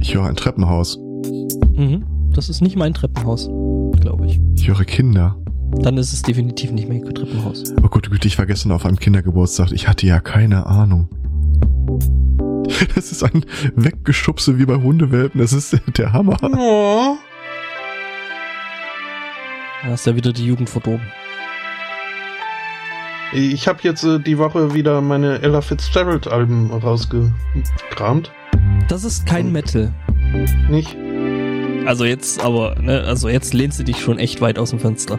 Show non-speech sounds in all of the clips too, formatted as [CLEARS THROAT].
Ich höre ein Treppenhaus. Mhm. Das ist nicht mein Treppenhaus, glaube ich. Ich höre Kinder. Dann ist es definitiv nicht mein Treppenhaus. Oh Gott, Güte, ich war gestern auf einem Kindergeburtstag. Ich hatte ja keine Ahnung. [LAUGHS] Das ist ein Weggeschubse wie bei Hundewelpen. Das ist [LAUGHS] der Hammer. Oh. Da ist ja wieder die Jugend verdorben. Ich habe jetzt äh, die Woche wieder meine Ella Fitzgerald-Alben rausgekramt. Das ist kein Metal. Nicht? Also jetzt, aber, ne, also jetzt lehnst du dich schon echt weit aus dem Fenster.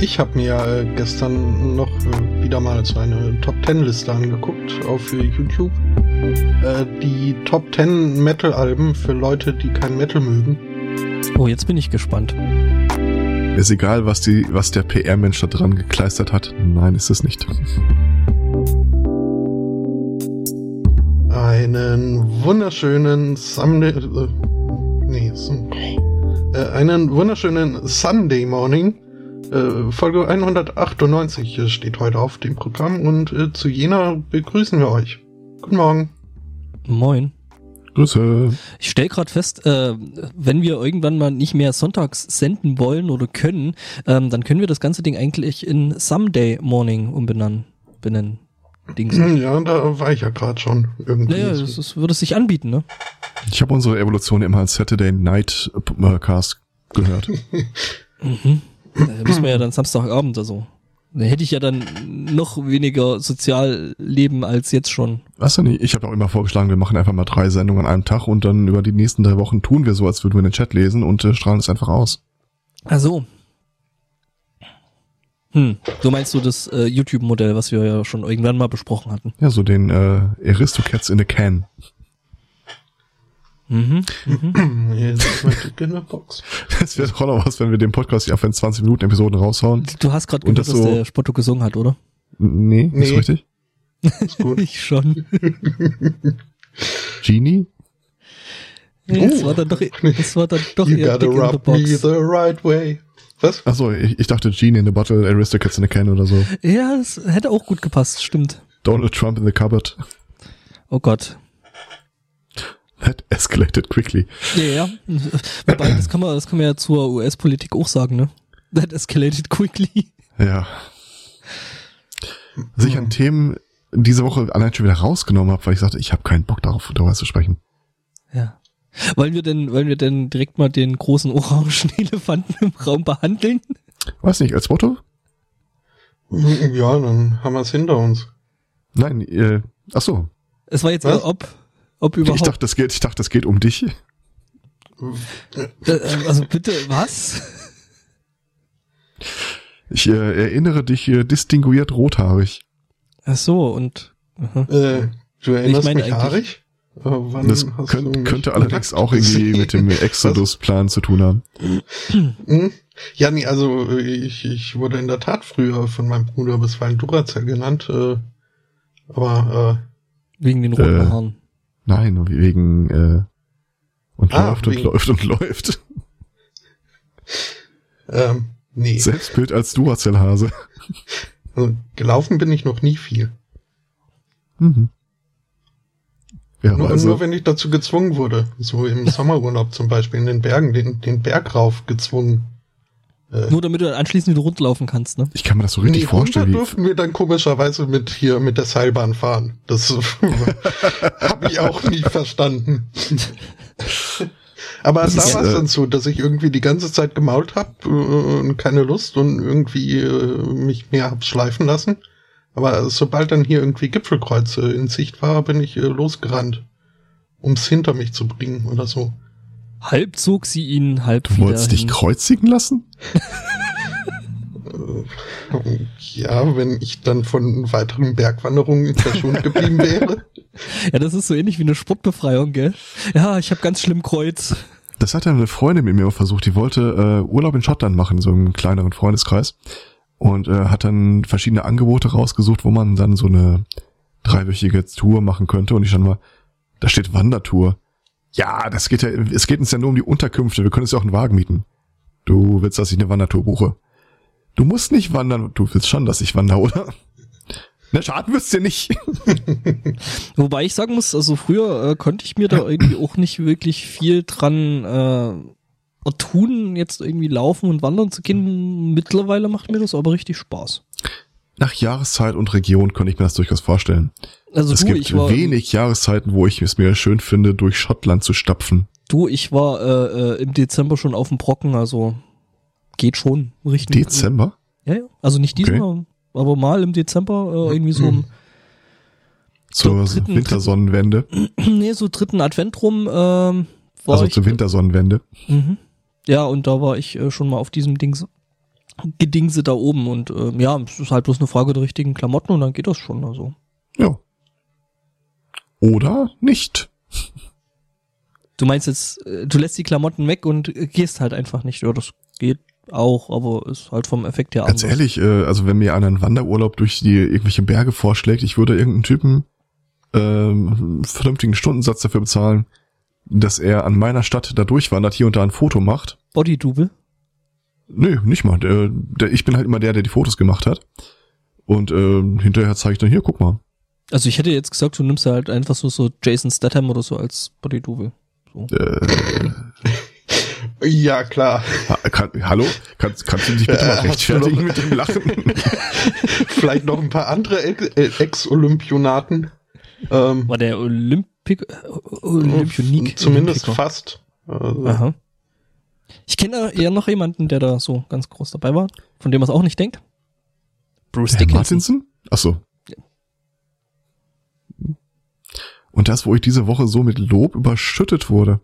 Ich habe mir äh, gestern noch äh, wieder mal so eine Top 10 Liste angeguckt auf YouTube. Äh, die Top 10 Metal Alben für Leute, die kein Metal mögen. Oh, jetzt bin ich gespannt. Ist egal, was die, was der PR-Mensch da dran gekleistert hat. Nein, ist es nicht. Einen wunderschönen Sunday, äh, nee, so, äh, einen wunderschönen Sunday Morning. Äh, Folge 198 steht heute auf dem Programm und äh, zu jener begrüßen wir euch. Guten Morgen. Moin. Grüße. Ich stelle gerade fest, äh, wenn wir irgendwann mal nicht mehr sonntags senden wollen oder können, ähm, dann können wir das ganze Ding eigentlich in Someday Morning umbenennen. Benennen. Dings. Ja, da war ich ja gerade schon irgendwie. Naja, das, das würde sich anbieten, ne? Ich habe unsere Evolution immer als Saturday Night Cast gehört. [LAUGHS] Mhm. Da müssen wir ja dann Samstagabend also. Da hätte ich ja dann noch weniger Sozialleben als jetzt schon. Weißt du nicht, ich habe auch immer vorgeschlagen, wir machen einfach mal drei Sendungen an einem Tag und dann über die nächsten drei Wochen tun wir so, als würden wir den Chat lesen und äh, strahlen es einfach aus. Ach so. Hm, so meinst du das äh, YouTube-Modell, was wir ja schon irgendwann mal besprochen hatten? Ja, so den äh, Aristocats in a Can. Mhm. mhm. Jetzt ist der Box. Das wäre doch auch noch was, wenn wir den Podcast auf in 20 Minuten Episoden raushauen. Du hast gerade gehört, das dass so- der Spotto gesungen hat, oder? Nee, nicht so Nee. richtig. Ist gut. [LAUGHS] Ich schon. [LAUGHS] Genie? Nee, das Oh. war dann doch, das war dann doch You eher gotta Dick in the rub me Box. the right way. Was? Achso, ich, ich dachte Genie in a Bottle, Aristocats in a Can oder so. Ja, das hätte auch gut gepasst, stimmt. Donald Trump in the cupboard. Oh Gott. That escalated quickly. Ja, ja. Wobei, das kann man, das kann man ja zur US-Politik auch sagen, ne? That escalated quickly. Ja. Dass ich an Themen diese Woche allein schon wieder rausgenommen habe, weil ich sagte, ich habe keinen Bock darauf, darüber zu sprechen. Ja. Wollen wir denn, wollen wir denn direkt mal den großen orangen Elefanten im Raum behandeln? Weiß nicht, als Motto? Ja, dann haben wir es hinter uns. Nein, äh, ach so. Es war jetzt Was? eher ob, ob Ich überhaupt. dachte, das geht, ich dachte, das geht um dich. Äh, also bitte, was? Ich äh, erinnere dich äh, distinguiert rothaarig. Ach so, und. Äh, du erinnerst meine mich haarig? Äh, wann Das könnt, könnte allerdings auch irgendwie [LAUGHS] mit dem Exodus-Plan zu tun haben. Hm? Ja, nee, also äh, ich, ich wurde in der Tat früher von meinem Bruder bisweilen Duracell genannt, äh, aber wegen den roten Äh. Haaren. Nein, wegen äh, und Ah, läuft und wegen- läuft und läuft. äh, ähm, nee, Selbstbild als Duracell-Hase. also, [LAUGHS] gelaufen bin ich noch nie viel. Mhm. Ja, Nur, also, nur wenn ich dazu gezwungen wurde, so im Sommerurlaub zum Beispiel in den Bergen, den, den Berg rauf gezwungen. Äh, Nur damit du dann anschließend wieder runterlaufen kannst, ne? ich kann mir das so richtig nee, vorstellen, runter wie, durften wir dann komischerweise mit hier mit der Seilbahn fahren. Das [LAUGHS] habe ich auch nie verstanden. [LAUGHS] Aber Das da war es äh, dann so, dass ich irgendwie die ganze Zeit gemault habe äh, und keine Lust und irgendwie äh, mich mehr hab schleifen lassen. Aber sobald dann hier irgendwie Gipfelkreuze in Sicht war, bin ich äh, losgerannt, ums hinter mich zu bringen oder so. Halb zog sie ihn, halb du wieder wolltest dich hin. kreuzigen lassen? Ja, wenn ich dann von weiteren Bergwanderungen verschont geblieben wäre. [LAUGHS] Ja, das ist so ähnlich wie eine Sportbefreiung, gell? Ja, ich habe ganz schlimm Kreuz. Das hat ja eine Freundin mit mir versucht, die wollte äh, Urlaub in Schottland machen, so einem kleineren Freundeskreis. Und äh, hat dann verschiedene Angebote rausgesucht, wo man dann so eine dreiwöchige Tour machen könnte. Und ich stand mal, da steht Wandertour. Ja, das geht ja, es geht uns ja nur um die Unterkünfte. Wir können uns ja auch einen Wagen mieten. Du willst, dass ich eine Wandertour buche. Du musst nicht wandern. Du willst schon, dass ich wandere, oder? Na, schaden wird's dir nicht. [LAUGHS] Wobei ich sagen muss, also früher äh, konnte ich mir da irgendwie auch nicht wirklich viel dran äh, tun, jetzt irgendwie laufen und wandern zu gehen. Mittlerweile macht mir das aber richtig Spaß. Nach Jahreszeit und Region könnte ich mir das durchaus vorstellen. Also es du, gibt war, wenig Jahreszeiten, wo ich es mir schön finde, durch Schottland zu stapfen. du, ich war äh, äh, im Dezember schon auf dem Brocken, also geht schon richtig. Dezember? Ja, ja. Also nicht diesmal, aber mal im Dezember äh, irgendwie so im Zur dritten- Wintersonnenwende. [CLEARS THROAT] nee, so dritten Advent rum ähm, war Also ich. zur Wintersonnenwende. Mhm. Ja, und da war ich äh, schon mal auf diesem Dings Gedingse da oben und ähm, ja, es ist halt bloß eine Frage der richtigen Klamotten und dann geht das schon. Also Ja. Oder nicht. du meinst jetzt, äh, du lässt die Klamotten weg und gehst halt einfach nicht. Ja, das geht auch, aber ist halt vom Effekt her Ganz anders. ehrlich, äh, also wenn mir einer einen Wanderurlaub durch die irgendwelche Berge vorschlägt, ich würde irgendeinen Typen ähm, vernünftigen Stundensatz dafür bezahlen, dass er an meiner Stadt da durchwandert, hier und da ein Foto macht. Bodydouble. Nö, nicht mal. Der, der, ich bin halt immer der, der die Fotos gemacht hat. Und äh, hinterher zeige ich dann hier, guck mal. Also ich hätte jetzt gesagt, du nimmst halt einfach so so Jason Statham oder so als Bodydouble. So. Äh, [LAUGHS] Ja, klar. ha- kann, hallo? Kannst, kannst du dich bitte Äh, mal du rechtfertigen mit [LAUGHS] dem Lachen? [LAUGHS] Vielleicht noch ein paar andere äh, Ex-Olympionaten. Ähm, War der Olympik äh, Olympionik? Zumindest Olympiker. fast. Also, Aha. Ich kenne eher noch jemanden, der da so ganz groß dabei war, von dem man es auch nicht denkt. Bruce Dickinson. Martinson? Ach Und das, wo ich diese Woche so mit Lob überschüttet wurde.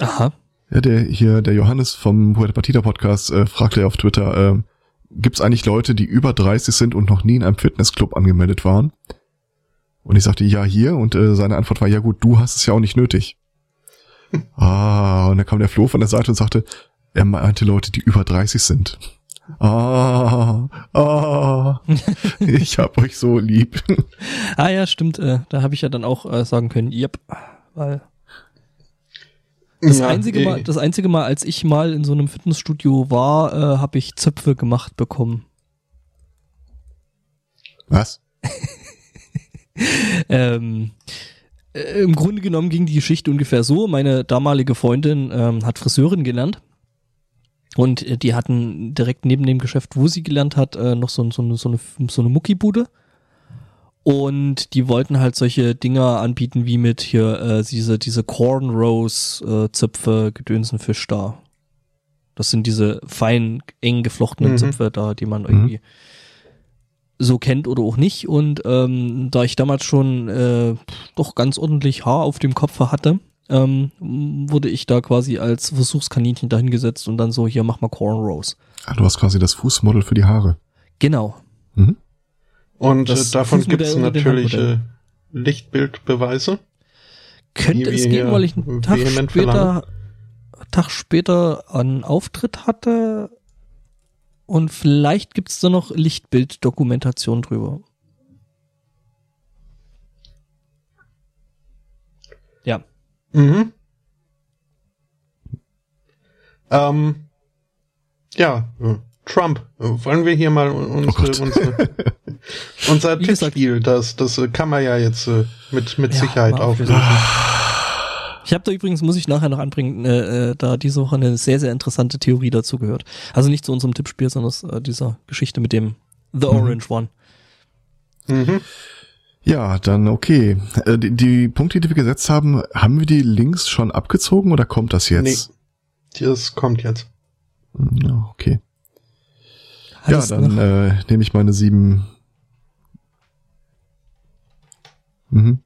Aha. Ja, der hier, der Johannes vom Puerto Partida Podcast äh, fragte auf Twitter, ähm, gibt es eigentlich Leute, die über 30 sind und noch nie in einem Fitnessclub angemeldet waren? Und ich sagte, ja, hier. Und äh, seine Antwort war, ja gut, du hast es ja auch nicht nötig. [LAUGHS] ah, und dann kam der Flo von der Seite und sagte, er meinte Leute, die über 30 sind. Ah, ah, [LAUGHS] ich hab euch so lieb. Ah ja, stimmt. Äh, da habe ich ja dann auch äh, sagen können, yep, weil das ja, einzige eh. Mal, das einzige Mal, als ich mal in so einem Fitnessstudio war, äh, habe ich Zöpfe gemacht bekommen. Was? [LAUGHS] Ähm, äh, Im Grunde genommen ging die Geschichte ungefähr so. Meine damalige Freundin ähm, hat Friseurin gelernt. Und äh, die hatten direkt neben dem Geschäft, wo sie gelernt hat, äh, noch so, so, eine, so, eine, so eine Muckibude. Und die wollten halt solche Dinger anbieten wie mit hier äh, diese, diese Cornrows, äh, Zöpfe, Gedönsen Fisch da. Das sind diese fein, eng geflochtenen Mhm. Zöpfe da, die man irgendwie so kennt oder auch nicht. Und ähm, da ich damals schon äh, doch ganz ordentlich Haar auf dem Kopf hatte, ähm, wurde ich da quasi als Versuchskaninchen dahingesetzt und dann so, hier mach mal Cornrows. Ah, du hast quasi das Fußmodel für die Haare. Genau. Mhm. Und äh, Das davon Fußmodell gibt es natürlich. Lichtbildbeweise. Könnte es hier weil ich einen Tag später, Tag später einen Auftritt hatte und vielleicht gibt's da noch Lichtbilddokumentation drüber. Mhm. Ähm, ja, Trump. Wollen wir hier mal un- Oh unsere, unsere, [LAUGHS] unser Tippspiel, das, das kann man ja jetzt äh, mit, mit Ja, Sicherheit auflösen. Ich habe da übrigens, muss ich nachher noch anbringen, äh, äh, da diese Woche eine sehr, sehr interessante Theorie dazu gehört. Also nicht zu unserem Tippspiel, sondern aus äh, dieser Geschichte mit dem The Mhm. Orange One. Mhm. Ja, dann okay. Äh, die, die Punkte, die wir gesetzt haben, haben wir die Links schon abgezogen oder kommt das jetzt? Das kommt jetzt. Hm, Ja, okay. Heißt ja, dann äh, nehme ich meine sieben. Mhm.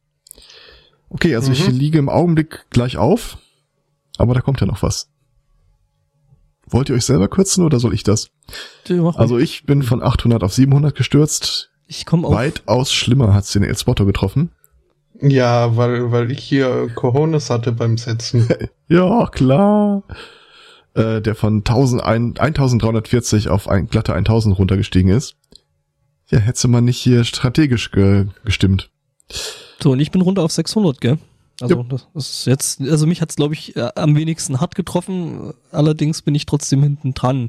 Okay, also ich Mhm. liege im Augenblick gleich auf, aber da kommt ja noch was. Wollt ihr euch selber kürzen oder soll ich das? Also ich bin von 800 auf 700 gestürzt. Ich komme auf. Weitaus schlimmer hat's den El Spotto getroffen. Ja, weil, weil ich hier Cojones hatte beim Setzen. [LAUGHS] Ja, klar. Äh, der von 1000, ein- 1340 auf ein, glatte 1000 runtergestiegen ist. Ja, hätte man nicht hier strategisch ge gestimmt. So, und ich bin runter auf 600, gell? Also Ja. das ist jetzt, also mich hat's glaube ich äh, am wenigsten hart getroffen. Allerdings bin ich trotzdem hinten dran.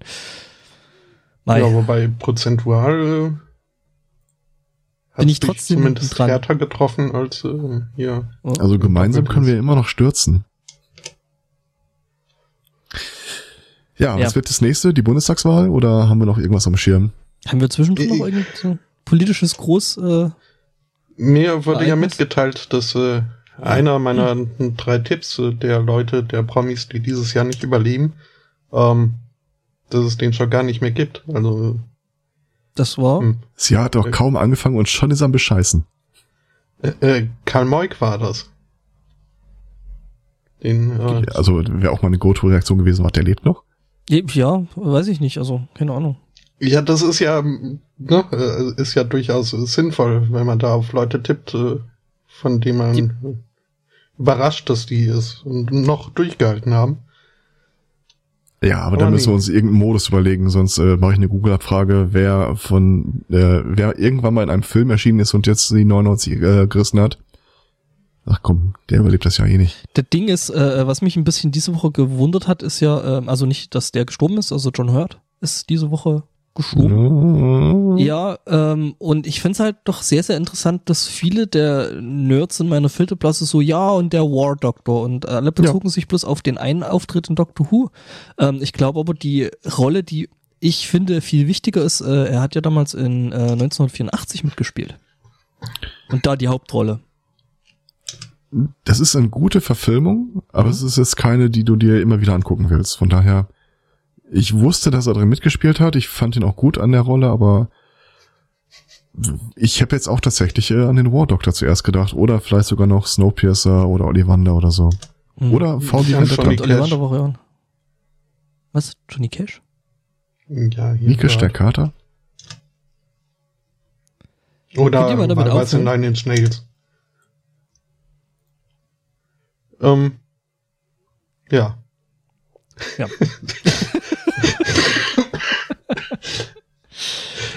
Ja, wobei prozentual Bin ich trotzdem zumindest dran. härter getroffen als äh, hier. Oh. Also gemeinsam können wir immer noch stürzen. Ja, Ja. was wird das nächste? Die Bundestagswahl oder haben wir noch irgendwas am Schirm? Haben wir zwischendrin noch Ich- irgend so politisches Groß, äh, Mir wurde ja mitgeteilt, dass äh, einer meiner drei Tipps äh, der Leute, der Promis, die dieses Jahr nicht überleben, ähm, dass es den schon gar nicht mehr gibt. Also das war, hm. Das Jahr hat doch Äh. kaum angefangen und schon ist er am Bescheißen. äh, äh, Karl Moik war das. Den, äh, Also wäre auch mal eine Go-To-Reaktion gewesen, was der lebt noch. ja, weiß ich nicht, also, keine Ahnung. ja, das ist ja, ne, äh, ist ja durchaus sinnvoll, wenn man da auf Leute tippt, von denen man Die- überrascht, dass die es noch durchgehalten haben. Ja, aber Aber dann müssen nee. wir uns irgendeinen Modus überlegen, sonst äh, mache ich eine Google-Abfrage, wer von, äh, wer irgendwann mal in einem Film erschienen ist und jetzt die 99 äh, gerissen hat. Ach komm, der überlebt das ja eh nicht. Das Ding ist, äh, was mich ein bisschen diese Woche gewundert hat, ist ja, ähm, also nicht, dass der gestorben ist, also John Hurt ist diese Woche gestorben. Ja, ähm, und ich find's halt doch sehr, sehr interessant, dass viele der Nerds in meiner Filterblase so, ja, und der War Doctor und alle bezogen sich bloß auf den einen Auftritt in Doctor Who. Ähm, ich glaube aber, die Rolle, die ich finde viel wichtiger ist, äh, er hat ja damals in äh, 1984 mitgespielt. Und da die Hauptrolle. Das ist eine gute Verfilmung, aber Mhm. es ist jetzt keine, die du dir immer wieder angucken willst. Von daher, ich wusste, dass er drin mitgespielt hat. Ich fand ihn auch gut an der Rolle, aber ich habe jetzt auch tatsächlich äh, an den War Doctor zuerst gedacht. Oder vielleicht sogar noch Snowpiercer oder Ollivander oder so. Mhm. Oder Und Ollivander Cash. war ja. Was? Johnny Cash? Ja, hier Nike gerade. der Kater. Oder wahlweise aufhören? Nine Inch Nails. Ähm, ja. Ja. [LAUGHS]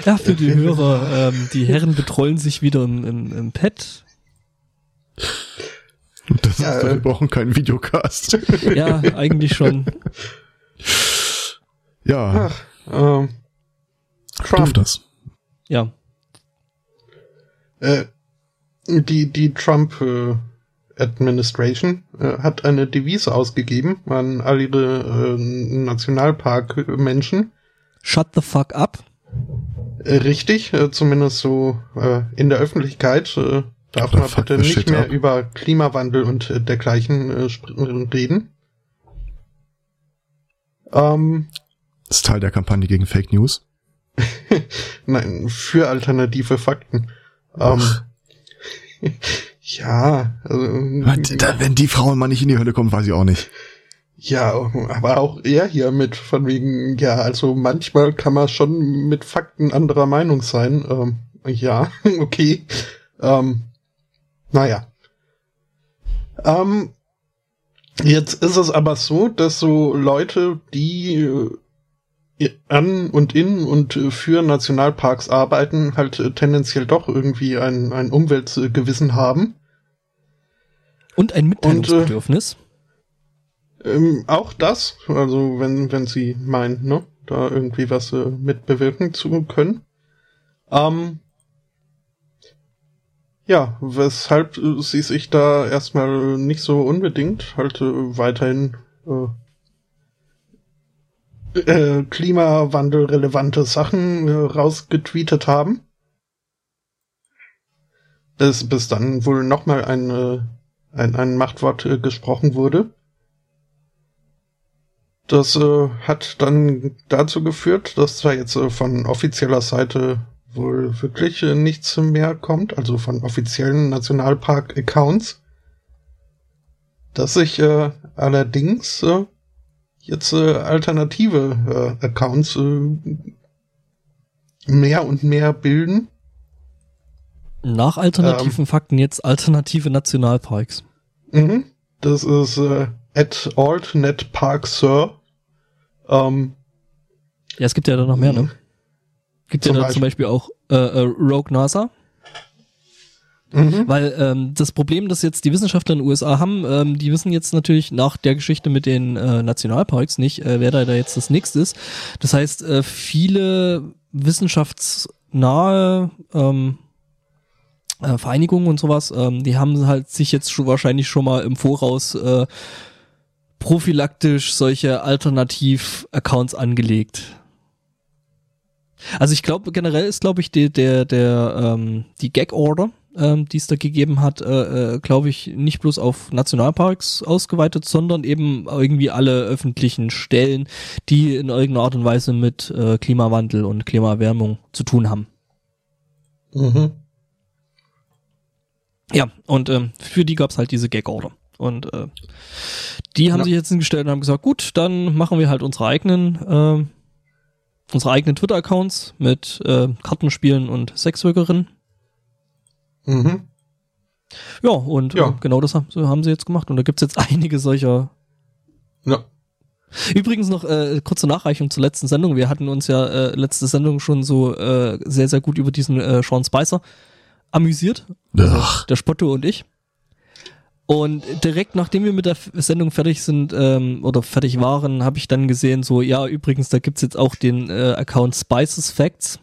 Ja, für die Hörer, ähm, die Herren betrollen sich wieder im, im, im Pad. Das Ja, ist, wir äh, brauchen keinen Videocast. Ja, eigentlich schon. ja, Ach, ähm, Trump. das. Ja. Äh, die, die Trump äh, Administration äh, hat eine Devise ausgegeben an all ihre äh, Nationalpark-Menschen. Shut the fuck up. Äh, richtig, äh, zumindest so äh, in der Öffentlichkeit. Äh, darf Oder man bitte the nicht mehr up. über Klimawandel und äh, dergleichen äh, reden. Ähm, Das ist Teil der Kampagne gegen Fake News. [LAUGHS] Nein, für alternative Fakten. Ähm, [LAUGHS] ja, also, Da, wenn die Frauen mal nicht in die Hölle kommen, weiß ich auch nicht. ja, aber auch er hier mit von wegen, ja, also manchmal kann man schon mit Fakten anderer Meinung sein. Ähm, ja, [LAUGHS] okay. Ähm, naja. Ähm, jetzt ist es aber so, dass so Leute, die äh, an und in und für Nationalparks arbeiten, halt tendenziell doch irgendwie ein, ein Umweltgewissen haben. Und ein Mitteilungsbedürfnis. Ähm, auch das, also wenn, wenn sie meinen, ne, da irgendwie was äh, mit zu können. Ähm, ja, weshalb äh, sie sich da erstmal nicht so unbedingt halt äh, weiterhin äh, äh, Klimawandel-relevante Sachen äh, rausgetweetet haben. Bis, bis dann wohl nochmal ein, äh, ein, ein Machtwort äh, gesprochen wurde. Das äh, hat dann dazu geführt, dass da jetzt äh, von offizieller Seite wohl wirklich äh, nichts mehr kommt, also von offiziellen Nationalpark-Accounts. Dass sich äh, allerdings äh, jetzt äh, alternative äh, Accounts äh, mehr und mehr bilden. Nach alternativen Fakten jetzt alternative Nationalparks. Mhm. Das ist äh, at altnet park sir. Ähm, Ja, es gibt ja da noch mehr, ne? Gibt ja da zum Beispiel auch äh, äh, Rogue NASA. mhm. Weil ähm, das Problem, das jetzt die Wissenschaftler in den USA haben, ähm, die wissen jetzt natürlich nach der Geschichte mit den äh, Nationalparks nicht, äh, wer da, da jetzt das nächste ist. Das heißt, äh, viele wissenschaftsnahe ähm, äh, Vereinigungen und sowas, ähm, die haben halt sich jetzt schon wahrscheinlich schon mal im Voraus äh, prophylaktisch solche Alternativ-Accounts angelegt. Also ich glaube, generell ist, glaube ich, die, der, der, ähm, die Gag-Order, ähm, die es da gegeben hat, äh, äh, glaube ich, nicht bloß auf Nationalparks ausgeweitet, sondern eben irgendwie alle öffentlichen Stellen, die in irgendeiner Art und Weise mit äh, Klimawandel und Klimaerwärmung zu tun haben. Mhm. Ja, und ähm, für die gab's halt diese Gag-Order. Und äh, die haben Ja. sich jetzt hingestellt und haben gesagt, gut, dann machen wir halt unsere eigenen, äh, unsere eigenen Twitter-Accounts mit äh, Kartenspielen und Sexworkerinnen. Mhm. Ja, und Ja. Äh, genau das haben, haben sie jetzt gemacht. Und da gibt's jetzt [LAUGHS] einige solcher. Ja. Übrigens noch äh, kurze Nachreichung zur letzten Sendung. Wir hatten uns ja äh, letzte Sendung schon so äh, sehr, sehr gut über diesen äh, Sean Spicer amüsiert. Ach, der Spotto und ich. Und direkt nachdem wir mit der Sendung fertig sind ähm, oder fertig waren, habe ich dann gesehen, so, ja, übrigens, da gibt's jetzt auch den äh, Account Spices Facts.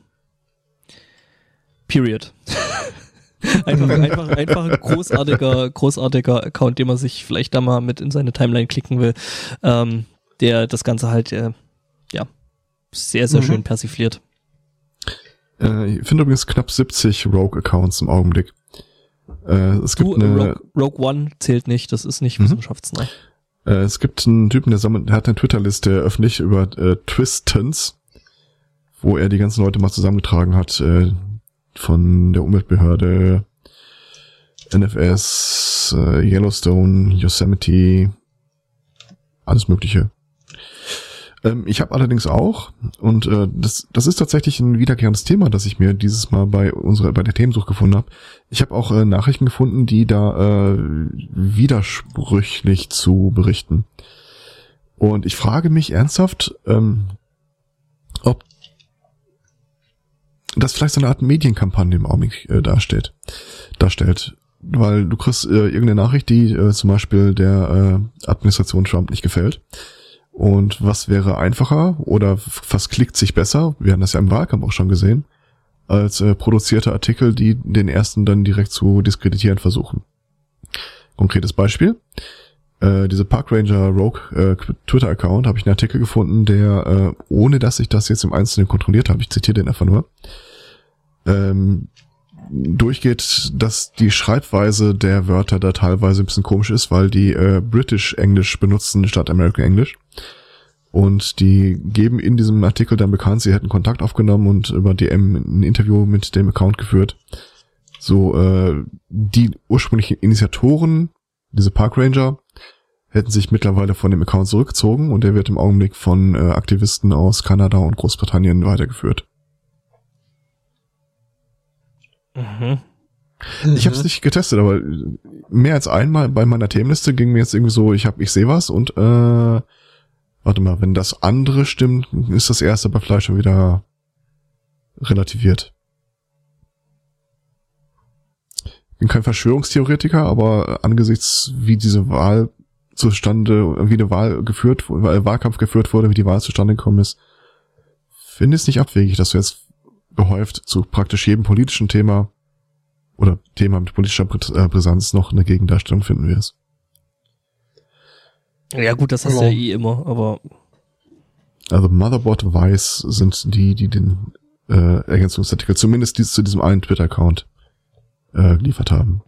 Period. [LAUGHS] einfach, einfach, einfach ein großartiger, großartiger Account, den man sich vielleicht da mal mit in seine Timeline klicken will, ähm, der das Ganze halt, äh, ja, sehr, sehr Mhm. schön persifliert. Äh, ich finde übrigens knapp 70 Rogue-Accounts im Augenblick. Äh, es gibt Du, eine, Rogue, Rogue One zählt nicht, das ist nicht Mhm. wissenschaftsnah. Äh, es gibt einen Typen, der, sammelt, der hat eine Twitter-Liste öffentlich über äh, Twistons, wo er die ganzen Leute mal zusammengetragen hat, äh, von der Umweltbehörde, NFS, äh, Yellowstone, Yosemite, alles Mögliche. Ähm, ich habe allerdings auch, und äh, das, das ist tatsächlich ein wiederkehrendes Thema, das ich mir dieses Mal bei unserer bei der Themensuche gefunden habe. Ich habe auch äh, Nachrichten gefunden, die da äh, widersprüchlich zu berichten. Und ich frage mich ernsthaft, ähm, ob das vielleicht so eine Art Medienkampagne im Augenblick äh, darstellt. darstellt. Weil du kriegst äh, irgendeine Nachricht, die äh, zum Beispiel der äh, Administration Trump nicht gefällt. Und was wäre einfacher oder was klickt sich besser? Wir haben das ja im Wahlkampf auch schon gesehen, als äh, produzierte Artikel, die den ersten dann direkt zu diskreditieren versuchen. Konkretes Beispiel. Äh, diese Park Ranger Rogue äh, Twitter-Account habe ich einen Artikel gefunden, der, äh, ohne dass ich das jetzt im Einzelnen kontrolliert habe, ich zitiere den einfach nur, ähm, durchgeht, dass die Schreibweise der Wörter da teilweise ein bisschen komisch ist, weil die äh, British English benutzen statt American English. Und die geben in diesem Artikel dann bekannt, sie hätten Kontakt aufgenommen und über DM ein Interview mit dem Account geführt. So, äh, die ursprünglichen Initiatoren, diese Park Ranger, hätten sich mittlerweile von dem Account zurückgezogen und der wird im Augenblick von äh, Aktivisten aus Kanada und Großbritannien weitergeführt. Mhm. Ich habe es nicht getestet, aber mehr als einmal bei meiner Themenliste ging mir jetzt irgendwie so, ich hab, ich sehe was und äh, warte mal, wenn das andere stimmt, ist das erste bei Fleisch schon wieder relativiert. Ich bin kein Verschwörungstheoretiker, aber angesichts wie diese Wahl zustande, wie eine Wahl geführt, weil Wahlkampf geführt wurde, wie die Wahl zustande gekommen ist, finde ich es nicht abwegig, dass du jetzt gehäuft zu praktisch jedem politischen Thema oder Thema mit politischer Prä- äh, Brisanz noch eine Gegendarstellung finden wirst. Ja gut, das hast du Ja. ja eh immer, aber Also Motherboard Weiß sind die, die den äh, Ergänzungsartikel, zumindest dies zu diesem einen Twitter-Account äh, geliefert haben.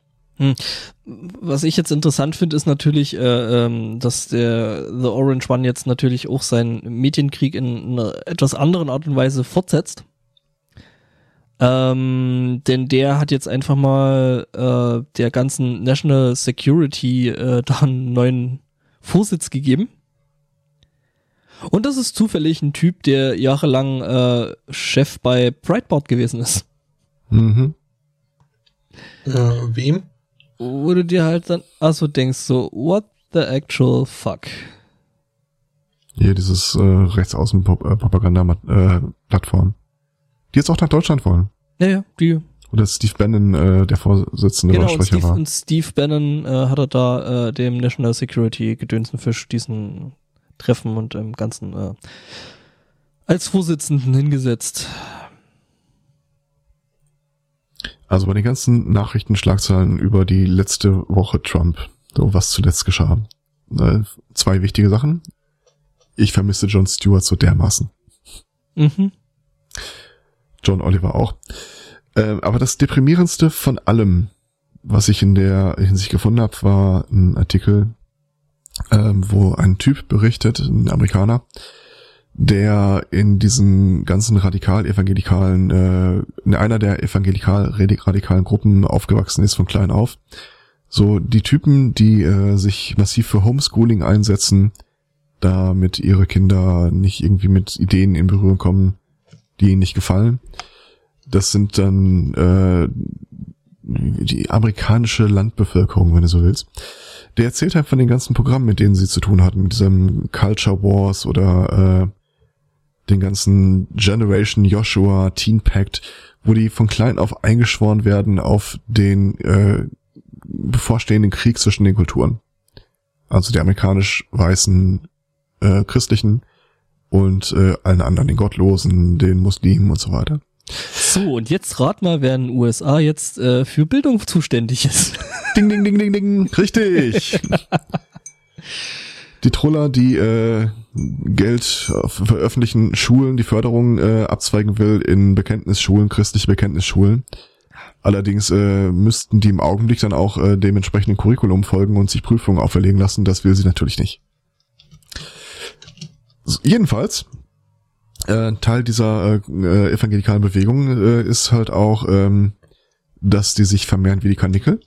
was ich jetzt interessant finde, ist natürlich, äh, ähm, dass der The Orange One jetzt natürlich auch seinen Medienkrieg in einer etwas anderen Art und Weise fortsetzt. Ähm, denn der hat jetzt einfach mal äh, der ganzen National Security äh, [LAUGHS] da einen neuen Vorsitz gegeben. Und das ist zufällig ein Typ, der jahrelang äh, Chef bei Breitbart gewesen ist. Mhm. Äh, wem? wo du dir halt dann also denkst so, what the actual fuck? Hier dieses äh, Rechtsaußen-Propaganda-Plattform. Die jetzt auch nach Deutschland wollen. Ja, ja, die. Oder Steve Bannon, äh, der Vorsitzende Genau, oder und Sprecher Steve, war. und Steve Bannon äh, hat er da äh, dem National Security Gedönsenfisch diesen Treffen und im Ganzen äh, als Vorsitzenden hingesetzt. Also bei den ganzen Nachrichtenschlagzeilen über die letzte Woche Trump, so was zuletzt geschah. Äh, zwei wichtige Sachen. Ich vermisse John Stewart so dermaßen. Mhm. John Oliver auch. Äh, aber das deprimierendste von allem, was ich in der Hinsicht gefunden habe, war ein Artikel, ähm, wo ein Typ berichtet, ein Amerikaner, der in diesen ganzen radikal-evangelikalen, äh, in einer der evangelikal-radikalen Gruppen aufgewachsen ist von klein auf. So die Typen, die äh, sich massiv für Homeschooling einsetzen, damit ihre Kinder nicht irgendwie mit Ideen in Berührung kommen, die ihnen nicht gefallen. Das sind dann äh, die amerikanische Landbevölkerung, wenn du so willst. Der erzählt halt von den ganzen Programmen, mit denen sie zu tun hatten, mit diesem Culture Wars oder äh, den ganzen Generation Joshua Teen Pact, wo die von klein auf eingeschworen werden auf den äh, bevorstehenden Krieg zwischen den Kulturen. Also der amerikanisch-weißen äh, Christlichen und äh, allen anderen, den Gottlosen, den Muslimen und so weiter. So, und jetzt rat mal, wer in den USA jetzt äh, für Bildung zuständig ist. [LAUGHS] Ding, ding, ding, ding, ding. Richtig. [LAUGHS] die Troller, die äh, Geld für öffentlichen Schulen, die Förderung äh, abzweigen will in Bekenntnisschulen, christliche Bekenntnisschulen. Allerdings äh, müssten die im Augenblick dann auch äh, dementsprechenden Curriculum folgen und sich Prüfungen auferlegen lassen. Das will sie natürlich nicht. Jedenfalls, äh, Teil dieser äh, evangelikalen Bewegung äh, ist halt auch, ähm, dass die sich vermehren wie die Kanickel.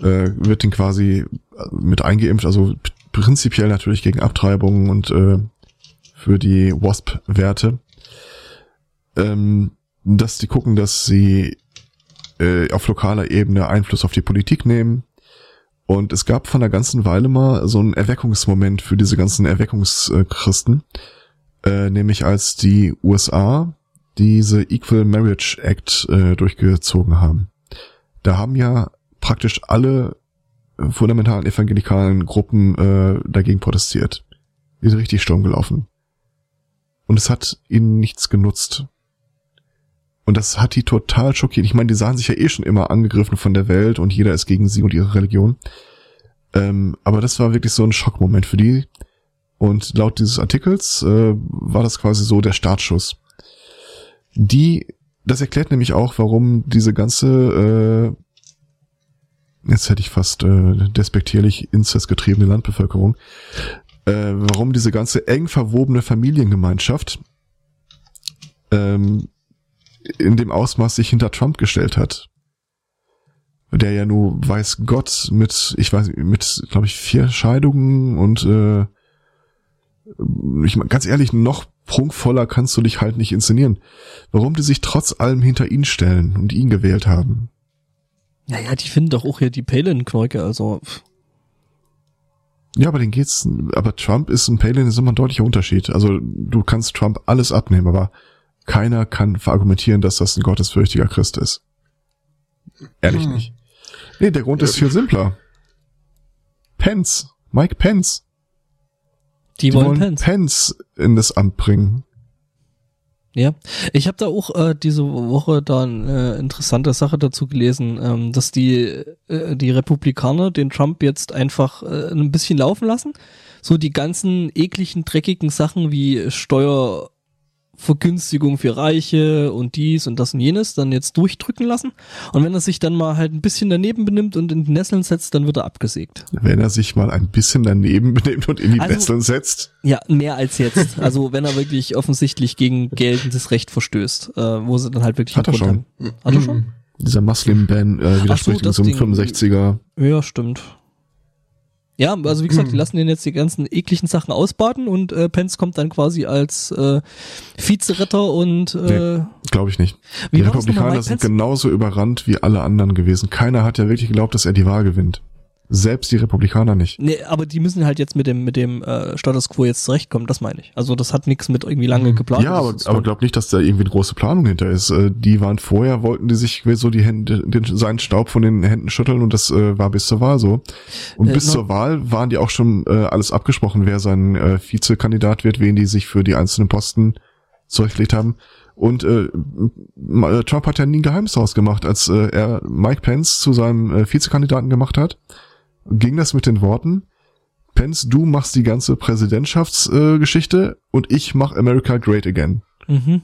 Äh, wird den quasi mit eingeimpft, also prinzipiell natürlich gegen Abtreibungen und äh, für die WASP-Werte. Ähm, dass die gucken, dass sie äh, auf lokaler Ebene Einfluss auf die Politik nehmen. Und es gab von der ganzen Weile mal so einen Erweckungsmoment für diese ganzen Erweckungschristen, äh, nämlich als die USA diese Equal Marriage Act äh, durchgezogen haben. Da haben ja praktisch alle fundamentalen evangelikalen Gruppen äh, dagegen protestiert. Die sind richtig Sturm gelaufen. Und es hat ihnen nichts genutzt. Und das hat die total schockiert. Ich meine, die sahen sich ja eh schon immer angegriffen von der Welt und jeder ist gegen sie und ihre Religion. Ähm, aber das war wirklich so ein Schockmoment für die. Und laut dieses Artikels äh, war das quasi so der Startschuss. Die, das erklärt nämlich auch, warum diese ganze, äh, jetzt hätte ich fast äh, despektierlich inzestgetriebene Landbevölkerung, äh, warum diese ganze eng verwobene Familiengemeinschaft ähm, in dem Ausmaß sich hinter Trump gestellt hat. Der ja nur weiß Gott mit, ich weiß, mit, glaube ich, vier Scheidungen und äh, ich ganz ehrlich, noch prunkvoller kannst du dich halt nicht inszenieren. Warum die sich trotz allem hinter ihn stellen und ihn gewählt haben. Naja, die finden doch auch hier die Palin-Knäuke, also. Ja, aber den geht's, aber Trump ist ein Palin ist immer ein deutlicher Unterschied. Also du kannst Trump alles abnehmen, aber keiner kann verargumentieren, dass das ein gottesfürchtiger Christ ist. Ehrlich hm. nicht. Nee, der Grund ist viel simpler. Pence. Mike Pence. Die, Die wollen, wollen Pence. Pence in das Amt bringen. Ja, ich habe da auch äh, diese Woche da eine äh, interessante Sache dazu gelesen, ähm, dass die äh, die Republikaner den Trump jetzt einfach äh, ein bisschen laufen lassen, so die ganzen ekligen dreckigen Sachen wie Steuer Vergünstigung für Reiche und dies und das und jenes dann jetzt durchdrücken lassen. Und wenn er sich dann mal halt ein bisschen daneben benimmt und in die Nesseln setzt, dann wird er abgesägt. Wenn er sich mal ein bisschen daneben [LAUGHS] benimmt und in die also, Nesseln setzt? Ja, mehr als jetzt. Also wenn er wirklich offensichtlich gegen geltendes Recht verstößt, äh, wo sie dann halt wirklich... Hat er schon. Haben. Hat er schon? Dieser Muslim-Ban äh, widerspricht so, so einem 65er. Ja, stimmt. Ja, also wie gesagt, die lassen den jetzt die ganzen ekligen Sachen ausbaden und äh, Pence kommt dann quasi als äh, Vizeretter und äh, nee, glaube ich nicht. Die Republikaner sind genauso überrannt wie alle anderen gewesen. Keiner hat ja wirklich geglaubt, dass er die Wahl gewinnt. Selbst die Republikaner nicht. Nee, aber die müssen halt jetzt mit dem mit dem äh, Status quo jetzt zurechtkommen, das meine ich. Also das hat nichts mit irgendwie lange geplant. Ja, aber, aber glaub nicht, dass da irgendwie eine große Planung hinter ist. Äh, die waren vorher, wollten die sich so die Hände, den, seinen Staub von den Händen schütteln und das äh, war bis zur Wahl so. Und äh, bis zur Wahl waren die auch schon äh, alles abgesprochen, wer sein äh, Vizekandidat wird, wen die sich für die einzelnen Posten zurechtgelegt haben. Und äh, Trump hat ja nie ein Geheimnis daraus gemacht, als äh, er Mike Pence zu seinem äh, Vizekandidaten gemacht hat, ging das mit den Worten, Pence, du machst die ganze Präsidentschaftsgeschichte äh, und ich mach America Great Again. Mhm.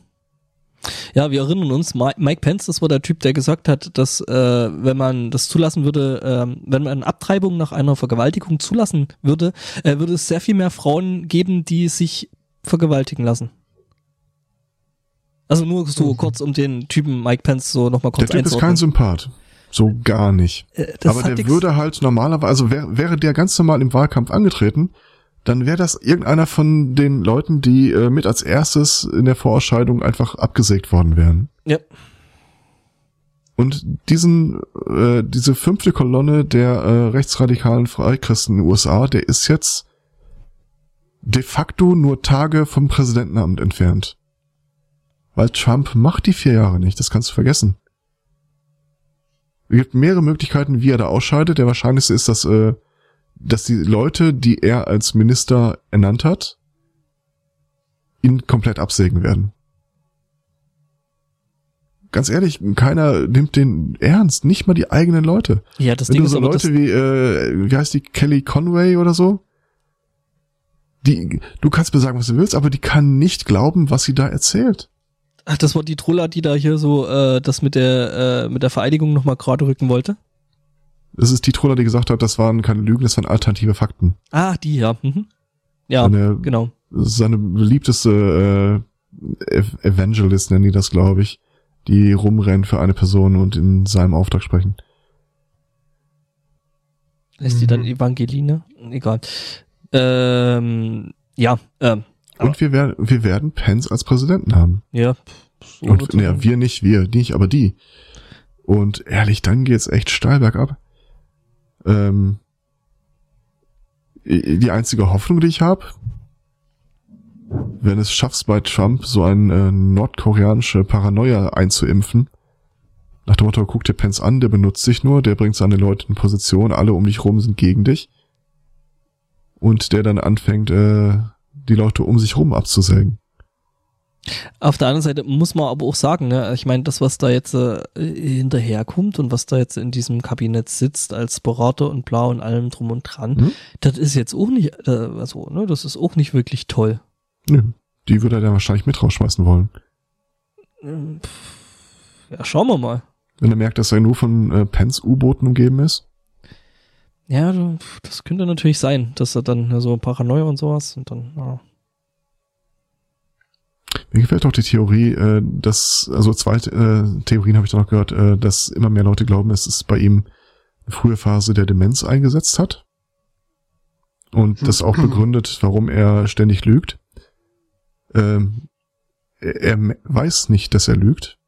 Ja, wir erinnern uns, Mike Pence, das war der Typ, der gesagt hat, dass äh, wenn man das zulassen würde, äh, wenn man Abtreibung nach einer Vergewaltigung zulassen würde, äh, würde es sehr viel mehr Frauen geben, die sich vergewaltigen lassen. Also nur so mhm. kurz um den Typen Mike Pence so nochmal kurz Der Typ ist kein Sympath. So gar nicht. Äh, Aber der würde halt normalerweise, also wär, wäre der ganz normal im Wahlkampf angetreten, dann wäre das irgendeiner von den Leuten, die äh, mit als erstes in der Vorausscheidung einfach abgesägt worden wären. Ja. Und diesen, äh, diese fünfte Kolonne der äh, rechtsradikalen Freikristen in den USA, der ist jetzt de facto nur Tage vom Präsidentenamt entfernt. Weil Trump macht die vier Jahre nicht, das kannst du vergessen. Es gibt mehrere Möglichkeiten, wie er da ausscheidet. Der wahrscheinlichste ist, dass äh, dass die Leute, die er als Minister ernannt hat, ihn komplett absägen werden. Ganz ehrlich, keiner nimmt den ernst, nicht mal die eigenen Leute. Ja, das Wenn Ding du so ist Leute wie, äh, wie heißt die, Kelly Conway oder so? Die, du kannst mir sagen, was du willst, aber die kann nicht glauben, was sie da erzählt. Ach, das war die Troller, die da hier so äh, das mit der äh, mit der Vereidigung nochmal gerade rücken wollte? Das ist die Troller, die gesagt hat, das waren keine Lügen, das waren alternative Fakten. Ah, die, ja. Mhm. Ja, seine, genau. Seine beliebteste äh, Evangelist nennen die das, glaube ich, die rumrennen für eine Person und in seinem Auftrag sprechen. Ist die dann mhm. Evangeline? Egal. Ähm, ja. Ähm, und wir werden, wir werden Pence als Präsidenten haben. Ja. So und naja, wir nicht, wir nicht, aber die. Und ehrlich, dann geht's echt steil bergab. Ähm, die einzige Hoffnung, die ich habe, wenn es schaffst bei Trump so eine äh, nordkoreanische Paranoia einzuimpfen, nach dem Motto, guck dir Pence an, der benutzt sich nur, der bringt seine Leute in Position, alle um dich rum sind gegen dich. Und der dann anfängt, äh, die Leute um sich rum abzusägen. Auf der anderen Seite muss man aber auch sagen, ne, ich meine, das, was da jetzt äh, hinterherkommt und was da jetzt in diesem Kabinett sitzt als Berater und bla und allem drum und dran, mhm. das ist jetzt auch nicht, äh, also, ne, das ist auch nicht wirklich toll. Nö, die würde er dann wahrscheinlich mit rausschmeißen wollen. Ja, schauen wir mal. Wenn er merkt, dass er nur von äh, Pence U-Booten umgeben ist. Ja, das könnte natürlich sein, dass er dann so Paranoia und sowas und dann, ja. Mir gefällt auch die Theorie, äh, dass, also zwei äh, Theorien habe ich da noch gehört, äh, dass immer mehr Leute glauben, es bei ihm eine frühe Phase der Demenz eingesetzt hat. Und das auch begründet, warum er ständig lügt. Ähm, er, weiß nicht, dass er lügt.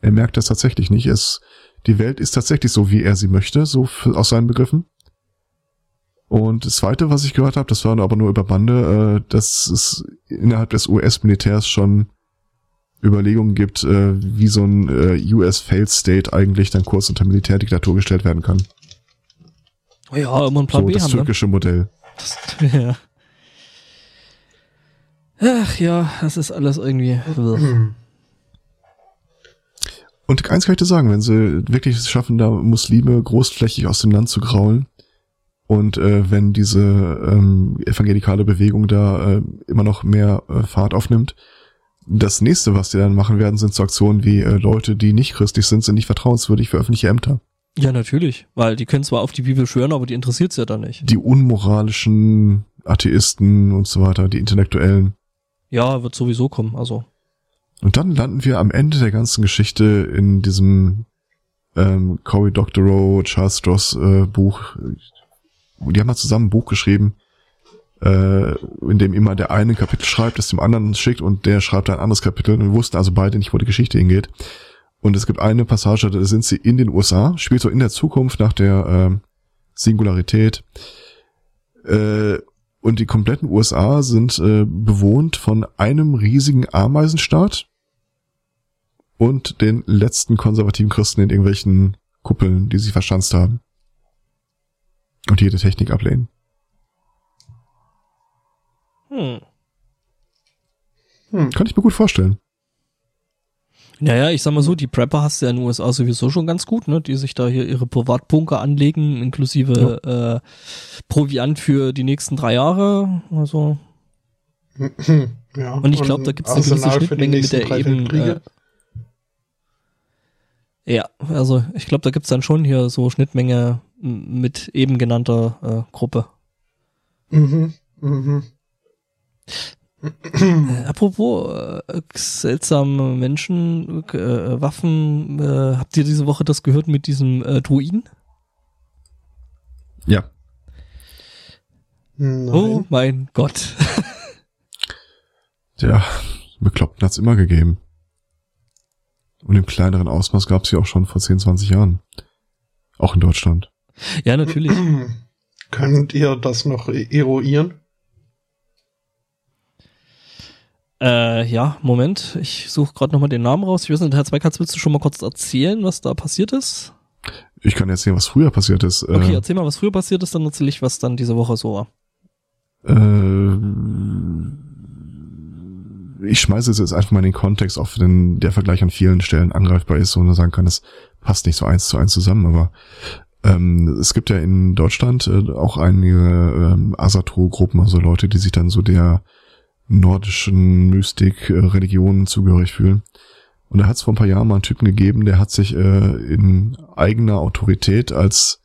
Er merkt das tatsächlich nicht. Es, die Welt ist tatsächlich so, wie er sie möchte, so aus seinen Begriffen. Und das zweite, was ich gehört habe, das war aber nur über Bande, äh, dass es innerhalb des US-Militärs schon Überlegungen gibt, äh, wie so ein äh, US-Failed State eigentlich dann kurz unter Militärdiktatur gestellt werden kann. Oh ja, immer ein Plan so, B das haben, ne? türkische ne? Modell. Das, [LAUGHS] ja. Ach ja, das ist alles irgendwie. Und eins kann ich dir sagen, wenn sie wirklich es schaffen, da Muslime großflächig aus dem Land zu graulen, und äh, wenn diese ähm, evangelikale Bewegung da äh, immer noch mehr äh, Fahrt aufnimmt, das nächste, was die dann machen werden, sind so Aktionen wie äh, Leute, die nicht christlich sind, sind nicht vertrauenswürdig für öffentliche Ämter. Ja, natürlich, weil die können zwar auf die Bibel schwören, aber die interessiert's ja dann nicht. Die unmoralischen Atheisten und so weiter, die Intellektuellen. Ja, wird sowieso kommen, also. Und dann landen wir am Ende der ganzen Geschichte in diesem ähm, Cory Doctorow, Charles Stross äh, Buch, die haben mal zusammen ein Buch geschrieben, äh, in dem immer der eine ein Kapitel schreibt, das dem anderen schickt und der schreibt ein anderes Kapitel und wir wussten also beide nicht, wo die Geschichte hingeht. Und es gibt eine Passage, da sind sie in den USA, spielt so in der Zukunft nach der äh, Singularität. Äh, und die kompletten USA sind äh, bewohnt von einem riesigen Ameisenstaat und den letzten konservativen Christen in irgendwelchen Kuppeln, die sie verschanzt haben. Und jede Technik ablehnen. Hm. Hm. Kann ich mir gut vorstellen. Naja, ich sag mal so, die Prepper hast du ja in den USA sowieso schon ganz gut, ne? Die sich da hier ihre Privatbunker anlegen, inklusive ja. äh, Proviant für die nächsten drei Jahre. Also. ja, und ich glaube, da gibt es eine gewisse Schnittmenge mit der eben. Äh, ja, also ich glaube, da gibt's dann schon hier so Schnittmenge mit eben genannter äh, Gruppe. Mhm, mhm. Äh, apropos äh, seltsame Menschen, äh, Waffen, äh, habt ihr diese Woche das gehört mit diesem äh, Druiden? Ja. Nein. Oh mein Gott. ja, Bekloppten hat's immer gegeben. Und im kleineren Ausmaß gab's sie auch schon vor 10, 20 Jahren. Auch in Deutschland. Ja, natürlich. [CLEARS THROAT] Könnt ihr das noch eruieren? Äh, ja, Moment. Ich suche gerade nochmal den Namen raus. Ich weiß nicht, Herr Zweikatz, willst du schon mal kurz erzählen, was da passiert ist? Ich kann erzählen, was früher passiert ist. Okay, äh, erzähl mal, was früher passiert ist, dann erzähle ich, was dann diese Woche so war. Äh, ich schmeiße es jetzt einfach mal in den Kontext, auch wenn der Vergleich an vielen Stellen angreifbar ist und man sagen kann, es passt nicht so eins zu eins zusammen, aber ähm, es gibt ja in Deutschland äh, auch einige ähm, Asatro-Gruppen, also Leute, die sich dann so der nordischen Mystik, äh, Religionen zugehörig fühlen. Und da hat es vor ein paar Jahren mal einen Typen gegeben, der hat sich äh, in eigener Autorität als,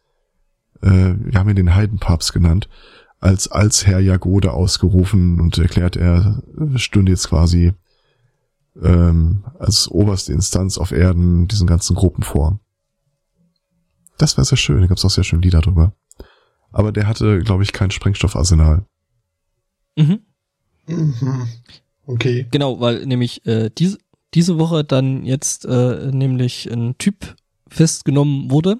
äh, wir haben ihn den Heidenpapst genannt, als als Herr Jagode ausgerufen und erklärt, er stünde jetzt quasi ähm, als oberste Instanz auf Erden diesen ganzen Gruppen vor. Das wäre sehr schön, da gab es auch sehr schön Lieder drüber. Aber der hatte, glaube ich, kein Sprengstoffarsenal. Mhm. Mhm. Okay. Genau, weil nämlich äh, diese, diese Woche dann jetzt äh, nämlich ein Typ festgenommen wurde,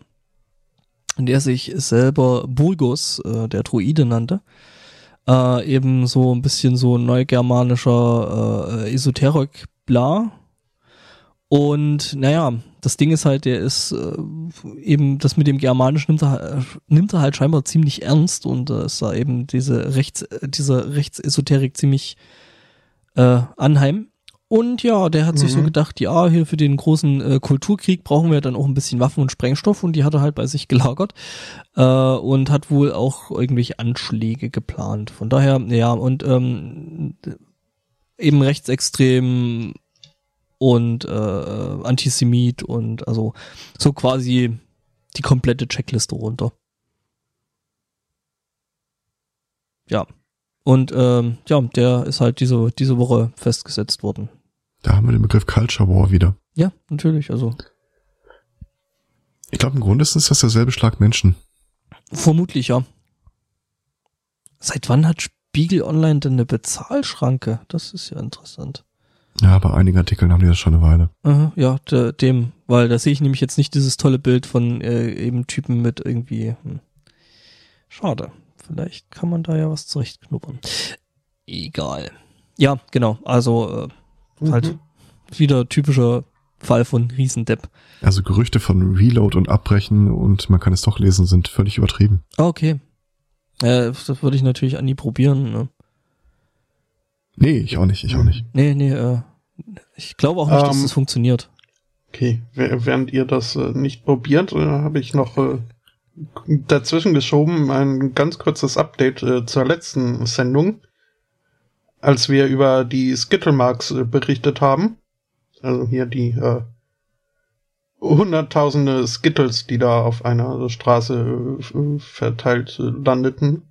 der sich selber Burgos, äh, der Druide nannte. Äh, eben so ein bisschen so neugermanischer äh, Esoterik bla. Und naja, das Ding ist halt, der ist äh, eben, das mit dem Germanisch nimmt er, nimmt er halt scheinbar ziemlich ernst und äh, ist da eben diese Rechts, diese Rechtsesoterik ziemlich äh, anheim. Und ja, der hat mhm. sich so mhm. gedacht, ja, hier für den großen äh, Kulturkrieg brauchen wir dann auch ein bisschen Waffen und Sprengstoff und die hat er halt bei sich gelagert äh, und hat wohl auch irgendwelche Anschläge geplant. Von daher, ja, und ähm, eben rechtsextrem und äh, Antisemit und also so quasi die komplette Checkliste runter. Ja. Und ähm, ja, der ist halt diese, diese Woche festgesetzt worden. Da haben wir den Begriff Culture War wieder. Ja, natürlich, also. Ich glaube, im Grunde ist das derselbe Schlag Menschen. Vermutlich, ja. Seit wann hat Spiegel Online denn eine Bezahlschranke? Das ist ja interessant. Ja, bei einigen Artikeln haben die das schon eine Weile. Aha, ja, de, dem, weil da sehe ich nämlich jetzt nicht dieses tolle Bild von äh, eben Typen mit irgendwie. Hm. Schade. Vielleicht kann man da ja was zurechtknuppern. Egal. Ja, genau. Also äh, mhm. halt wieder typischer Fall von Riesendepp. Also Gerüchte von Reload und Abbrechen und man kann es doch lesen, sind völlig übertrieben. Ah, okay. Äh, das würde ich natürlich an nie probieren. Ne? Nee, ich auch nicht, ich auch nicht. Nee, nee, äh, ich glaube auch nicht, ähm, dass das funktioniert. Okay, während ihr das äh, nicht probiert, äh, habe ich noch äh, dazwischen geschoben ein ganz kurzes Update äh, zur letzten Sendung, als wir über die Skittlemarks äh, berichtet haben. Also hier die äh, hunderttausende Skittles, die da auf einer Straße verteilt landeten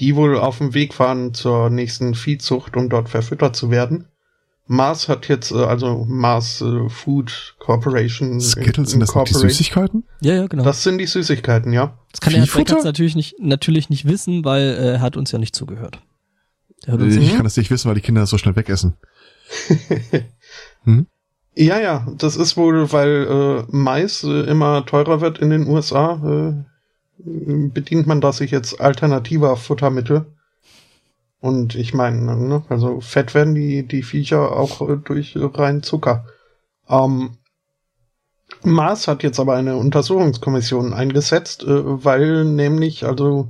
die wohl auf dem Weg waren zur nächsten Viehzucht, um dort verfüttert zu werden. Mars hat jetzt, äh, also Mars äh, Food Corporation. Skittles sind das die Süßigkeiten? Ja, ja, genau. Das sind die Süßigkeiten, ja. Das kann Viehfutter? er natürlich nicht, natürlich nicht wissen, weil äh, er hat uns ja nicht zugehört. Uns ich kann das nicht wissen, weil die Kinder das so schnell wegessen. [LAUGHS] hm? Ja, ja, das ist wohl, weil äh, Mais äh, immer teurer wird in den USA. Bedient man da sich jetzt alternativer Futtermittel. Und ich meine, ne, also fett werden die, die Viecher auch äh, durch rein Zucker. Ähm, Mars hat jetzt aber eine Untersuchungskommission eingesetzt, äh, weil nämlich also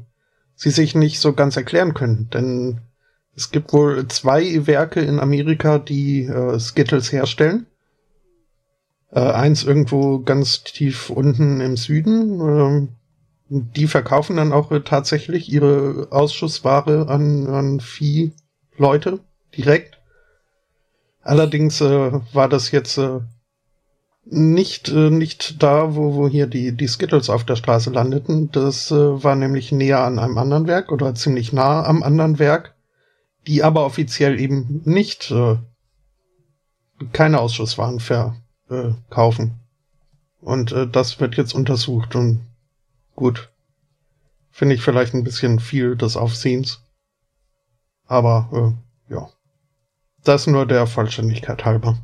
sie sich nicht so ganz erklären können. Denn es gibt wohl zwei Werke in Amerika, die äh, Skittles herstellen. Äh, eins irgendwo ganz tief unten im Süden. Die verkaufen dann auch tatsächlich ihre Ausschussware an, an Viehleute direkt. Allerdings äh, war das jetzt äh, nicht, äh, nicht da, wo, wo hier die, die Skittles auf der Straße landeten. Das äh, war nämlich näher an einem anderen Werk oder ziemlich nah am anderen Werk, die aber offiziell eben nicht äh, keine Ausschusswaren verkaufen. Und äh, das wird jetzt untersucht und gut. Finde ich vielleicht ein bisschen viel des Aufsehens. Aber äh, ja. Das nur der Vollständigkeit halber.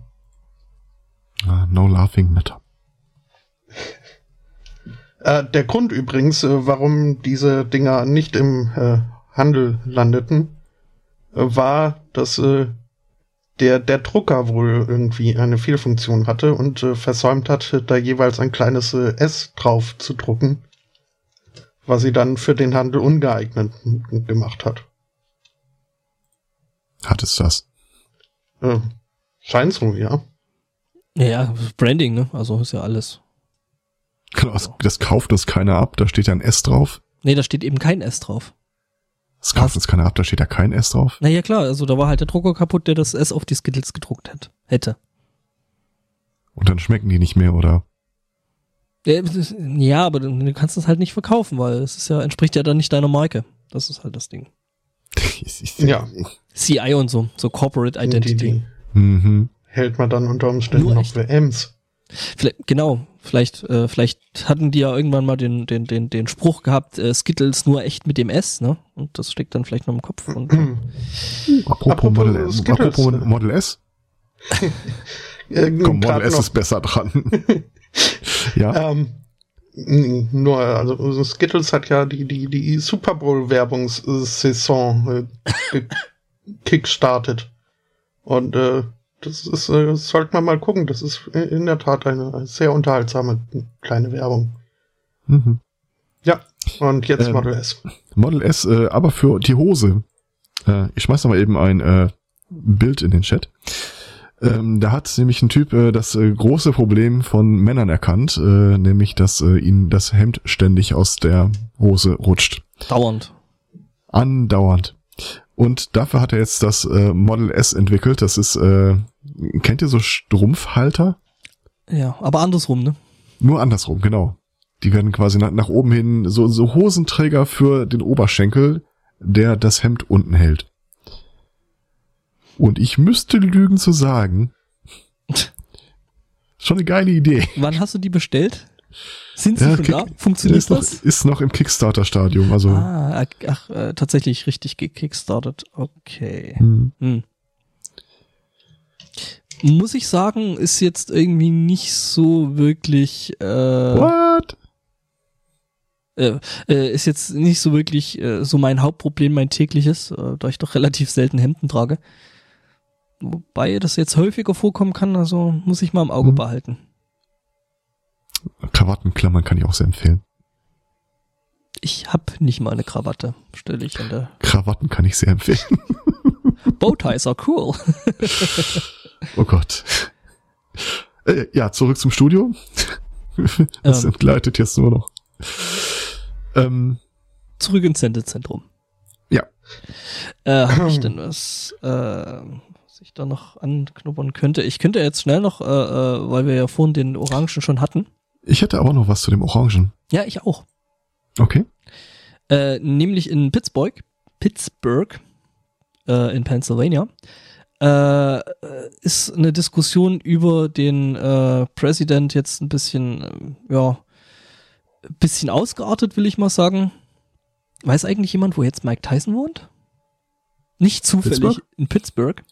Uh, no laughing matter. [LAUGHS] Äh, der Grund übrigens, äh, warum diese Dinger nicht im äh, Handel landeten, äh, war, dass äh, der, der Drucker wohl irgendwie eine Fehlfunktion hatte und äh, versäumt hat, da jeweils ein kleines S drauf zu drucken, was sie dann für den Handel ungeeignet gemacht hat. Hat es das? Äh, scheint so, ja. Ja, Branding, ne? Also ist ja alles. Genau, das, das kauft das keiner ab, da steht ja ein S drauf. Nee, da steht eben kein S drauf. Das kauft das keiner ab, da steht ja kein S drauf. Naja, klar, also da war halt der Drucker kaputt, der das S auf die Skittles gedruckt hat, hätte. Und dann schmecken die nicht mehr, oder? Ja, aber du kannst das halt nicht verkaufen, weil es ist ja, entspricht ja dann nicht deiner Marke. Das ist halt das Ding. [LAUGHS] ja. CI und so, so Corporate Identity. Mhm. Hält man dann unter Umständen Nur noch echt? für Ems. Vielleicht, genau, vielleicht, äh, vielleicht hatten die ja irgendwann mal den, den, den, den Spruch gehabt, äh, Skittles nur echt mit dem S, ne? Und das steckt dann vielleicht noch im Kopf. Und, [CLEARS THROAT] apropos, apropos, Model, S, apropos Model S. [LAUGHS] Komm, Model S ist besser dran. [LAUGHS] [LAUGHS] ja. Ähm, nur, also Skittles hat ja die, die, die Super Bowl Werbungssaison äh, [LAUGHS] kickstartet. Und äh, das ist, äh, das sollte man mal gucken. Das ist in der Tat eine sehr unterhaltsame kleine Werbung. Mhm. Ja, und jetzt äh, Model S. Model S, äh, aber für die Hose. Äh, ich schmeiß noch mal eben ein äh, Bild in den Chat. Ähm, da hat nämlich ein Typ äh, das äh, große Problem von Männern erkannt, äh, nämlich dass äh, ihnen das Hemd ständig aus der Hose rutscht. Dauernd. Andauernd. Und dafür hat er jetzt das äh, Model S entwickelt. Das ist, äh, kennt ihr so Strumpfhalter? Ja, aber andersrum, ne? Nur andersrum, genau. Die werden quasi nach, nach oben hin so, so Hosenträger für den Oberschenkel, der das Hemd unten hält. Und ich müsste lügen zu sagen, schon eine geile Idee. Wann hast du die bestellt? Sind sie ja, schon Kick, da? Funktioniert ist das? Noch, ist noch im Kickstarter-Stadium. Also. Ah, ach, äh, tatsächlich richtig gekickstartet. Okay. Hm. Hm. Muss ich sagen, ist jetzt irgendwie nicht so wirklich. Äh, What? Äh, äh, ist jetzt nicht so wirklich äh, so mein Hauptproblem, mein tägliches, äh, da ich doch relativ selten Hemden trage. Wobei das jetzt häufiger vorkommen kann, also muss ich mal im Auge hm. behalten. Krawattenklammern kann ich auch sehr empfehlen. Ich hab nicht mal eine Krawatte, stelle ich an der. Krawatten kann ich sehr empfehlen. [LAUGHS] Bowties are cool. [LAUGHS] oh Gott. Äh, ja, zurück zum Studio. [LAUGHS] Das ähm, entgleitet jetzt nur noch. Ähm, zurück ins Sendezentrum. Ja. Äh, hab ich [CLEARS THROAT] denn was? Äh, ich da noch anknuppern könnte. Ich könnte jetzt schnell noch, äh, äh, weil wir ja vorhin den Orangen schon hatten. Ich hätte aber noch was zu dem Orangen. Ja, ich auch. Okay. Äh, nämlich in Pittsburgh, Pittsburgh äh, in Pennsylvania, äh, ist eine Diskussion über den äh, President jetzt ein bisschen, ja, bisschen ausgeartet, will ich mal sagen. Weiß eigentlich jemand, wo jetzt Mike Tyson wohnt? Nicht zufällig Pittsburgh? in Pittsburgh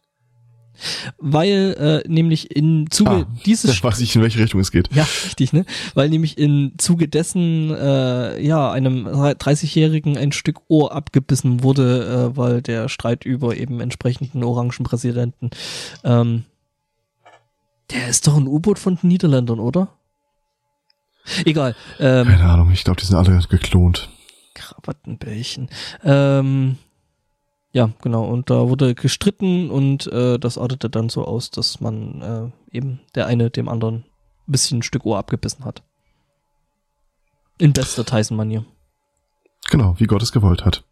weil äh, nämlich im Zuge ah, dieses weiß ich in welche Richtung es geht. Ja, richtig, ne? Weil nämlich im Zuge dessen äh, ja einem 30-jährigen ein Stück Ohr abgebissen wurde, äh, weil der Streit über eben entsprechenden Orangenpräsidenten ähm, der ist doch ein U-Boot von den Niederländern, oder? Egal. Ähm, Keine Ahnung, ich glaube, die sind alle geklont. Krawattenbällchen. Ähm, ja, genau. Und da wurde gestritten und äh, das artete dann so aus, dass man äh, eben der eine dem anderen ein bisschen ein Stück Ohr abgebissen hat. In bester Tyson-Manier. Genau, wie Gott es gewollt hat.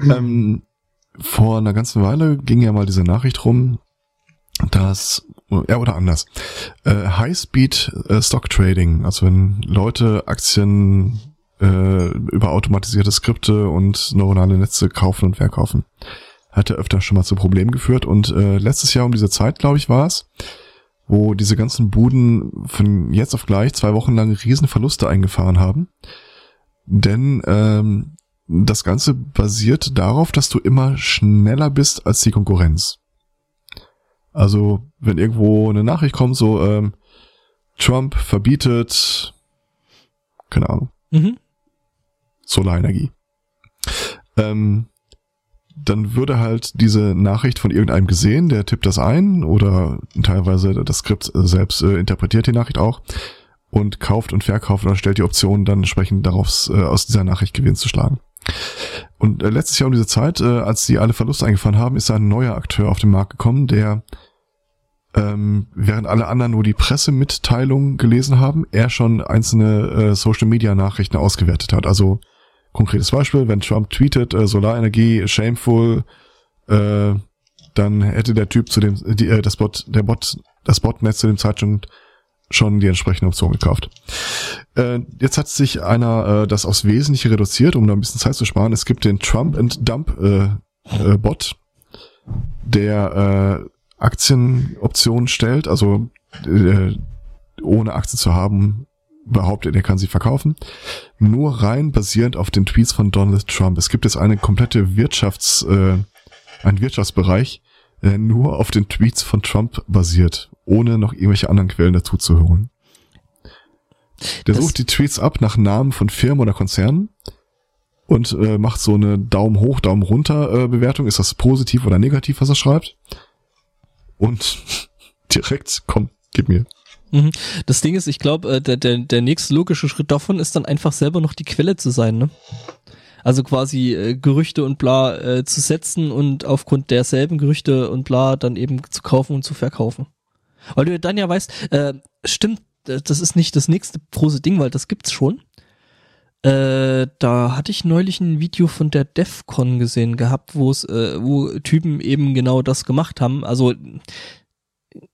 ähm, vor einer ganzen Weile ging ja mal diese Nachricht rum, dass, ja oder anders, äh, High-Speed äh, Stock Trading, also wenn Leute Aktien äh, über automatisierte Skripte und neuronale Netze kaufen und verkaufen, hatte öfter schon mal zu Problemen geführt und äh, letztes Jahr um diese Zeit, glaube ich, war es, wo diese ganzen Buden von jetzt auf gleich zwei Wochen lang riesen Verluste eingefahren haben. Denn ähm, das Ganze basiert darauf, dass du immer schneller bist als die Konkurrenz. Also, wenn irgendwo eine Nachricht kommt, so ähm, Trump verbietet, keine Ahnung, mhm. Solarenergie. Ähm, dann würde halt diese Nachricht von irgendeinem gesehen, der tippt das ein oder teilweise das Skript selbst äh, interpretiert die Nachricht auch und kauft und verkauft oder stellt die Option dann entsprechend darauf äh, aus dieser Nachricht Gewinn zu schlagen. Und äh, letztes Jahr um diese Zeit, äh, als die alle Verluste eingefahren haben, ist ein neuer Akteur auf den Markt gekommen, der ähm, während alle anderen nur die Pressemitteilung gelesen haben, er schon einzelne äh, Social-Media-Nachrichten ausgewertet hat. Also konkretes Beispiel, wenn Trump tweetet, äh, Solarenergie, shameful, äh, dann hätte der Typ zu dem, die, äh, das Bot, der Bot, das Botnetz zu dem Zeitpunkt schon die entsprechende Option gekauft. Äh, jetzt hat sich einer äh, das aufs Wesentliche reduziert, um da ein bisschen Zeit zu sparen. Es gibt den Trump and Dump äh, äh, Bot, der äh, Aktienoptionen stellt, also äh, ohne Aktien zu haben, behauptet, er kann sie verkaufen. Nur rein basierend auf den Tweets von Donald Trump. Es gibt jetzt eine komplette Wirtschafts, äh, ein Wirtschaftsbereich, der nur auf den Tweets von Trump basiert ohne noch irgendwelche anderen Quellen dazu zu holen. Der das sucht die Tweets ab nach Namen von Firmen oder Konzernen und äh, macht so eine Daumen hoch, Daumen runter äh, Bewertung. Ist das positiv oder negativ, was er schreibt? Und [LAUGHS] direkt, komm, gib mir. Mhm. Das Ding ist, ich glaube, äh, der, der, der nächste logische Schritt davon ist dann einfach selber noch die Quelle zu sein, ne? Also quasi äh, Gerüchte und bla äh, zu setzen und aufgrund derselben Gerüchte und bla dann eben zu kaufen und zu verkaufen. Weil du dann ja weißt, äh, stimmt, das ist nicht das nächste große Ding, weil das gibt's schon. Äh, da hatte ich neulich ein Video von der DEFCON gesehen gehabt, wo es, äh, wo Typen eben genau das gemacht haben. Also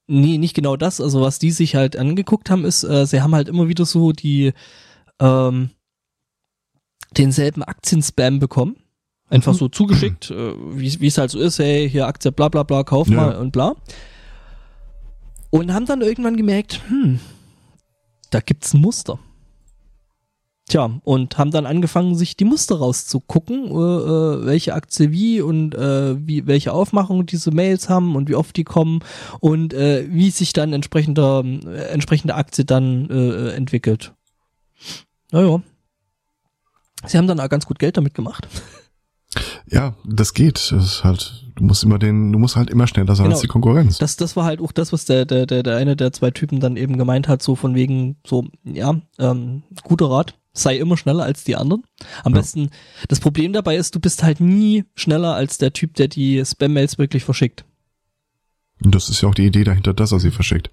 nee, nicht genau das. Also was die sich halt angeguckt haben, ist, äh, sie haben halt immer wieder so die ähm, denselben Aktienspam bekommen. Einfach mhm. so zugeschickt, äh, wie es halt so ist, hey, hier Aktie, bla bla bla, kauf ja. mal und bla. Und haben dann irgendwann gemerkt, hm, da gibt's ein Muster. Tja, und haben dann angefangen, sich die Muster rauszugucken, äh, äh, welche Aktie wie und äh, wie, welche Aufmachung diese Mails haben und wie oft die kommen und äh, wie sich dann entsprechender, äh, entsprechende Aktie dann äh, entwickelt. Naja. Sie haben dann auch ganz gut Geld damit gemacht. Ja, das geht. Das ist halt, du musst immer den, du musst halt immer schneller sein genau. als die Konkurrenz. Das, das war halt auch das, was der, der, der, der eine der zwei Typen dann eben gemeint hat, so von wegen, so, ja, ähm, guter Rat, sei immer schneller als die anderen. Am ja. besten, das Problem dabei ist, du bist halt nie schneller als der Typ, der die Spam-Mails wirklich verschickt. Und das ist ja auch die Idee dahinter, dass er sie verschickt.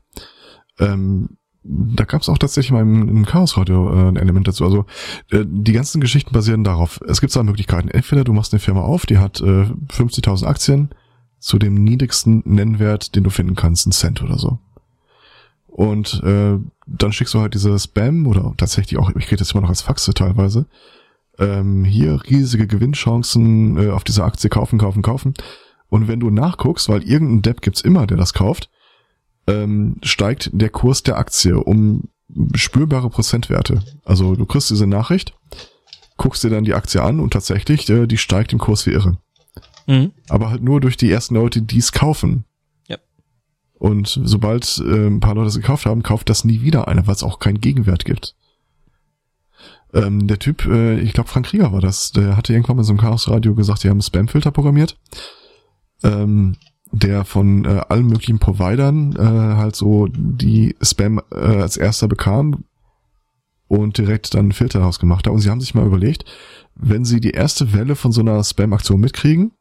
Ähm, da gab es auch tatsächlich mal im, im Chaos Radio äh, ein Element dazu. Also äh, die ganzen Geschichten basieren darauf. Es gibt zwei Möglichkeiten. Entweder du machst eine Firma auf, die hat äh, 50.000 Aktien zu dem niedrigsten Nennwert, den du finden kannst, ein Cent oder so. Und äh, dann schickst du halt diese Spam oder tatsächlich auch, ich kriege das immer noch als Faxe teilweise. Ähm, hier riesige Gewinnchancen äh, auf diese Aktie kaufen, kaufen, kaufen. Und wenn du nachguckst, weil irgendein Depp gibt's immer, der das kauft, ähm, steigt der Kurs der Aktie um spürbare Prozentwerte. Also du kriegst diese Nachricht, guckst dir dann die Aktie an und tatsächlich, äh, die steigt im Kurs wie irre. Mhm. Aber halt nur durch die ersten Leute, die es kaufen. Und sobald äh, ein paar Leute es gekauft haben, kauft das nie wieder einer, weil es auch keinen Gegenwert gibt. Ähm, der Typ, äh, ich glaube Frank Krieger war das, der hatte irgendwann mal so einem Chaos-Radio gesagt, die haben Spamfilter programmiert. Ähm, der von äh, allen möglichen Providern äh, halt so die Spam äh, als erster bekam und direkt dann einen Filter daraus gemacht hat. Und sie haben sich mal überlegt, wenn sie die erste Welle von so einer Spam-Aktion mitkriegen,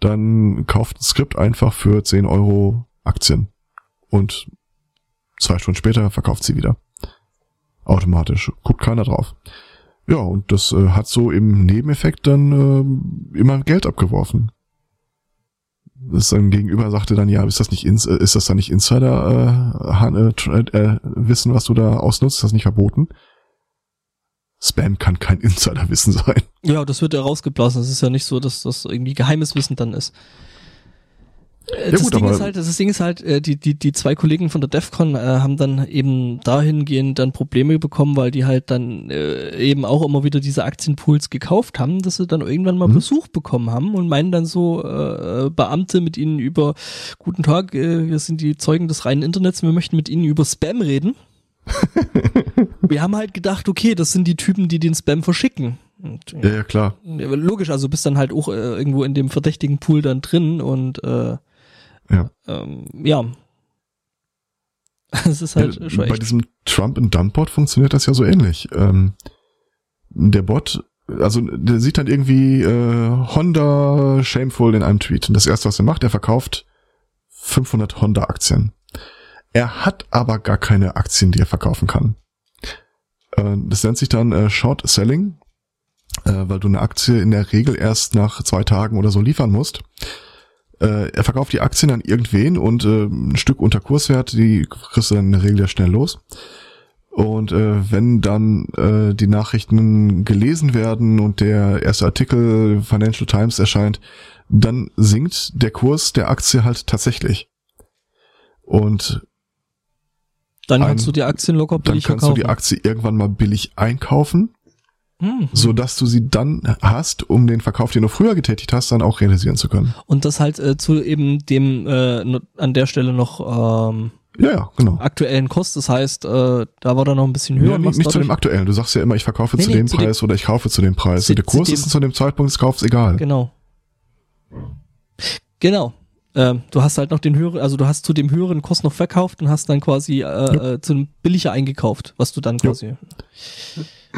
dann kauft ein Skript einfach für 10 Euro Aktien. Und zwei Stunden später verkauft sie wieder. Automatisch. Guckt keiner drauf. Ja, und das äh, hat so im Nebeneffekt dann äh, immer Geld abgeworfen. Das dann gegenüber sagte dann, ja, ist das nicht ins, äh, ist das dann nicht Insider äh, äh, äh, Wissen, was du da ausnutzt? Ist das nicht verboten? Spam kann kein [LAUGHS] Insiderwissen sein. Ja, das wird ja rausgeblasen. Es ist ja nicht so, dass das irgendwie geheimes Wissen dann ist. Ja das, gut, Ding ist halt, das Ding ist halt, äh, die, die, die zwei Kollegen von der DEFCON äh, haben dann eben dahingehend dann Probleme bekommen, weil die halt dann äh, eben auch immer wieder diese Aktienpools gekauft haben, dass sie dann irgendwann mal Mhm. Besuch bekommen haben und meinen dann so äh, Beamte mit ihnen über Guten Tag, äh, wir sind die Zeugen des reinen Internets, wir möchten mit ihnen über Spam reden. [LAUGHS] wir haben halt gedacht, okay, das sind die Typen, die den Spam verschicken. Und, Ja, ja, klar. logisch, also bist dann halt auch äh, irgendwo in dem verdächtigen Pool dann drin und äh, Ja. ähm, ja. [LAUGHS] Es ist halt ja, schon bei echt. diesem Trump and Dump Bot funktioniert das ja so ähnlich. Ähm, der Bot, also der sieht dann irgendwie äh, Honda shameful in einem Tweet. Und das erste, was er macht, er verkauft 500 Honda-Aktien. Er hat aber gar keine Aktien, die er verkaufen kann. Äh, das nennt sich dann äh, Short Selling, äh, weil du eine Aktie in der Regel erst nach zwei Tagen oder so liefern musst. Äh, er verkauft die Aktien an irgendwen und äh, ein Stück unter Kurswert, die kriegst du dann in der Regel ja schnell los. Und äh, wenn dann äh, die Nachrichten gelesen werden und der erste Artikel Financial Times erscheint, dann sinkt der Kurs der Aktie halt tatsächlich. Und Dann ein- kannst du die Aktien locker dann billig kannst verkaufen. du die Aktie irgendwann mal billig einkaufen, Hm. so dass du sie dann hast, um den Verkauf, den du früher getätigt hast, dann auch realisieren zu können. Und das halt äh, zu eben dem äh, an der Stelle noch ähm, Ja, ja, genau. aktuellen Kost. Das heißt, äh, da war dann noch ein bisschen höher. Ja, nicht, nicht zu dem aktuellen. Du sagst ja immer, ich verkaufe Nee, zu nee, dem zu dem- Preis oder ich kaufe zu dem Preis. Zu- der zu Kurs dem- ist zu dem Zeitpunkt des Kaufs egal. Genau. Genau. Ähm, du hast halt noch den höheren, also du hast zu dem höheren Kurs noch verkauft und hast dann quasi äh, äh, zu einem billiger eingekauft, was du dann quasi.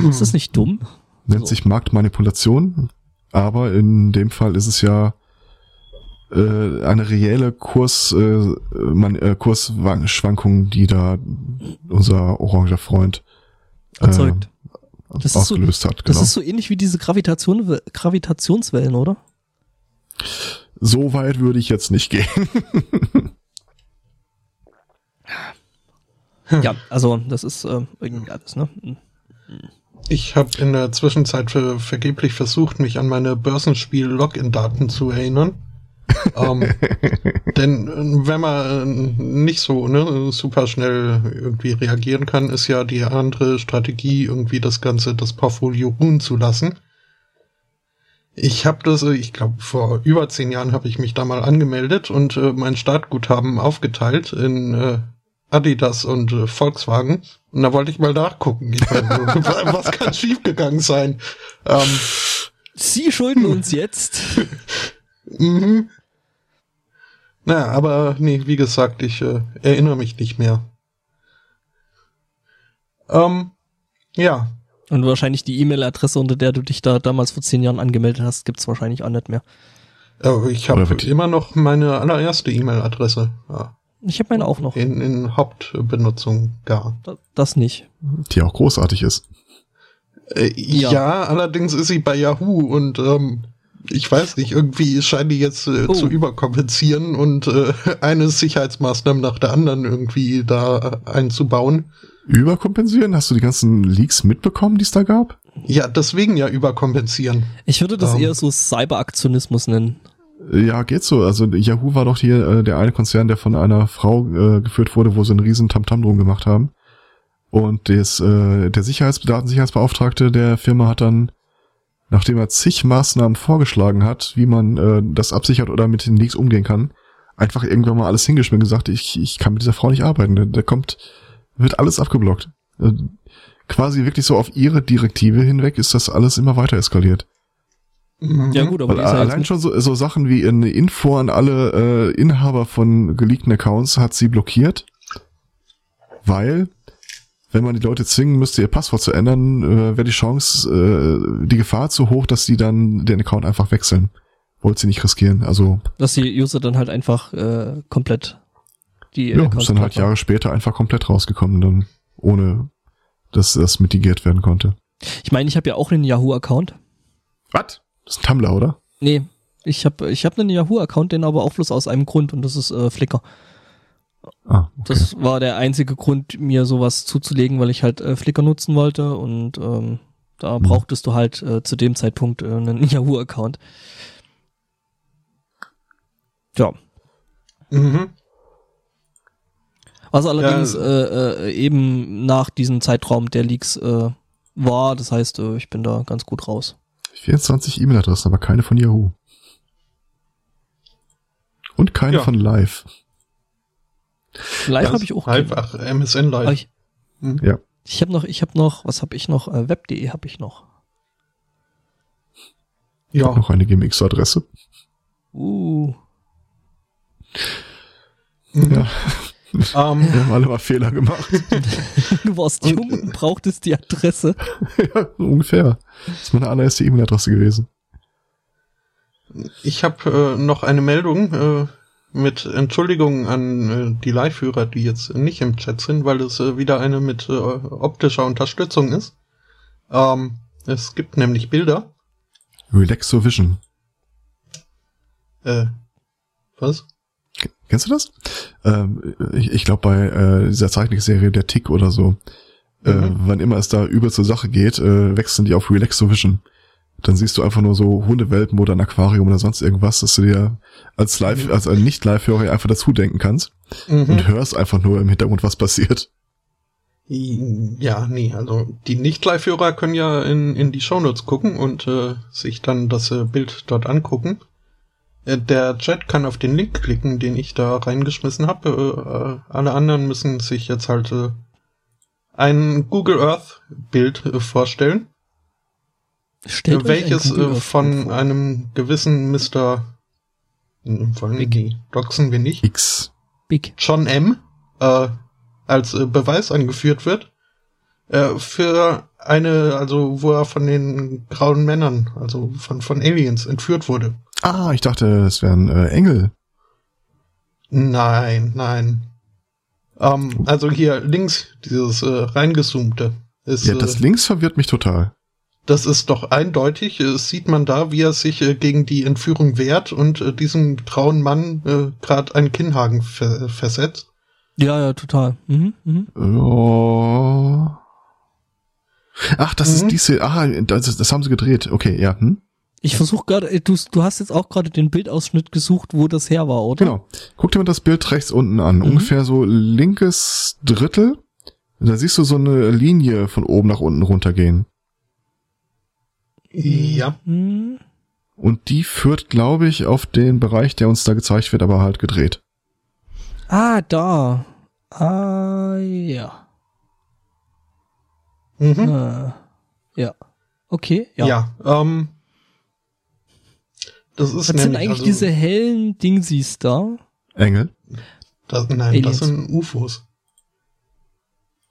Ist das nicht dumm? Nennt So. sich Marktmanipulation, aber in dem Fall ist es ja äh, eine reelle Kurs, äh, man, äh, Kursschwankung, die da unser oranger Freund äh, Erzeugt. Das ist so- ausgelöst hat. Das Genau. ist so ähnlich wie diese Gravitation, Gravitationswellen, oder? so weit würde ich jetzt nicht gehen. [LAUGHS] Ja, also das ist äh, irgendwie alles, ne? Ich habe in der Zwischenzeit ver vergeblich versucht, mich an meine Börsenspiel-Login-Daten zu erinnern. [LAUGHS] ähm, denn äh, wenn man äh, nicht so ne, super schnell irgendwie reagieren kann, ist ja die andere Strategie, irgendwie das Ganze, das Portfolio ruhen zu lassen. Ich habe das, äh, ich glaube, vor über zehn Jahren habe ich mich da mal angemeldet und äh, mein Startguthaben aufgeteilt in äh, Adidas und äh, Volkswagen. Und da wollte ich mal nachgucken. Ich meine, [LAUGHS] was kann schiefgegangen sein? Ähm, Sie schulden uns jetzt. [LAUGHS] mhm. Naja, aber nee, wie gesagt, ich äh, erinnere mich nicht mehr. Ähm, ja, Und wahrscheinlich die E-Mail-Adresse, unter der du dich da damals vor zehn Jahren angemeldet hast, gibt's wahrscheinlich auch nicht mehr. ich habe immer noch meine allererste E-Mail-Adresse. Ja, Ich habe meine auch noch. in, in Hauptbenutzung gar. Da- Das nicht. die auch großartig ist. Äh, Ja. ja. allerdings ist sie bei Yahoo und ähm, ich weiß nicht, irgendwie scheint die jetzt äh, Oh. zu überkompensieren und äh, [LAUGHS] eine Sicherheitsmaßnahme nach der anderen irgendwie da einzubauen. Überkompensieren? Hast du die ganzen Leaks mitbekommen, die es da gab? Ja, deswegen ja überkompensieren. Ich würde das Ähm. eher so Cyberaktionismus nennen. Ja, geht so. Also Yahoo war doch hier äh, der eine Konzern, der von einer Frau äh, geführt wurde, wo sie einen riesen Tamtam drum gemacht haben. Und des, äh, der Sicherheits Datensicherheitsbeauftragte der Firma hat dann, nachdem er zig Maßnahmen vorgeschlagen hat, wie man äh, das absichert oder mit den Leaks umgehen kann, einfach irgendwann mal alles hingeschmissen und gesagt, ich, ich kann mit dieser Frau nicht arbeiten. Der kommt, wird alles abgeblockt. Äh, quasi wirklich so auf ihre Direktive hinweg ist das alles immer weiter eskaliert. Mhm. Ja gut, aber Weil ist ja allein schon so, so Sachen wie eine Info an alle äh, Inhaber von geleakten Accounts hat sie blockiert, weil wenn man die Leute zwingen müsste, ihr Passwort zu ändern, äh, wäre die Chance, äh, die Gefahr zu hoch, dass sie dann den Account einfach wechseln. Wollte sie nicht riskieren. Also dass die User dann halt einfach äh, komplett die Ja, ist dann halt. Jahre später einfach komplett rausgekommen, dann ohne dass das mitigiert werden konnte. Ich meine, ich habe ja auch einen Yahoo-Account. Was? Das ist ein Tumblr, oder? Nee, ich habe ich hab einen Yahoo-Account, den aber auch bloß aus einem Grund und das ist äh, Flickr. Ah, okay. Das war der einzige Grund, mir sowas zuzulegen, weil ich halt äh, Flickr nutzen wollte und ähm, da Mhm. brauchtest du halt äh, zu dem Zeitpunkt äh, einen [LAUGHS] Yahoo-Account. Ja. Mhm. Was allerdings Ja. äh, äh, eben nach diesem Zeitraum der Leaks äh, war, das heißt, äh, ich bin da ganz gut raus. 24 E-Mail-Adressen, aber keine von Yahoo. Und keine Ja. von Live. Live habe ich auch. Live, ach, MSN Live. Ich Mhm. Ja. ich habe noch, ich habe noch, was habe ich noch? Äh, Web.de habe ich noch. ja. Noch eine GMX-Adresse. Uh. Mhm. Ja. [LAUGHS] Ähm, Wir haben alle mal Fehler gemacht. [LAUGHS] Du warst jung und brauchtest die Adresse. [LAUGHS] ja, so ungefähr. Das ist meine allererste E-Mail-Adresse gewesen. Ich habe äh, noch eine Meldung äh, mit Entschuldigung an äh, die Live-Hörer, die jetzt nicht im Chat sind, weil es äh, wieder eine mit äh, optischer Unterstützung ist. Ähm, es gibt nämlich Bilder. Relaxovision. Äh, was? Kennst du das? Ähm, ich ich glaube bei äh, dieser Zeichentrickserie Der Tick oder so, äh, Mhm. wann immer es da über zur Sache geht, äh, wechseln die auf Relaxovision. Dann siehst du einfach nur so Hundewelpen oder ein Aquarium oder sonst irgendwas, dass du dir als Live, Mhm. als ein Nicht-Live-Hörer einfach dazu denken kannst Mhm. und hörst einfach nur im Hintergrund, was passiert. Ja, nee, also die Nicht-Live-Hörer können ja in, in die Shownotes gucken und äh, sich dann das äh, Bild dort angucken. Äh, der Chat kann auf den Link klicken, den ich da reingeschmissen habe. Äh, äh, alle anderen müssen sich jetzt halt ein Google Earth Bild vorstellen, Stellt euch ein welches Google Earth von vor. einem gewissen Mr. Vor allem, die doxen wir nicht. X. Big. John M. Äh, als Beweis angeführt wird. Äh, für eine, also wo er von den grauen Männern, also von, von Aliens entführt wurde. Ah, ich dachte, es wären äh, Engel. Nein, nein. Ähm, also hier links, dieses äh, reingezoomte. Ist, Ja, das äh, links verwirrt mich total. das ist doch eindeutig. Es sieht man da, wie er sich äh, gegen die Entführung wehrt und äh, diesem grauen Mann äh, gerade einen Kinnhaken ver versetzt. Ja, ja, total. Mhm, mhm. Oh. Ach, das Mhm. ist diese, ah, das, das haben sie gedreht. Okay, ja. Hm? Ich versuche gerade, äh, du, du hast jetzt auch gerade den Bildausschnitt gesucht, wo das her war, oder? Genau. Guck dir mal das Bild rechts unten an. Mhm. Ungefähr so linkes Drittel. Da siehst du so eine Linie von oben nach unten runtergehen. Ja. Mhm. Und die führt, glaube ich, auf den Bereich, der uns da gezeigt wird, aber halt gedreht. Ah, da. Ah, ja. Mhm. Ah, ja. Okay, ja. Ja, ähm, das ist Was sind nämlich, eigentlich also, diese hellen Dingsies da? Engel. das, nein, Aliens? das sind UFOs.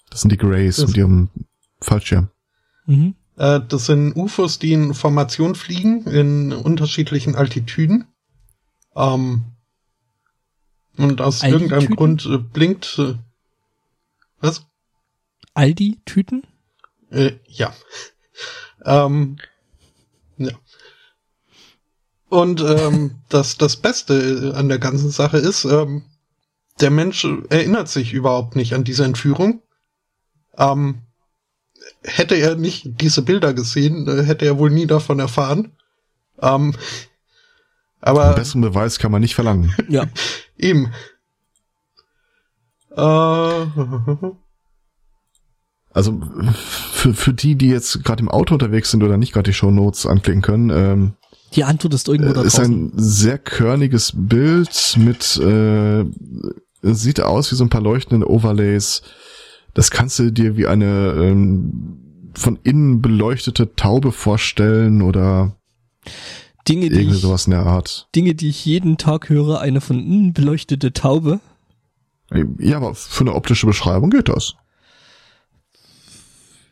Das sind die Greys Das- mit ihrem Fallschirm. Mhm. Äh, das sind UFOs, die in Formation fliegen, in unterschiedlichen Altitüden. Ähm, und aus Altitüden? irgendeinem Grund äh, blinkt, äh, was? Aldi-Tüten? Äh, ja. ähm, ja. Und ähm, [LAUGHS] das, das Beste äh, an der ganzen Sache ist, ähm, der Mensch erinnert sich überhaupt nicht an diese Entführung. Ähm, hätte er nicht diese Bilder gesehen, äh, hätte er wohl nie davon erfahren. Ähm, Einen aber besseren Beweis kann man nicht verlangen. [LAUGHS] Ja. [LAUGHS] eben. Äh, Also für, für die, die jetzt gerade im Auto unterwegs sind oder nicht gerade die Shownotes anklicken können, ähm, Die Antwort ist irgendwo da Äh, ist draußen. ein sehr körniges Bild mit, äh, sieht aus wie so ein paar leuchtende Overlays. Das kannst du dir wie eine ähm, von innen beleuchtete Taube vorstellen oder Dinge, die irgendwie ich, sowas in der Art. Dinge, die ich jeden Tag höre, eine von innen beleuchtete Taube. Ja, aber für eine optische Beschreibung geht das.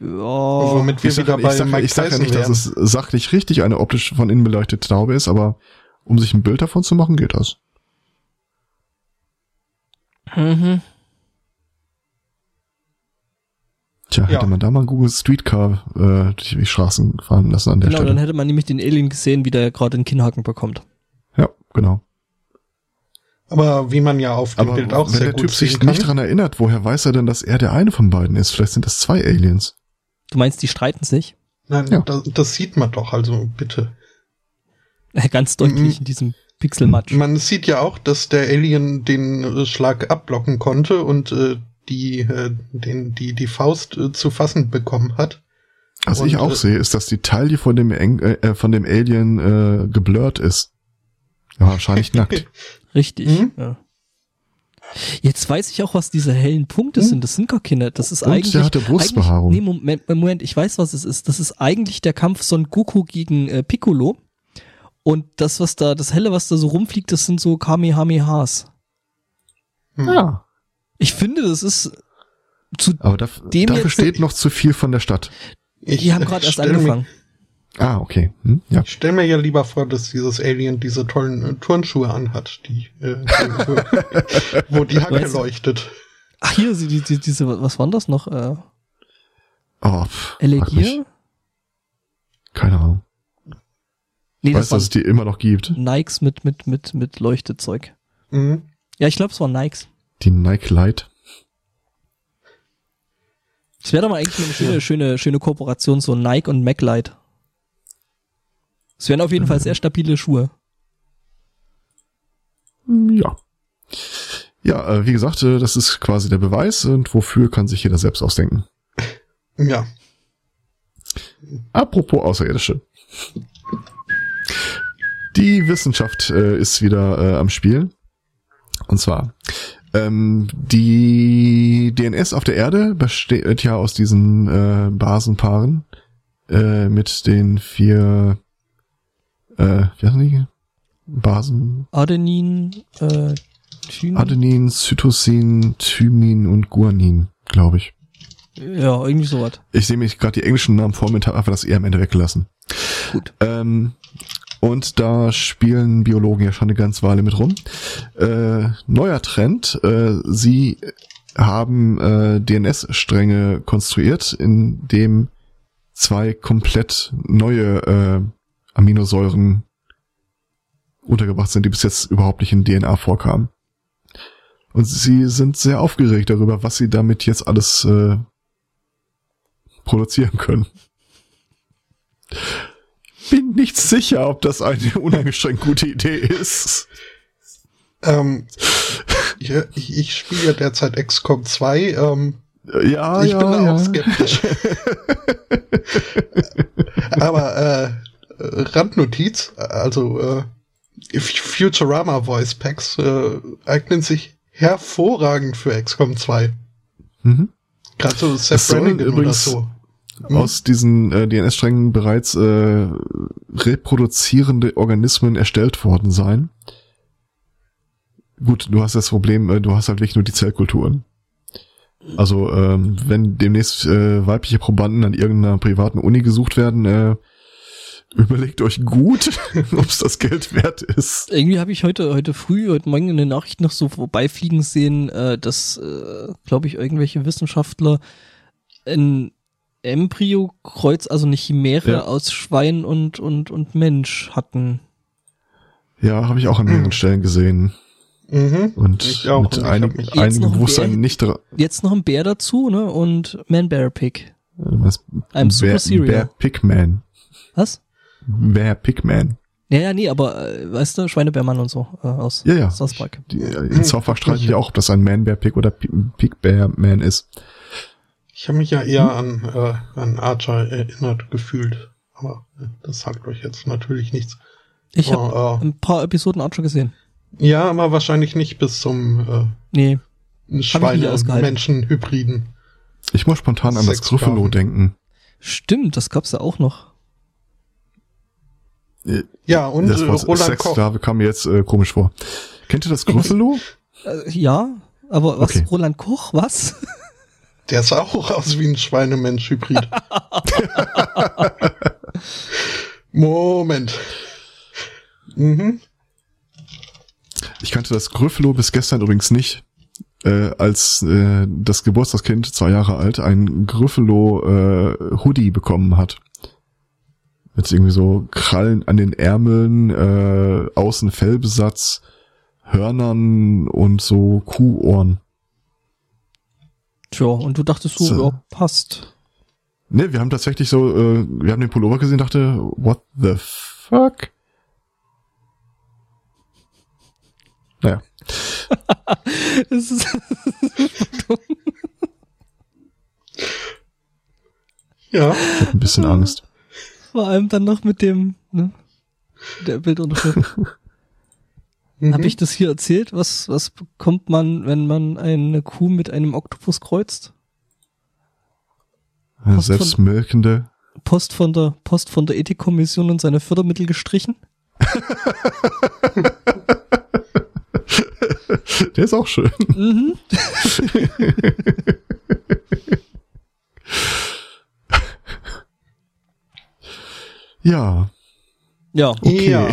Ja. womit wir Ich sag, wieder ich sag, ich sag ja nicht, dass wären. es sachlich richtig eine optisch von innen beleuchtete Taube ist, aber um sich ein Bild davon zu machen, geht das. Mhm. Tja, Ja. hätte man da mal ein Google Streetcar äh, durch die Straßen fahren lassen an der Genau, Stelle. dann hätte man nämlich den Alien gesehen, wie der gerade einen Kinnhaken bekommt. ja, genau. Aber wie man ja auf dem Aber Bild auch wenn sehr der gut Typ sich kann. nicht dran erinnert, woher weiß er denn, dass er der eine von beiden ist? Vielleicht sind das zwei Aliens. Du meinst, die streiten sich? Nein, Ja. das, das sieht man doch, also bitte. [LAUGHS] Ganz deutlich Mhm. in diesem Pixelmatch. Man sieht ja auch, dass der Alien den äh, Schlag abblocken konnte und äh, die, äh, den, die, die Faust äh, zu fassen bekommen hat. Was Und, ich auch äh, sehe, ist, dass die Taille von dem, Eng äh, äh, von dem Alien äh, geblurrt ist. Ja, wahrscheinlich [LAUGHS] nackt. Richtig. Mhm. Ja. Jetzt weiß ich auch, was diese hellen Punkte Mhm. sind. Das sind gar keine. Das ist Und eigentlich. der hatte Brustbehaarung. Nee, Moment, Moment, ich weiß, was es ist. Das ist eigentlich der Kampf Son Goku gegen äh, Piccolo. Und das, was da, das helle, was da so rumfliegt, das sind so Kamehamehas. Hm. ja. Ich finde, das ist zu. Aber da, Dem dafür jetzt- steht noch zu viel von der Stadt. Ich, Die haben gerade erst angefangen. Ah, okay. Hm? Ja. Ich stell mir ja lieber vor, dass dieses Alien diese tollen äh, Turnschuhe anhat, die, äh, die [LAUGHS] wo die Hacke Weißt du- leuchtet. Ach, hier, die, die, diese, was waren das noch? Äh, Oh, pff. Elegier? Keine Ahnung. Nee, Ich weiß, das dass es die immer noch gibt. Nikes mit, mit, mit, mit Leuchtezeug. Mhm. Ja, ich glaube, es waren Nikes. Die Nike Light. Das wäre doch mal eigentlich eine schöne, schöne, schöne Kooperation, so Nike und MacLight. Es wären auf jeden Fall sehr stabile Schuhe. Hm, Ja. Ja, äh, wie gesagt, äh, das ist quasi der Beweis und wofür kann sich jeder selbst ausdenken. Ja. Apropos Außerirdische. Die Wissenschaft äh, ist wieder äh, am Spiel. Und zwar, ähm, die DNS auf der Erde besteht ja aus diesen äh, Basenpaaren mit den vier, äh, wie heißen die? Basen, Adenin, äh, Thymin. Adenin, Cytosin, Thymin und Guanin, glaube ich. Ja, irgendwie sowas. Ich sehe mich gerade die englischen Namen vor mir und habe einfach das eher am Ende weggelassen. Gut. Ähm, und da spielen Biologen ja schon eine ganze Weile mit rum. Äh, neuer Trend, äh, sie haben äh, DNS-Stränge konstruiert, in dem zwei komplett neue äh, Aminosäuren untergebracht sind, die bis jetzt überhaupt nicht in DNA vorkamen. Und sie sind sehr aufgeregt darüber, was sie damit jetzt alles äh, produzieren können. Bin nicht sicher, ob das eine [LAUGHS] uneingeschränkt gute Idee ist. Ähm, ja, ich, ich spiele ja derzeit XCOM 2. Ähm, Ja, ich ja, bin da ja. auch skeptisch. [LAUGHS] Aber äh, Randnotiz, also äh, Futurama Voice Packs äh, eignen sich hervorragend für XCOM 2. Mhm. Gerade so Seth Brannigan oder übrigens- so. Mhm. Aus diesen äh, DNS-Strängen bereits äh, reproduzierende Organismen erstellt worden sein. Gut, du hast das Problem, äh, du hast halt wirklich nur die Zellkulturen. Also, ähm, wenn demnächst äh, weibliche Probanden an irgendeiner privaten Uni gesucht werden, äh, überlegt euch gut, [LAUGHS] ob es das Geld wert ist. Irgendwie habe ich heute, heute früh, heute Morgen in der Nachricht noch so vorbeifliegen sehen, äh, dass, äh, glaube ich, irgendwelche Wissenschaftler ein Embryo-Kreuz, also eine Chimäre Ja. aus Schwein und, und, und Mensch hatten. Ja, habe ich auch an mehreren Stellen gesehen. Mhm. Und Ich auch, mit und ich einig, hab mich- Jetzt einigem noch ein Bewusstsein Bär? nicht Jetzt noch ein Bär dazu, ne? Und Man-Bear-Pig. was, I'm super Bear, serial. Bear Pigman. Was? Bear Pigman. Ja, ja, nee, aber, äh, weißt du, Schweinebärmann und so, äh, aus Ja, ja. South Park. Die, äh, in South Park streiten die auch, ob das ein Man Bear Pig oder Pi- Pig Bear Man ist. Ich habe mich ja eher an, äh, an Archer erinnert gefühlt. Aber äh, das sagt euch jetzt natürlich nichts. Ich habe äh, ein paar Episoden schon gesehen. ja, aber wahrscheinlich nicht bis zum Nee, äh, ausgehalten. Schweine-Menschen-Hybriden. Ich muss spontan an das Sklaven. denken. stimmt, das gab's ja auch noch. Äh, Ja, und Das äh, Wort Roland Koch. Sexsklave kam mir jetzt äh, komisch vor. Kennt ihr das Gryffalo? [LAUGHS] Äh, ja, aber was? Okay. Roland Koch, was? [LAUGHS] Der sah auch aus wie ein Schweinemensch-Hybrid. [LAUGHS] Moment. Mhm. ich kannte das Gryffalo bis gestern übrigens nicht. äh, als äh, das Geburtstagskind, zwei Jahre alt, ein Gryffalo äh, Hoodie bekommen hat. Mit irgendwie so Krallen an den Ärmeln, äh, außen Fellbesatz, Hörnern und so Kuhohren. Tja, und du dachtest so, So. ja, passt. Ne, wir haben tatsächlich so, äh, wir haben den Pullover gesehen, dachte, what the fuck? Naja, [LAUGHS] Das ist, Ja. ich hab ein bisschen Angst. Vor allem dann noch mit dem, ne, der Bildunterschrift. [LAUGHS] Mhm. Habe ich das hier erzählt? Was, was bekommt man, wenn man eine Kuh mit einem Oktopus kreuzt? Post von- Selbstmelkende. Post von der, Post von der Ethikkommission und seine Fördermittel gestrichen? [LAUGHS] Der ist auch schön. Mhm. [LAUGHS] Ja, Ja. okay. Ja.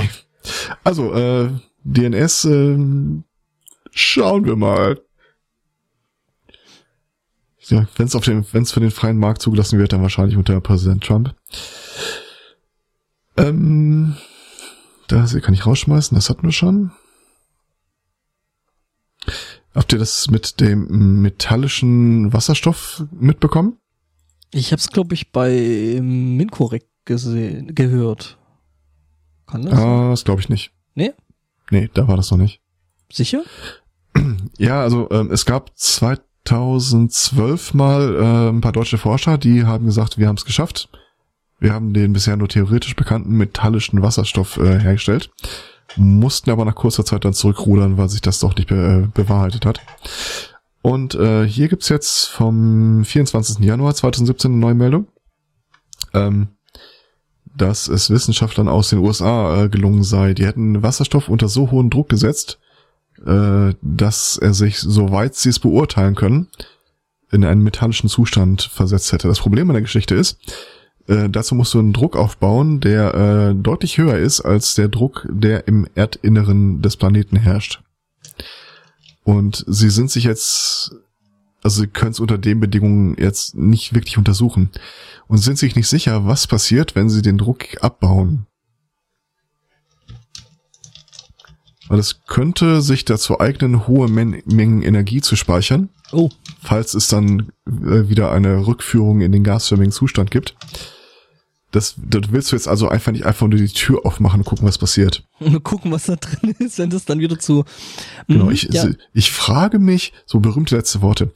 Also, äh, DNS, ähm, schauen wir mal. Ja, wenn es auf den, wenn es für den freien Markt zugelassen wird, dann wahrscheinlich unter Präsident Trump. Ähm, das hier kann ich rausschmeißen, das hatten wir schon. Habt ihr das mit dem metallischen Wasserstoff mitbekommen? Ich habe es, glaube ich, bei Minkorrekt gesehen, gehört. Kann das? Ah, das glaube ich nicht. Nee? Nee, da war das noch nicht. Sicher? [CLEARS THROAT] Ja, also ähm, es gab 2012 mal äh, ein paar deutsche Forscher, die haben gesagt, wir haben es geschafft. Wir haben den bisher nur theoretisch bekannten metallischen Wasserstoff äh, hergestellt, mussten aber nach kurzer Zeit dann zurückrudern, weil sich das doch nicht be äh, bewahrheitet hat. Und äh, hier gibt's jetzt vom 24. Januar 2017 eine neue Meldung, ähm, dass es Wissenschaftlern aus den USA äh, gelungen sei, die hätten Wasserstoff unter so hohen Druck gesetzt, äh, dass er sich, soweit sie es beurteilen können, in einen metallischen Zustand versetzt hätte. Das Problem an der Geschichte ist, äh, dazu musst du einen Druck aufbauen, der äh, deutlich höher ist als der Druck, der im Erdinneren des Planeten herrscht. Und sie sind sich jetzt, also sie können es unter den Bedingungen jetzt nicht wirklich untersuchen und sind sich nicht sicher, was passiert, wenn sie den Druck abbauen. Weil es könnte sich dazu eignen, hohe Men Mengen Energie zu speichern, Oh, falls es dann äh, wieder eine Rückführung in den gasförmigen Zustand gibt. Das, das willst du jetzt also einfach nicht einfach nur die Tür aufmachen und gucken, was passiert. [LAUGHS] mal gucken, was da drin ist, wenn das dann wieder zu. Genau, Mhm, ich, ja. ich frage mich, so berühmte letzte Worte.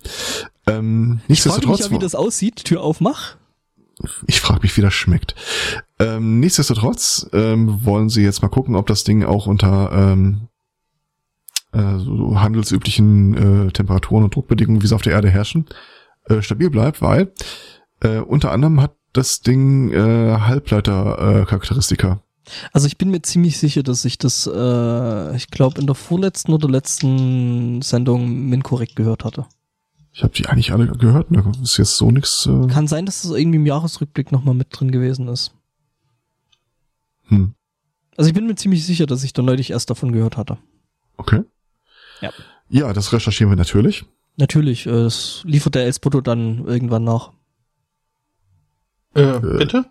Ähm, Ich frage mich ja, wie das aussieht. Tür aufmach. ich frage mich, wie das schmeckt. Ähm, nichtsdestotrotz ähm, wollen sie jetzt mal gucken, ob das Ding auch unter ähm, äh, so handelsüblichen äh, Temperaturen und Druckbedingungen, wie sie auf der Erde herrschen, äh, stabil bleibt, weil äh, unter anderem hat das Ding äh, Halbleiter-Charakteristika. Also ich bin mir ziemlich sicher, dass ich das, äh, ich glaube, in der vorletzten oder letzten Sendung Minkorrekt gehört hatte. ich habe die eigentlich alle gehört, da ist jetzt so nix. Äh, Kann sein, dass das irgendwie im Jahresrückblick nochmal mit drin gewesen ist. hm, Also ich bin mir ziemlich sicher, dass ich da neulich erst davon gehört hatte. okay. Ja. Ja, das recherchieren wir natürlich. Natürlich, äh, das liefert der Elspoto dann irgendwann nach. Äh, bitte?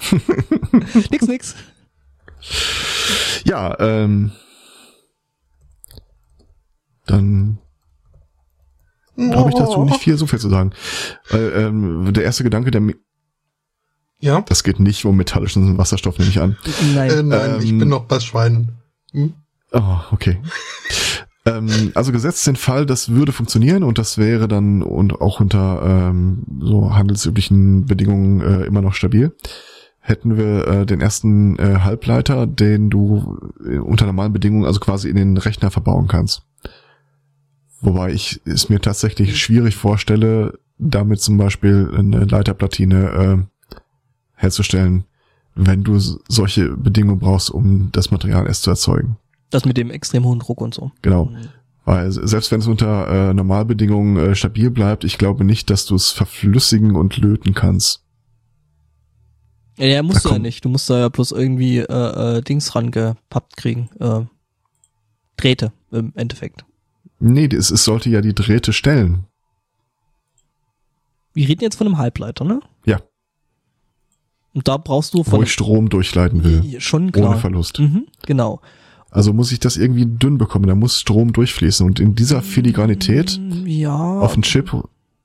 [LAUGHS] nix, nix. Ja, ähm, dann habe ich dazu nicht viel so viel zu sagen. Weil, ähm, der erste Gedanke, der mi- Ja? das geht nicht um metallischen Wasserstoff, nehme ich an. Nein. Äh, nein, ich Ähm, bin noch bei Schweinen. Hm? Oh, okay. Ähm, also gesetzt den Fall, das würde funktionieren und das wäre dann und auch unter ähm, so handelsüblichen Bedingungen äh, immer noch stabil. Hätten wir äh, den ersten äh, Halbleiter, den du äh, unter normalen Bedingungen also quasi in den Rechner verbauen kannst. Wobei ich es mir tatsächlich schwierig vorstelle, damit zum Beispiel eine Leiterplatine äh, herzustellen, wenn du solche Bedingungen brauchst, um das Material erst zu erzeugen. Das mit dem extrem hohen Druck und so. Genau. Weil se- selbst wenn es unter äh, Normalbedingungen äh, stabil bleibt, ich glaube nicht, dass du es verflüssigen und löten kannst. Ja, ja musst Da du ja kommt- nicht. Du musst da ja bloß irgendwie äh, äh, Dings rangepappt kriegen. Äh, Drähte im Endeffekt. Nee, es, es sollte ja die Drähte stellen. Wir reden jetzt von einem Halbleiter, ne? Ja. Und da brauchst du Wo von ich Strom durchleiten will. schon klar. Ohne Verlust. Mhm, genau. Also muss ich das irgendwie dünn bekommen, da muss Strom durchfließen. Und in dieser Filigranität Mm, Ja. auf den Chip,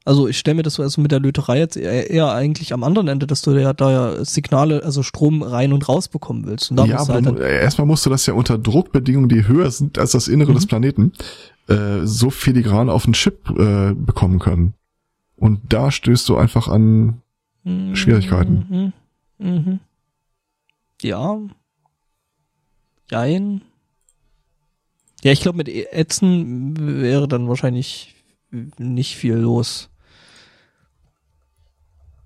Also ich stelle mir das so also mit der Löterei jetzt eher, eher eigentlich am anderen Ende, dass du ja da ja Signale, also Strom rein und raus bekommen willst. Und ja, musst du aber halt dann, äh, erstmal musst du das ja unter Druckbedingungen, die höher sind als das Innere Mhm. des Planeten, äh, so filigran auf den Chip äh, bekommen können. Und da stößt du einfach an, Schwierigkeiten. Mhm. Mhm. Ja. Jein. Ja, ich glaube, mit Ätzen wäre dann wahrscheinlich nicht viel los.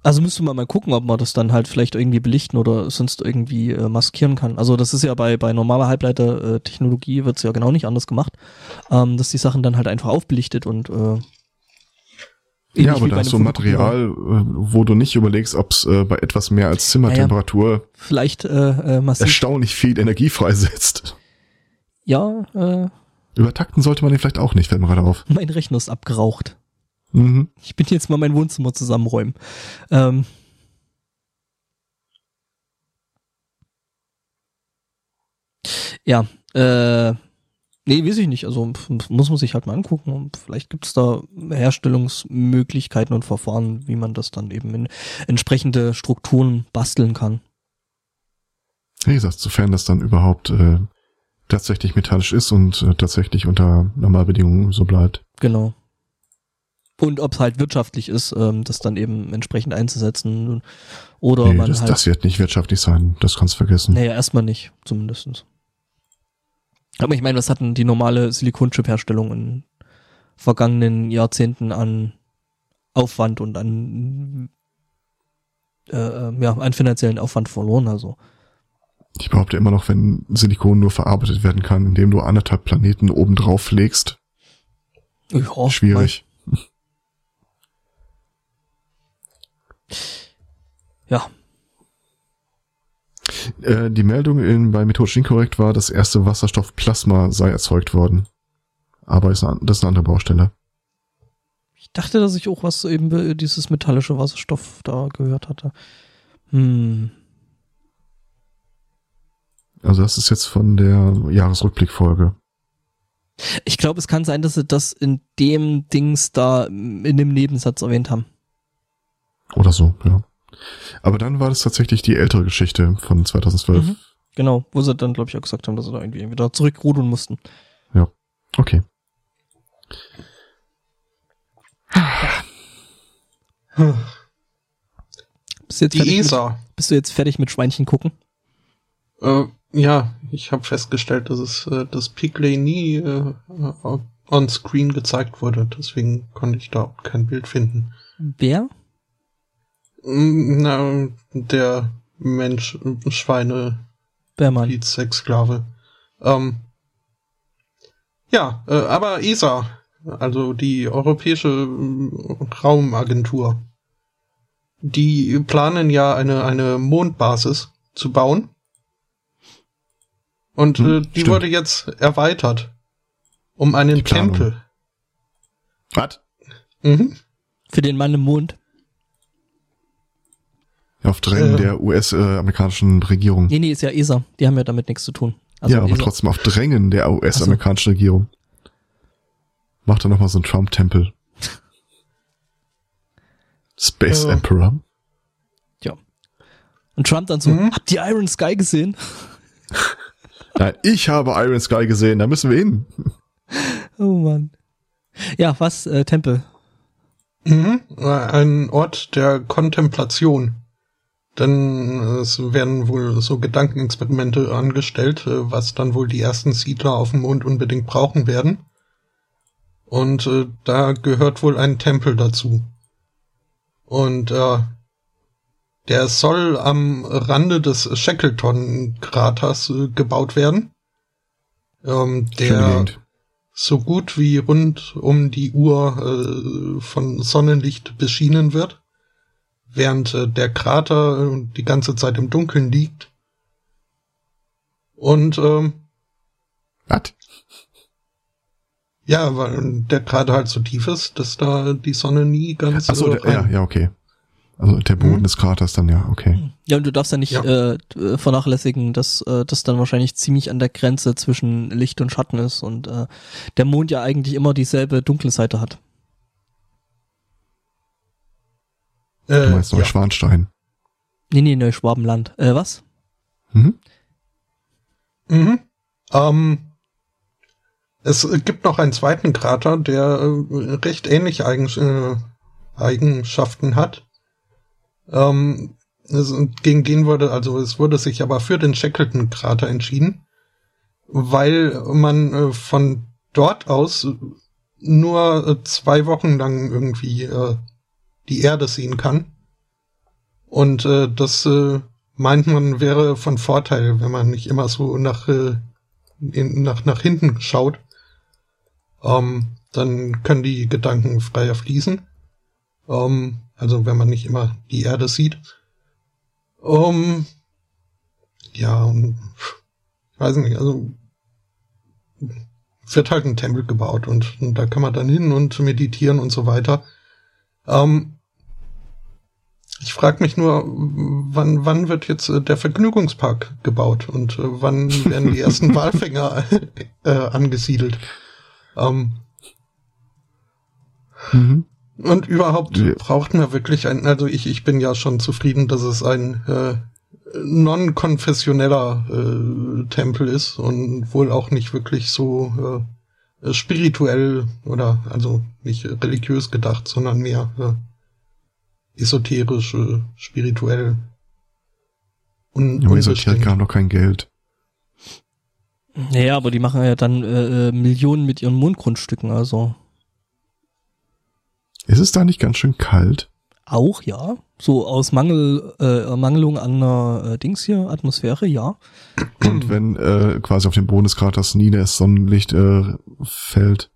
Also müsste man mal gucken, ob man das dann halt vielleicht irgendwie belichten oder sonst irgendwie äh, maskieren kann. Also das ist ja bei, bei normaler Halbleiter-Technologie wird's ja genau nicht anders gemacht, ähm, dass die Sachen dann halt einfach aufbelichtet und äh, ja, aber da hast du einem Material, äh, wo du nicht überlegst, ob es äh, bei etwas mehr als Zimmertemperatur vielleicht äh, äh, massiv. erstaunlich viel Energie freisetzt. Ja, äh, Übertakten sollte man den vielleicht auch nicht, fällt mir gerade auf. mein Rechner ist abgeraucht. Mhm. Ich bin jetzt mal mein Wohnzimmer zusammenräumen. Ähm, ja, äh, nee, weiß ich nicht. Also muss man sich halt mal angucken. Und vielleicht gibt es da Herstellungsmöglichkeiten und Verfahren, wie man das dann eben in entsprechende Strukturen basteln kann. Wie gesagt, sofern das dann überhaupt äh, tatsächlich metallisch ist und äh, tatsächlich unter Normalbedingungen so bleibt. Genau. Und ob es halt wirtschaftlich ist, ähm, das dann eben entsprechend einzusetzen. Oder nee, man das, halt. das wird nicht wirtschaftlich sein. Das kannst du vergessen. Naja, erstmal nicht, zumindestens. Aber ich meine, was hatten die normale Silikonchip-Herstellung in vergangenen Jahrzehnten an Aufwand und an äh, äh, ja, an finanziellen Aufwand verloren, also. Ich behaupte immer noch, wenn Silikon nur verarbeitet werden kann, indem du anderthalb Planeten oben drauf legst, Ja, schwierig. mein- Ja, Äh, die Meldung in, bei Methodisch Inkorrekt war, das erste Wasserstoffplasma sei erzeugt worden. Aber ist eine, das ist eine andere Baustelle. ich dachte, dass ich auch was eben be- dieses metallische Wasserstoff da gehört hatte. Hm. Also das ist jetzt von der Jahresrückblickfolge. Ich glaube, es kann sein, dass sie das in dem Dings da in dem Nebensatz erwähnt haben. Oder so, ja. Aber dann war das tatsächlich die ältere Geschichte von 2012. Mhm. Genau, wo sie dann, glaube ich, auch gesagt haben, dass sie da irgendwie wieder zurückrudern mussten. Okay. Bist du jetzt, Die fertig mit, ESA. bist du jetzt fertig mit Schweinchen gucken? Äh, ja, ich habe festgestellt, dass es äh, das Pickley nie äh, on screen gezeigt wurde. Deswegen konnte ich da auch kein Bild finden. Wer? Mm, Na, der Mensch, äh, Schweine, Bärmann. Sexsklave. Ähm, ja, äh, aber ESA, also die Europäische äh, Raumagentur, die planen ja eine, eine Mondbasis zu bauen. Und äh, Hm, die stimmt. wurde jetzt erweitert um einen Die. Tempel. Was? Mhm. Für den Mann im Mond. Auf Drängen Äh. der US-amerikanischen Regierung. Nee, nee, ist ja ESA. Die haben ja damit nichts zu tun. Also ja, aber ESA. trotzdem auf Drängen der US-amerikanischen Regierung. Macht er nochmal so einen Trump-Tempel. [LAUGHS] Space Ja. Emperor. Und Trump dann so, Mhm. habt ihr Iron Sky gesehen? [LAUGHS] Nein, ich habe Iron Sky gesehen, da müssen wir hin. [LAUGHS] Oh Mann. Ja, was? Äh, Tempel. Mhm. Ein Ort der Kontemplation. Denn es werden wohl so Gedankenexperimente angestellt, äh, was dann wohl die ersten Siedler auf dem Mond unbedingt brauchen werden. Und äh, da gehört wohl ein Tempel dazu. Und äh, der soll am Rande des Shackleton-Kraters äh, gebaut werden. Ähm, der so gut wie rund um die Uhr äh, von Sonnenlicht beschienen wird, während äh, der Krater äh, die ganze Zeit im Dunkeln liegt. Und ähm, Was? Ja, weil der gerade halt so tief ist, dass da die Sonne nie ganz Ach so, der, ja, ja, okay. Also der Boden Mhm. des Kraters dann, ja, okay. Ja, und du darfst ja nicht Ja. Äh, vernachlässigen, dass äh, das dann wahrscheinlich ziemlich an der Grenze zwischen Licht und Schatten ist und äh, der Mond ja eigentlich immer dieselbe dunkle Seite hat. Du Äh, meinst ja. Neuschwanstein. Nee, nee, Neuschwabenland. Äh, was? Mhm. Mhm. Ähm, es gibt noch einen zweiten Krater, der äh, recht ähnliche Eigen äh, Eigenschaften hat. Ähm, es, gegen den wurde, also es wurde sich aber für den Shackleton-Krater entschieden, weil man äh, von dort aus nur äh, zwei Wochen lang irgendwie äh, die Erde sehen kann. Und äh, das äh, meint man wäre von Vorteil, wenn man nicht immer so nach, äh, in, nach, nach hinten schaut. Ähm, dann können die Gedanken freier fließen. Ähm, also wenn man nicht immer die Erde sieht. Um, ja, und, ich weiß nicht, also wird halt ein Tempel gebaut und, und da kann man dann hin und meditieren und so weiter. Ähm, ich frage mich nur, wann, wann wird jetzt äh, der Vergnügungspark gebaut und äh, wann werden die ersten [LAUGHS] Walfänger äh, angesiedelt? Ähm, Mhm. Und überhaupt Ja. braucht man wirklich ein, also ich, ich bin ja schon zufrieden, dass es ein äh, non-konfessioneller äh, Tempel ist und wohl auch nicht wirklich so äh, spirituell oder also nicht religiös gedacht, sondern mehr äh, esoterisch, äh, spirituell. Un Aber die unbestimmt. Esoteriker haben doch kein Geld. Naja, aber die machen ja dann äh, äh, Millionen mit ihren Mondgrundstücken, also Ist es da nicht ganz schön kalt? auch, ja. So aus Mangel, äh, Mangelung an einer äh, Dings hier, Atmosphäre, ja. Und wenn äh, quasi auf dem Boden des Kraters nie das Sonnenlicht äh, fällt.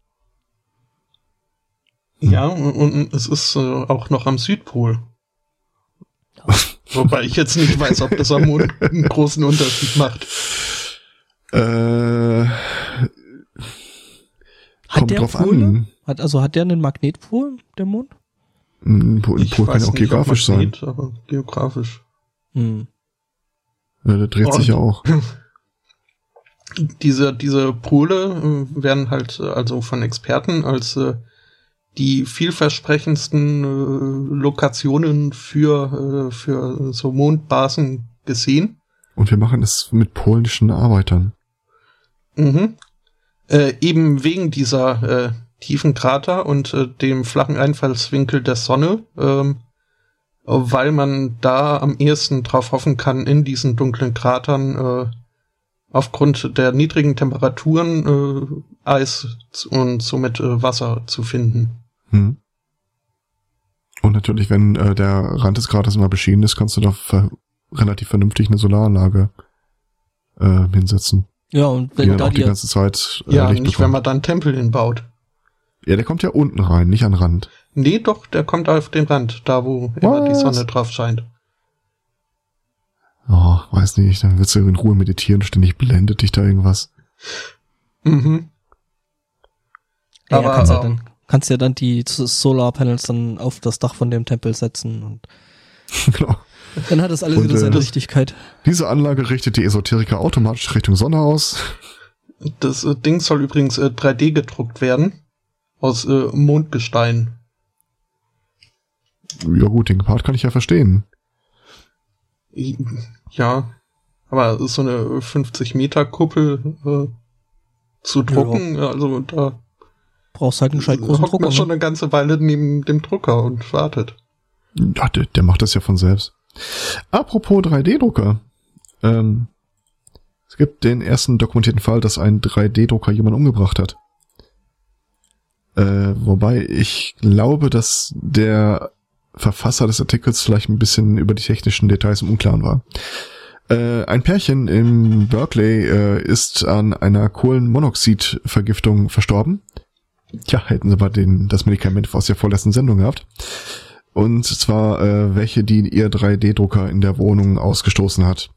Ja, und, und es ist äh, auch noch am Südpol. [LAUGHS] Wobei ich jetzt nicht weiß, ob das am Mond einen großen Unterschied macht. Äh, Hat kommt der drauf Pole? an. Hat, also hat der einen Magnetpol, der Mond? Ein Po- ein Ich Pol kann ja auch geografisch sein. Magnet, Aber geografisch. Hm. Ja, der dreht sich ja auch. [LAUGHS] Diese, diese Pole äh, werden halt äh, also von Experten als äh, die vielversprechendsten äh, Lokationen für, äh, für so Mondbasen gesehen. Und wir machen es mit polnischen Arbeitern. Mhm. Äh, eben wegen dieser äh, tiefen Krater und äh, dem flachen Einfallswinkel der Sonne, ähm, weil man da am ehesten drauf hoffen kann, in diesen dunklen Kratern äh, aufgrund der niedrigen Temperaturen äh, Eis und somit äh, Wasser zu finden. Hm. Und natürlich, wenn äh, der Rand des Kraters immer beschienen ist, kannst du da ver relativ vernünftig eine Solaranlage äh, hinsetzen. Ja, und Die wenn dann da auch die die, ganze Zeit äh, Ja, Licht nicht, wenn bekommt. man dann Tempel hinbaut. Ja, der kommt ja unten rein, nicht an den Rand. Nee, doch, der kommt auf den Rand, da wo immer die Was? Sonne drauf scheint. Oh, weiß nicht, dann willst du in Ruhe meditieren, ständig blendet dich da irgendwas. Mhm. ja, aber, kannst, ja dann, kannst ja dann die Solarpanels dann auf das Dach von dem Tempel setzen und [LAUGHS] genau. dann hat das alles Und, wieder äh, seine das- Richtigkeit. Diese Anlage richtet die Esoteriker automatisch Richtung Sonne aus. Das äh, Ding soll übrigens äh, 3D gedruckt werden. Aus äh, Mondgestein. Ja gut, den Part kann ich ja verstehen. Ja. Aber es ist so eine 50 Meter Kuppel äh, zu drucken. Also da Brauchst halt einen gescheit großen hockt Drucker. man schon Ne? eine ganze Weile neben dem Drucker und wartet. Ja, der, der macht das ja von selbst. Apropos 3D-Drucker. Ähm, es gibt den ersten dokumentierten Fall, dass ein 3D-Drucker jemanden umgebracht hat. Äh, wobei ich glaube, dass der Verfasser des Artikels vielleicht ein bisschen über die technischen Details im Unklaren war. Äh, ein Pärchen in Berkeley äh, ist an einer Kohlenmonoxidvergiftung verstorben. Tja, hätten sie mal den, das Medikament aus der vorletzten Sendung gehabt. Und zwar äh, welche, die ihr 3D-Drucker in der Wohnung ausgestoßen hat.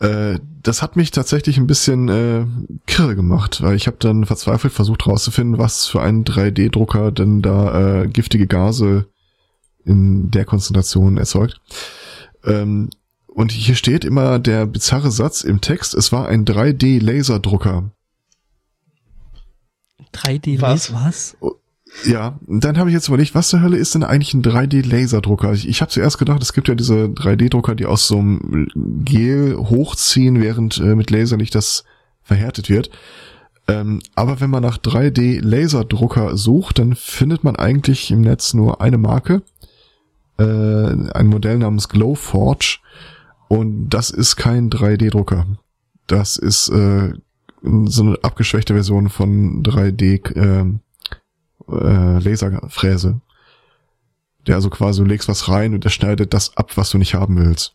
Äh, das hat mich tatsächlich ein bisschen äh, kirre gemacht, weil ich habe dann verzweifelt versucht herauszufinden, was für ein 3D-Drucker denn da äh, giftige Gase in der Konzentration erzeugt. Ähm, und hier steht immer der bizarre Satz im Text, es war ein 3D-Laserdrucker. 3D Was? was? Ja, dann habe ich jetzt überlegt, was zur Hölle ist denn eigentlich ein 3D-Laserdrucker? Ich, ich habe zuerst gedacht, es gibt ja diese 3D-Drucker, die aus so einem Gel hochziehen, während äh, mit Laserlicht das verhärtet wird. Ähm, aber wenn man nach 3D-Laserdrucker sucht, dann findet man eigentlich im Netz nur eine Marke, äh, ein Modell namens Glowforge. Und das ist kein 3D-Drucker. Das ist äh, so eine abgeschwächte Version von 3D äh, äh, Laserfräse. Der also quasi, du legst was rein und der schneidet das ab, was du nicht haben willst.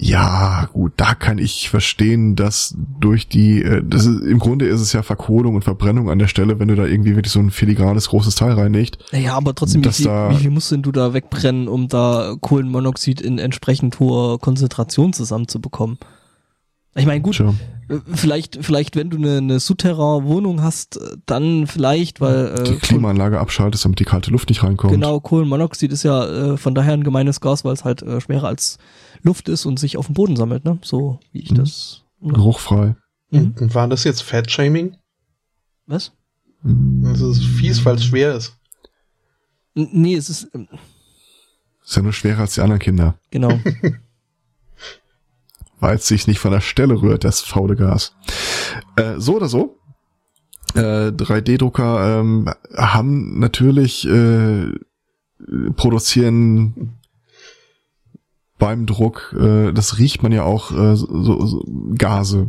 Ja, gut, da kann ich verstehen, dass durch die, äh, das ist, im Grunde ist es ja Verkohlung und Verbrennung an der Stelle, wenn du da irgendwie wirklich so ein filigranes großes Teil reinlegst. Naja, aber trotzdem, wie viel, da- wie viel musst denn du da wegbrennen, um da Kohlenmonoxid in entsprechend hoher Konzentration zusammenzubekommen? Ich meine, gut, äh, vielleicht, vielleicht, wenn du eine, eine Souterrain-Wohnung hast, äh, dann vielleicht, weil Die äh, Klimaanlage abschaltest, damit die kalte Luft nicht reinkommt. genau Kohlenmonoxid ist ja äh, von daher ein gemeines Gas, weil es halt äh, schwerer als Luft ist und sich auf dem Boden sammelt, ne? So wie ich Mhm. das. Geruchfrei. Mhm. Und War das jetzt Fat-Shaming? Was? Das ist fies, weil es schwer ist. N nee, es ist ähm, Ist ja nur schwerer als die anderen Kinder. genau. [LAUGHS] weil es sich nicht von der Stelle rührt, das faule Gas. Äh, so oder so. Äh, 3D-Drucker ähm, haben natürlich äh, produzieren beim Druck, äh, das riecht man ja auch, äh, so, so Gase.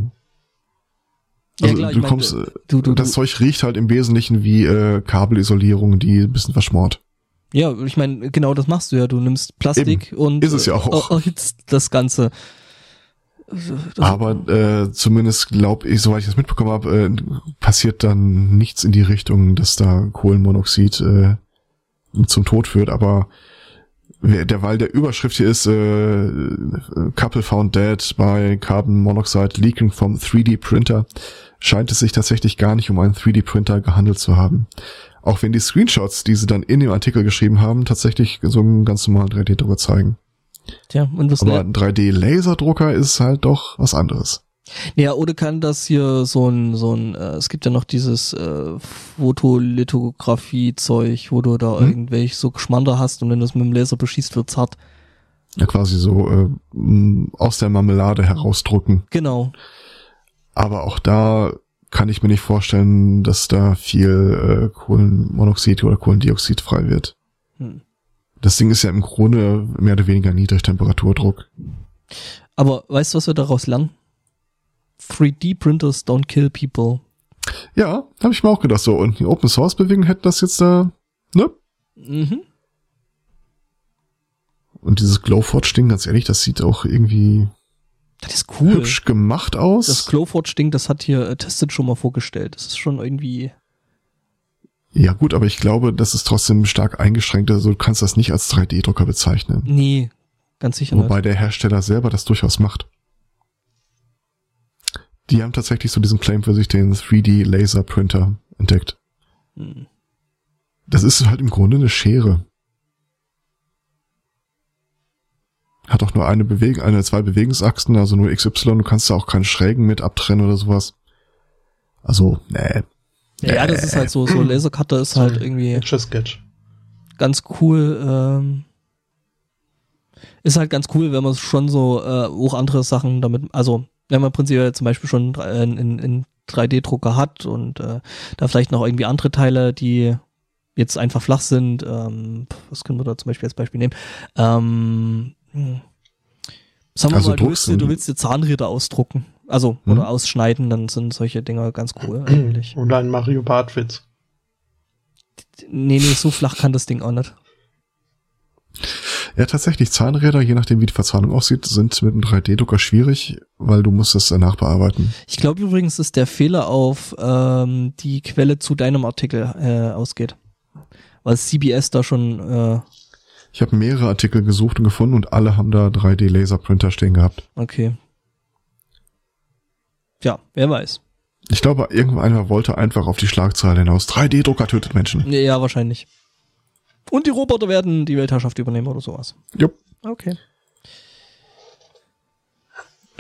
Ja, Also klar, ich du mein, kommst, äh, du, du, das Zeug riecht halt im Wesentlichen wie äh, Kabelisolierung, die ein bisschen verschmort. ja, ich meine, genau das machst du ja. Du nimmst Plastik und Ist es ja auch. äh, das Ganze. Das, Aber äh, zumindest glaube ich, soweit ich das mitbekommen habe, äh, passiert dann nichts in die Richtung, dass da Kohlenmonoxid äh, zum Tod führt. Aber derweil der Überschrift hier ist, äh, Couple found dead by Carbon Monoxide leaking from 3D Printer, scheint es sich tatsächlich gar nicht um einen 3D Printer gehandelt zu haben. Auch wenn die Screenshots, die sie dann in dem Artikel geschrieben haben, tatsächlich so einen ganz normalen 3D-Drucker zeigen. Tja, und was Aber ein 3D-Laserdrucker ist halt doch was anderes. Ja, oder kann das hier so ein, so ein, äh, es gibt ja noch dieses äh, Fotolithografie-Zeug, wo du da Hm. irgendwelche so Geschmander hast und wenn du es mit dem Laser beschießt, wird's hart. Ja, quasi so äh, aus der Marmelade herausdrucken. Genau. Aber auch da kann ich mir nicht vorstellen, dass da viel äh, Kohlenmonoxid oder Kohlendioxid frei wird. Hm. Das Ding ist ja im Grunde mehr oder weniger Niedrigtemperaturdruck. Aber weißt du, was wir daraus lernen? 3D-Printers don't kill people. Ja, habe ich mir auch gedacht so. Und die Open Source Bewegung hätten das jetzt da, ne? Mhm. Und dieses Glowforge-Ding, ganz ehrlich, das sieht auch irgendwie Das ist cool. hübsch gemacht aus. Das Glowforge-Ding, das hat hier äh, Tested schon mal vorgestellt. Das ist schon irgendwie. Ja gut, aber ich glaube, das ist trotzdem stark eingeschränkt. Also du kannst das nicht als 3D-Drucker bezeichnen. Nee, ganz sicher Wobei der Hersteller selber das durchaus macht. Die haben tatsächlich so diesen Claim für sich, den 3D Laser Printer entdeckt. nicht. Hm. Das ist halt im Grunde eine Schere. Hat auch nur eine Bewegung, eine, zwei Bewegungsachsen, also nur XY, du kannst da auch keinen Schrägen mit abtrennen oder sowas. Also, nee. Ja, ja, das ist halt so, so Lasercutter ist halt irgendwie Sketch Sketch. ganz cool. Ähm, ist halt ganz cool, wenn man schon so äh, auch andere Sachen damit, also wenn man prinzipiell zum Beispiel schon äh, einen in 3D-Drucker hat und äh, da vielleicht noch irgendwie andere Teile, die jetzt einfach flach sind, ähm, was können wir da zum Beispiel als Beispiel nehmen? Ähm, hm. Sagen wir Also mal, du willst, du- willst dir Zahnräder ausdrucken, also Hm. oder ausschneiden, dann sind solche Dinger ganz cool eigentlich. Oder ein Mario Bartwitz. Nee, nee, so flach kann das Ding auch nicht. Ja, tatsächlich, Zahnräder, je nachdem wie die Verzahnung aussieht, sind mit einem 3D-Drucker schwierig, weil du musst es danach bearbeiten. Ich glaube übrigens, dass der Fehler auf ähm, die Quelle zu deinem Artikel äh, ausgeht. Weil CBS da schon, äh, Ich habe mehrere Artikel gesucht und gefunden und alle haben da 3D-Laserprinter stehen gehabt. Okay. Ja, wer weiß. Ich glaube, irgendeiner wollte einfach auf die Schlagzeile hinaus. 3D-Drucker tötet Menschen. Ja, wahrscheinlich. Und die Roboter werden die Weltherrschaft übernehmen oder sowas. Jupp. Okay.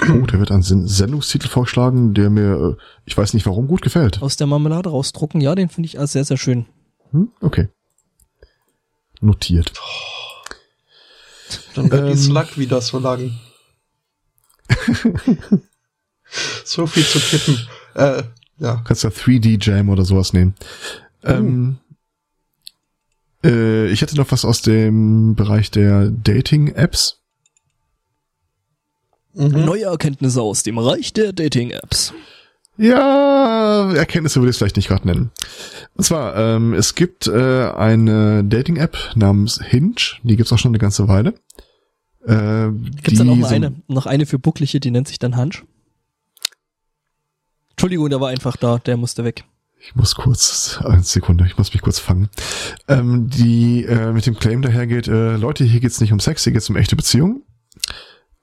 Oh, da wird ein Sen- Sendungstitel vorgeschlagen, der mir, äh, ich weiß nicht warum, gut gefällt. Aus der Marmelade rausdrucken, ja, den finde ich als sehr, sehr schön. Hm? Okay. Notiert. Dann wird die Ähm. Slug wieder so lang. [LAUGHS] [LAUGHS] so viel zu tippen. Äh, ja. Kannst ja 3D Jam oder sowas nehmen. Ähm, äh, ich hätte noch was aus dem Bereich der Dating-Apps. Mhm. Neue Erkenntnisse aus dem Reich der Dating-Apps. Ja, Erkenntnisse würde ich es vielleicht nicht gerade nennen. Und zwar, ähm, es gibt äh, eine Dating-App namens Hinge, die gibt's auch schon eine ganze Weile. Äh, Gibt's dann auch noch so- eine, noch eine für Buckliche, die nennt sich dann Hunch? Entschuldigung, der war einfach da, der musste weg. Ich muss kurz, eine Sekunde, ich muss mich kurz fangen. Ähm, die äh, mit dem Claim dahergeht, äh, Leute, hier geht's nicht um Sex, hier geht's um echte Beziehungen.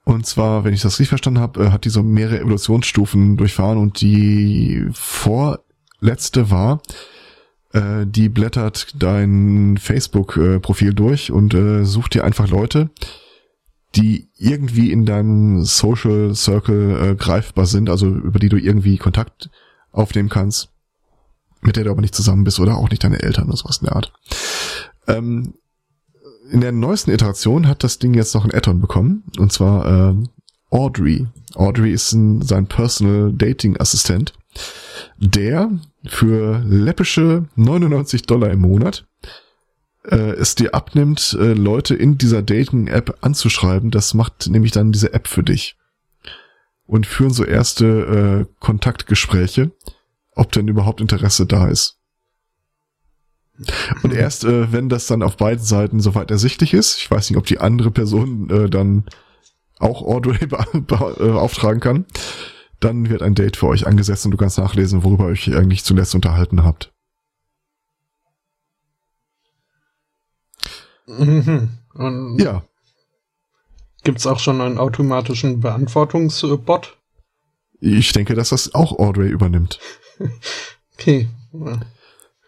Und zwar, wenn ich das richtig verstanden habe, äh, hat die so mehrere Evolutionsstufen durchfahren und die vorletzte war, äh, die blättert dein Facebook-Profil durch und äh, sucht dir einfach Leute, die irgendwie in deinem Social Circle äh, greifbar sind, also über die du irgendwie Kontakt aufnehmen kannst mit der du aber nicht zusammen bist oder auch nicht deine Eltern oder sowas in der Art. Ähm, in der neuesten Iteration hat das Ding jetzt noch ein Add-on bekommen, und zwar ähm, Audrey. Audrey ist ein, sein Personal Dating Assistent, der für läppische 99 Dollar im Monat äh, es dir abnimmt, äh, Leute in dieser Dating-App anzuschreiben. Das macht nämlich dann diese App für dich. Und führen so erste äh, Kontaktgespräche ob denn überhaupt Interesse da ist. Und erst äh, wenn das dann auf beiden Seiten soweit ersichtlich ist, ich weiß nicht, ob die andere Person äh, dann auch [LAUGHS] be beauftragen kann, dann wird ein Date für euch angesetzt und du kannst nachlesen, worüber ihr euch eigentlich zuletzt unterhalten habt. Mhm. Und Ja, gibt's auch schon einen automatischen Beantwortungsbot? ich denke, dass das auch Audrey übernimmt. [LAUGHS] Okay.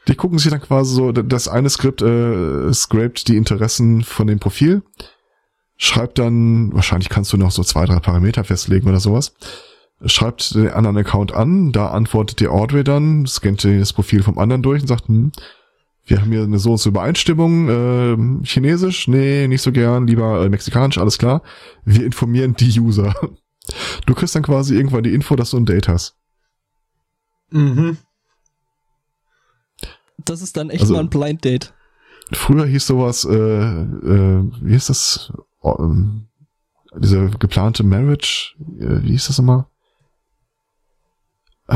Die gucken sich dann quasi so, das eine Skript äh, scrapt die Interessen von dem Profil, schreibt dann, wahrscheinlich kannst du noch so zwei, drei Parameter festlegen oder sowas, schreibt den anderen Account an, da antwortet die Audrey dann, scannt das Profil vom anderen durch und sagt, hm, wir haben hier eine so so Übereinstimmung, äh, Chinesisch, nee, nicht so gern, lieber äh, Mexikanisch, alles klar. Wir informieren die User. [LAUGHS] Du kriegst dann quasi irgendwann die Info, dass du ein Date hast. Mhm. Das ist dann echt Also- mal ein Blind Date. Früher hieß sowas, äh, äh, wie hieß das? Oh, ähm, diese geplante Marriage, äh, wie hieß das nochmal? Äh,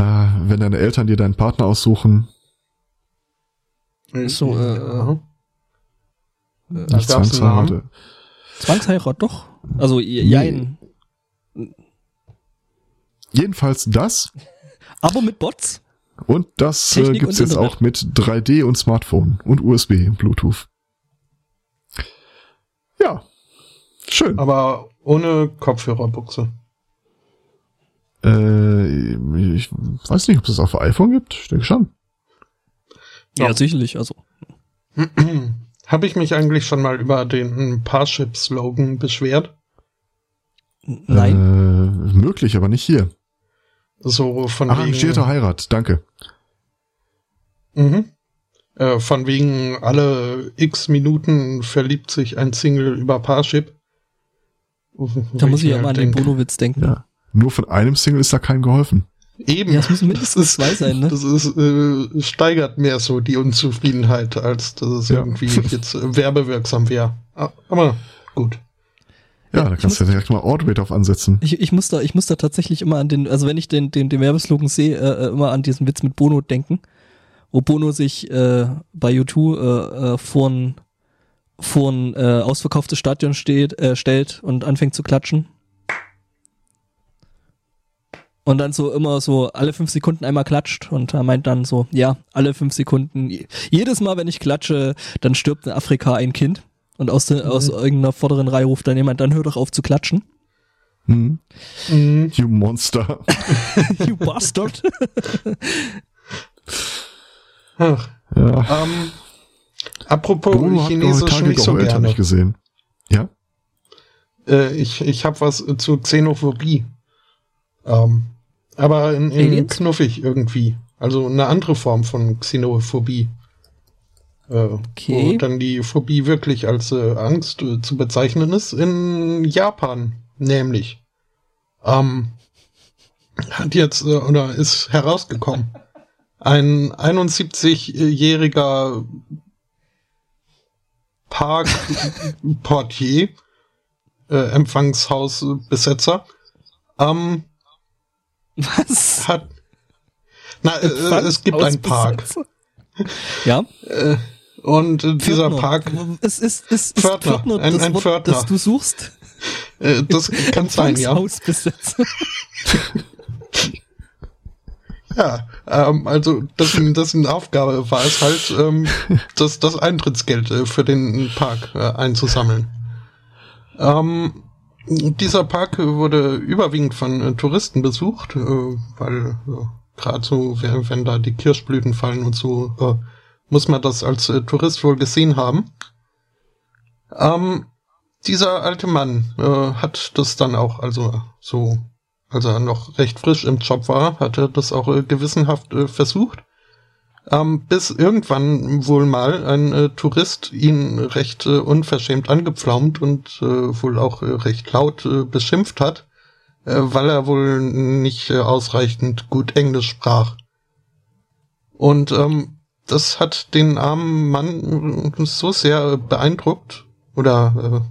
wenn deine Eltern dir deinen Partner aussuchen, So, äh, ja. Äh, einen Namen? Zwangsheirat. Zwangsheirat doch. Also, jein. Jedenfalls das Aber mit Bots? und das äh, gibt's und jetzt Internet. auch mit 3D und Smartphone und USB, Bluetooth. Ja, schön. Aber ohne Kopfhörerbuchse. Äh, ich weiß nicht, ob es das auf iPhone gibt. Ich denke schon. Ja, Ja. sicherlich. Also, [CLEARS THROAT] Habe ich mich eigentlich schon mal über den Parship-Slogan beschwert? nein. Äh, möglich, aber nicht hier. So von Arrangierte wegen, Heirat, danke. mhm. äh, von wegen alle x Minuten verliebt sich ein Single über Parship. da muss ich ja mal an den Bonowitz denken. Ja. Nur von einem Single ist da keinem geholfen. Eben. Ja, es müssen mindestens zwei sein, ne? Das ist, äh, steigert mehr so die Unzufriedenheit, als dass es Ja. irgendwie jetzt äh, werbewirksam wäre. Ah, Aber gut. Ja, da ich kannst du ja direkt mal Audrey drauf ansetzen. Ich, ich muss da, ich muss da tatsächlich immer an den, also wenn ich den, den, den Werbeslogan sehe, äh, äh, immer an diesen Witz mit Bono denken, wo Bono sich äh, bei YouTube äh, äh, vor ein, vor ein äh, ausverkauftes Stadion steht, äh, stellt und anfängt zu klatschen. Und dann so immer so alle fünf Sekunden einmal klatscht und er meint dann so, ja, alle fünf Sekunden, je- jedes Mal, wenn ich klatsche, dann stirbt in Afrika ein Kind. Und aus, der, aus irgendeiner vorderen Reihe ruft dann jemand, dann hör doch auf zu klatschen. Hm. Mhm. You Monster. [LAUGHS] you bastard. Ach, Ja. ähm, apropos Bruno Chinesisch nicht so hab gerne. ich gesehen. Ja? Äh, ich ich habe was zu Xenophobie. Ähm, aber in, in knuffig irgendwie. Also eine andere Form von Xenophobie. Äh, Okay. Wo dann die Phobie wirklich als äh, Angst äh, zu bezeichnen ist. In Japan nämlich. Ähm, hat jetzt äh, oder ist herausgekommen. Ein 71-jähriger Parkportier, äh, Empfangshausbesetzer, ähm, Was? hat. Na, äh, es gibt einen Park. Ja, Äh, und äh, dieser Pförtner. Park, Es ist, es ist Pförtner. Pförtner, Ein- das ein Wort, Pförtner. das du suchst. äh, das kann sein, ja. [LAUGHS] Ja, ähm, also dessen, dessen Aufgabe war es halt, ähm, [LAUGHS] das, das Eintrittsgeld äh, für den Park äh, einzusammeln. Ähm, dieser Park wurde überwiegend von äh, Touristen besucht, äh, weil gerade so, wenn, da die Kirschblüten fallen und so, äh, muss man das als Tourist wohl gesehen haben. Ähm, dieser alte Mann äh, hat das dann auch, also so als er noch recht frisch im Job war, hat er das auch äh, gewissenhaft äh, versucht. Ähm, bis irgendwann wohl mal ein äh, Tourist ihn recht äh, unverschämt angepflaumt und äh, wohl auch äh, recht laut äh, beschimpft hat, äh, weil er wohl nicht ausreichend gut Englisch sprach. Und ähm, das hat den armen Mann so sehr beeindruckt oder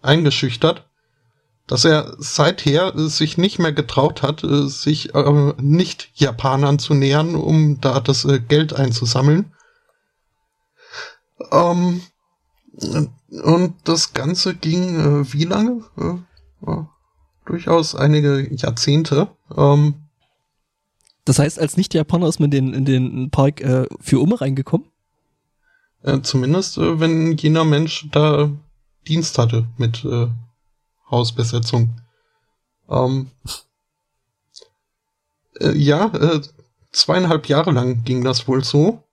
eingeschüchtert, dass er seither äh, sich nicht mehr getraut hat, äh, sich äh, nicht Japanern zu nähern, um da das äh, Geld einzusammeln. Ähm, und das Ganze ging äh, wie lange? Äh, durchaus einige Jahrzehnte. Ähm, Das heißt, als Nicht-Japaner ist man in den, in den Park für Umme reingekommen? zumindest, wenn jener Mensch da Dienst hatte mit Hausbesetzung. Ähm, äh, ja, äh, zweieinhalb Jahre lang ging das wohl so.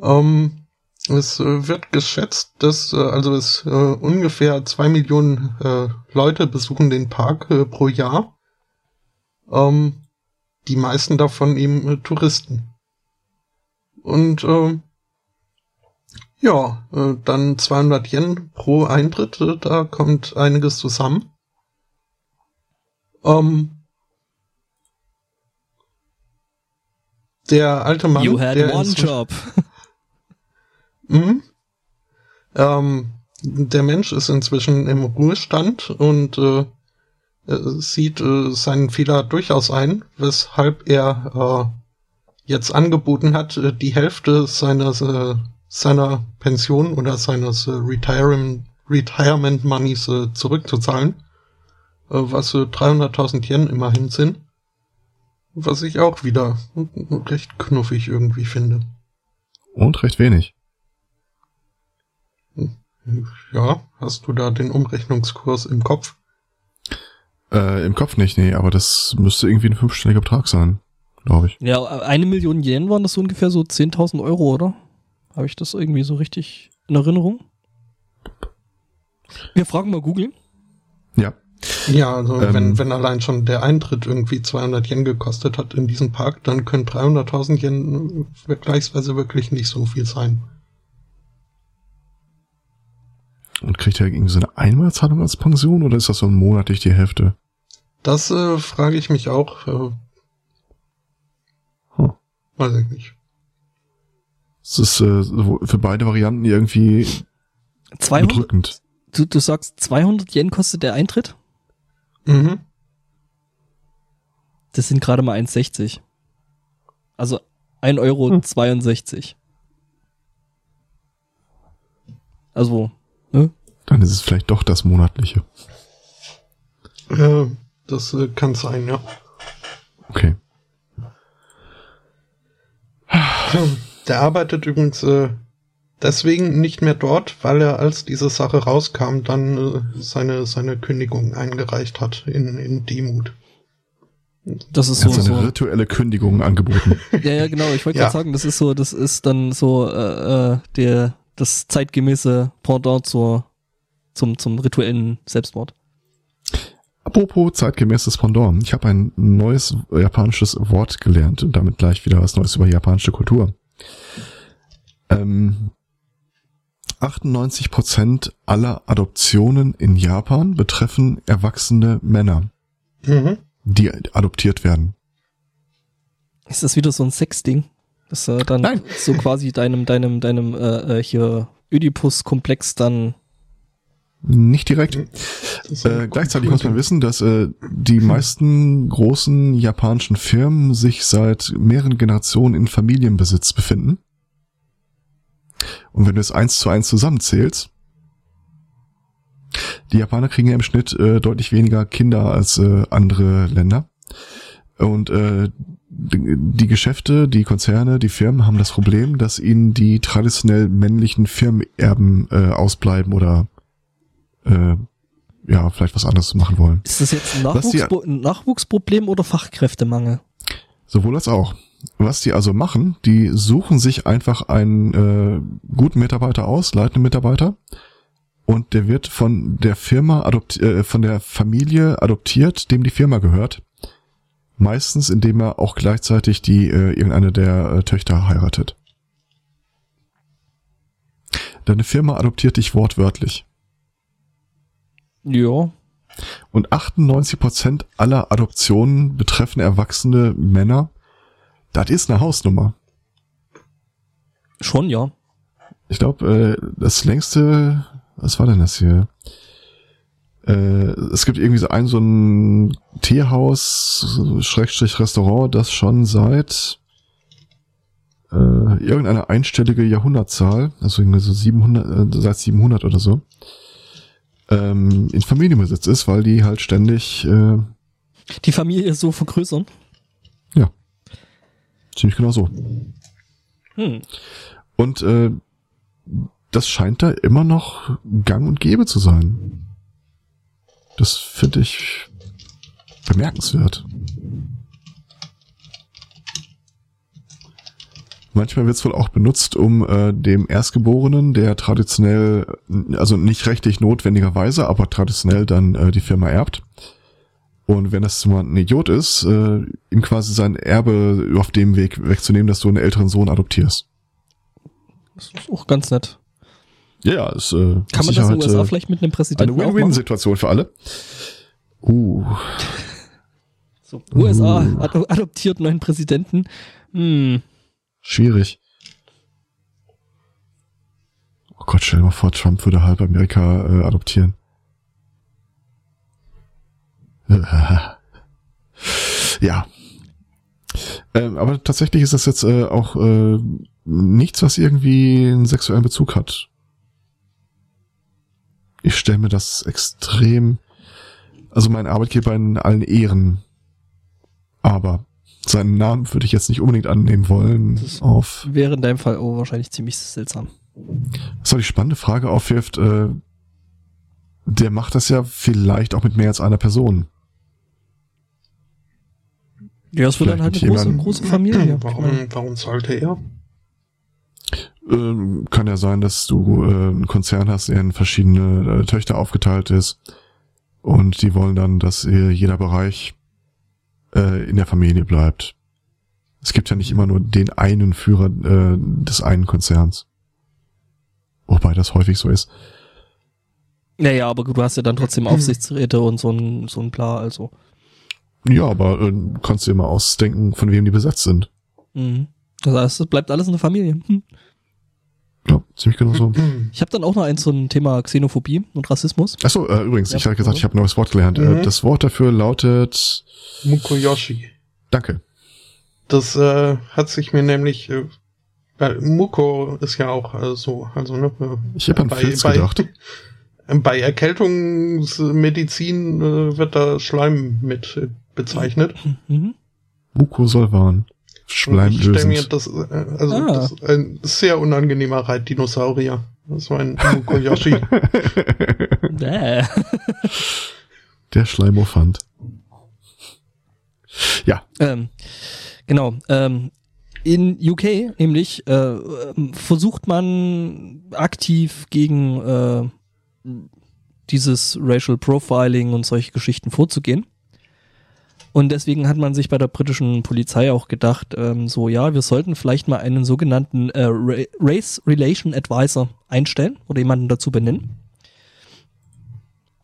Ähm, es äh, wird geschätzt, dass äh, also es äh, ungefähr zwei Millionen äh, Leute besuchen den Park äh, pro Jahr. Ähm, die meisten davon eben äh, Touristen. Und ähm, ja, äh, dann 200 Yen pro Eintritt, äh, da kommt einiges zusammen. Ähm, der alte Mann, you had der one job. Mhm. [LAUGHS] Ähm, der Mensch ist inzwischen im Ruhestand und äh, sieht äh, seinen Fehler durchaus ein, weshalb er äh, jetzt angeboten hat, äh, die Hälfte seines seiner Pension oder seines äh, Retirement Retirement Moneys äh, zurückzuzahlen, äh, was äh, 300.000 Yen immerhin sind, was ich auch wieder recht knuffig irgendwie finde. Und recht wenig. Ja, hast du da den Umrechnungskurs im Kopf? Äh, Im Kopf nicht, nee, aber das müsste irgendwie ein fünfstelliger Betrag sein, glaube ich. Ja, eine Million Yen waren das so ungefähr so 10.000 Euro, oder? Habe ich das irgendwie so richtig in Erinnerung? Wir fragen mal Google. Ja. Ja, also Ähm. wenn, wenn allein schon der Eintritt irgendwie 200 Yen gekostet hat in diesem Park, dann können 300.000 Yen vergleichsweise wirklich nicht so viel sein. Und kriegt er irgendwie so eine Einmalzahlung als Pension oder ist das so monatlich die Hälfte? Das äh, frage ich mich auch. Äh, Hm. Weiß ich nicht. Das ist äh, so für beide Varianten irgendwie 200, bedrückend. du, du sagst 200 Yen kostet der Eintritt? Mhm. Das sind gerade mal 1,60. Also 1,62 Euro. Hm. 62. Also, ne? Dann ist es vielleicht doch das monatliche. Äh, das äh, kann sein, ja. Okay. Der arbeitet übrigens äh, deswegen nicht mehr dort, weil er, als diese Sache rauskam, dann äh, seine, seine Kündigung eingereicht hat in, in Demut. Das ist Er so, hat seine so. virtuelle Kündigung angeboten. [LAUGHS] Ja, ja, genau. Ich wollte Ja. gerade sagen, das ist so, das ist dann so äh, äh, der das zeitgemäße Pendant zur zum zum rituellen Selbstmord. Apropos zeitgemäßes Pendant. Ich habe ein neues japanisches Wort gelernt und damit gleich wieder was Neues über japanische Kultur. Ähm, 98% aller Adoptionen in Japan betreffen erwachsene Männer, Mhm. die adoptiert werden. Ist das wieder so ein Sexding? Dass äh, dann Nein. so quasi deinem deinem deinem äh, äh, hier Oedipus-Komplex dann Nicht direkt. Ein Äh, gleichzeitig muss man wissen, dass äh, die meisten großen japanischen Firmen sich seit mehreren Generationen in Familienbesitz befinden. Und wenn du es eins zu eins zusammenzählst, die Japaner kriegen ja im Schnitt äh, deutlich weniger Kinder als äh, andere Länder. Und äh, die die Geschäfte, die Konzerne, die Firmen haben das Problem, dass ihnen die traditionell männlichen Firmenerben äh, ausbleiben oder äh, ja, vielleicht was anderes machen wollen. ist das jetzt ein, Was die- ein Nachwuchsproblem oder Fachkräftemangel? Sowohl als auch. Was die also machen, die suchen sich einfach einen äh, guten Mitarbeiter aus, leitenden Mitarbeiter, und der wird von der Firma adopt äh, von der Familie adoptiert, dem die Firma gehört. Meistens, indem er auch gleichzeitig die äh, irgendeine der äh, Töchter heiratet. Deine Firma adoptiert dich wortwörtlich. Ja. Und 98% aller Adoptionen betreffen erwachsene Männer. Das ist eine Hausnummer. Schon, ja. Ich glaube, äh, das längste, was war denn das hier? Äh, es gibt irgendwie so ein so ein Teehaus, Schrägstrich Restaurant, das schon seit äh, irgendeine einstellige Jahrhundertzahl, also irgendwie so 700, äh, seit 700 oder so, ähm, in Familienbesitz ist, weil die halt ständig, äh, Die Familie so vergrößern. ja, ziemlich genau so. Hm. Und äh, das scheint da immer noch gang und gäbe zu sein. Das finde ich bemerkenswert. Manchmal wird es wohl auch benutzt, um äh, dem Erstgeborenen, der traditionell, also nicht rechtlich notwendigerweise, aber traditionell dann äh, die Firma erbt. Und wenn das mal ein Idiot ist, äh, ihm quasi sein Erbe auf dem Weg wegzunehmen, dass du einen älteren Sohn adoptierst. Das ist auch ganz nett. Ja, ist äh, Kann man das in den USA äh, vielleicht mit einem eine Präsidenten machen? Win-Win-Situation für alle. Uh, [LAUGHS] So, USA ad adoptiert neuen Präsidenten. Hm. Schwierig. Oh Gott, stell dir mal vor, Trump würde halb Amerika äh, adoptieren. [LAUGHS] ja. Ähm, aber tatsächlich ist das jetzt äh, auch äh, nichts, was irgendwie einen sexuellen Bezug hat. Ich stelle mir das extrem, also mein Arbeitgeber in allen Ehren, aber seinen Namen würde ich jetzt nicht unbedingt annehmen wollen. Das- Auf Wäre in deinem Fall oh, wahrscheinlich ziemlich seltsam. was die spannende Frage aufwirft, äh, der macht das ja vielleicht auch mit mehr als einer Person. Ja, es wird dann halt eine große, große Familie. Warum, warum sollte er? Ähm, kann ja sein, dass du äh, einen Konzern hast, der in verschiedene äh, Töchter aufgeteilt ist und die wollen dann, dass jeder Bereich äh, in der Familie bleibt. Es gibt ja nicht immer nur den einen Führer äh, des einen Konzerns. Wobei das häufig so ist. Naja, aber du hast ja dann trotzdem Aufsichtsräte und so ein, so ein Bla, also. Ja, aber äh, kannst du mal ausdenken, von wem die besetzt sind. Mhm. Das heißt, es bleibt alles in der Familie. Hm. Ziemlich genau so. [CLEARS THROAT] Ich habe dann auch noch eins zum Thema Xenophobie und Rassismus. Achso, äh, übrigens, Ja, ich hatte gesagt, ich habe ein neues Wort gelernt. Mhm. Äh, das Wort dafür lautet Mukoyoshi. Danke. Das äh, hat sich mir nämlich, äh, weil Muko ist ja auch äh, so, also ne, äh, Ich habe an bei- Filz bei- gedacht. [LAUGHS] bei Erkältungsmedizin äh, wird da Schleim mit äh, bezeichnet. Mhm. Mukosolvan. Schleim ich stelle mir das, äh, also Ah. das ist ein sehr unangenehmer Reitdinosaurier. Das war ein Mukoyoshi. [LAUGHS] Bäh. Der Schleimofant. Ja, Ähm, genau. Ähm, in UK nämlich äh, versucht man aktiv gegen äh, dieses Racial Profiling und solche Geschichten vorzugehen. Und deswegen hat man sich bei der britischen Polizei auch gedacht, ähm, so ja, wir sollten vielleicht mal einen sogenannten äh, Ra Race Relation Advisor einstellen oder jemanden dazu benennen.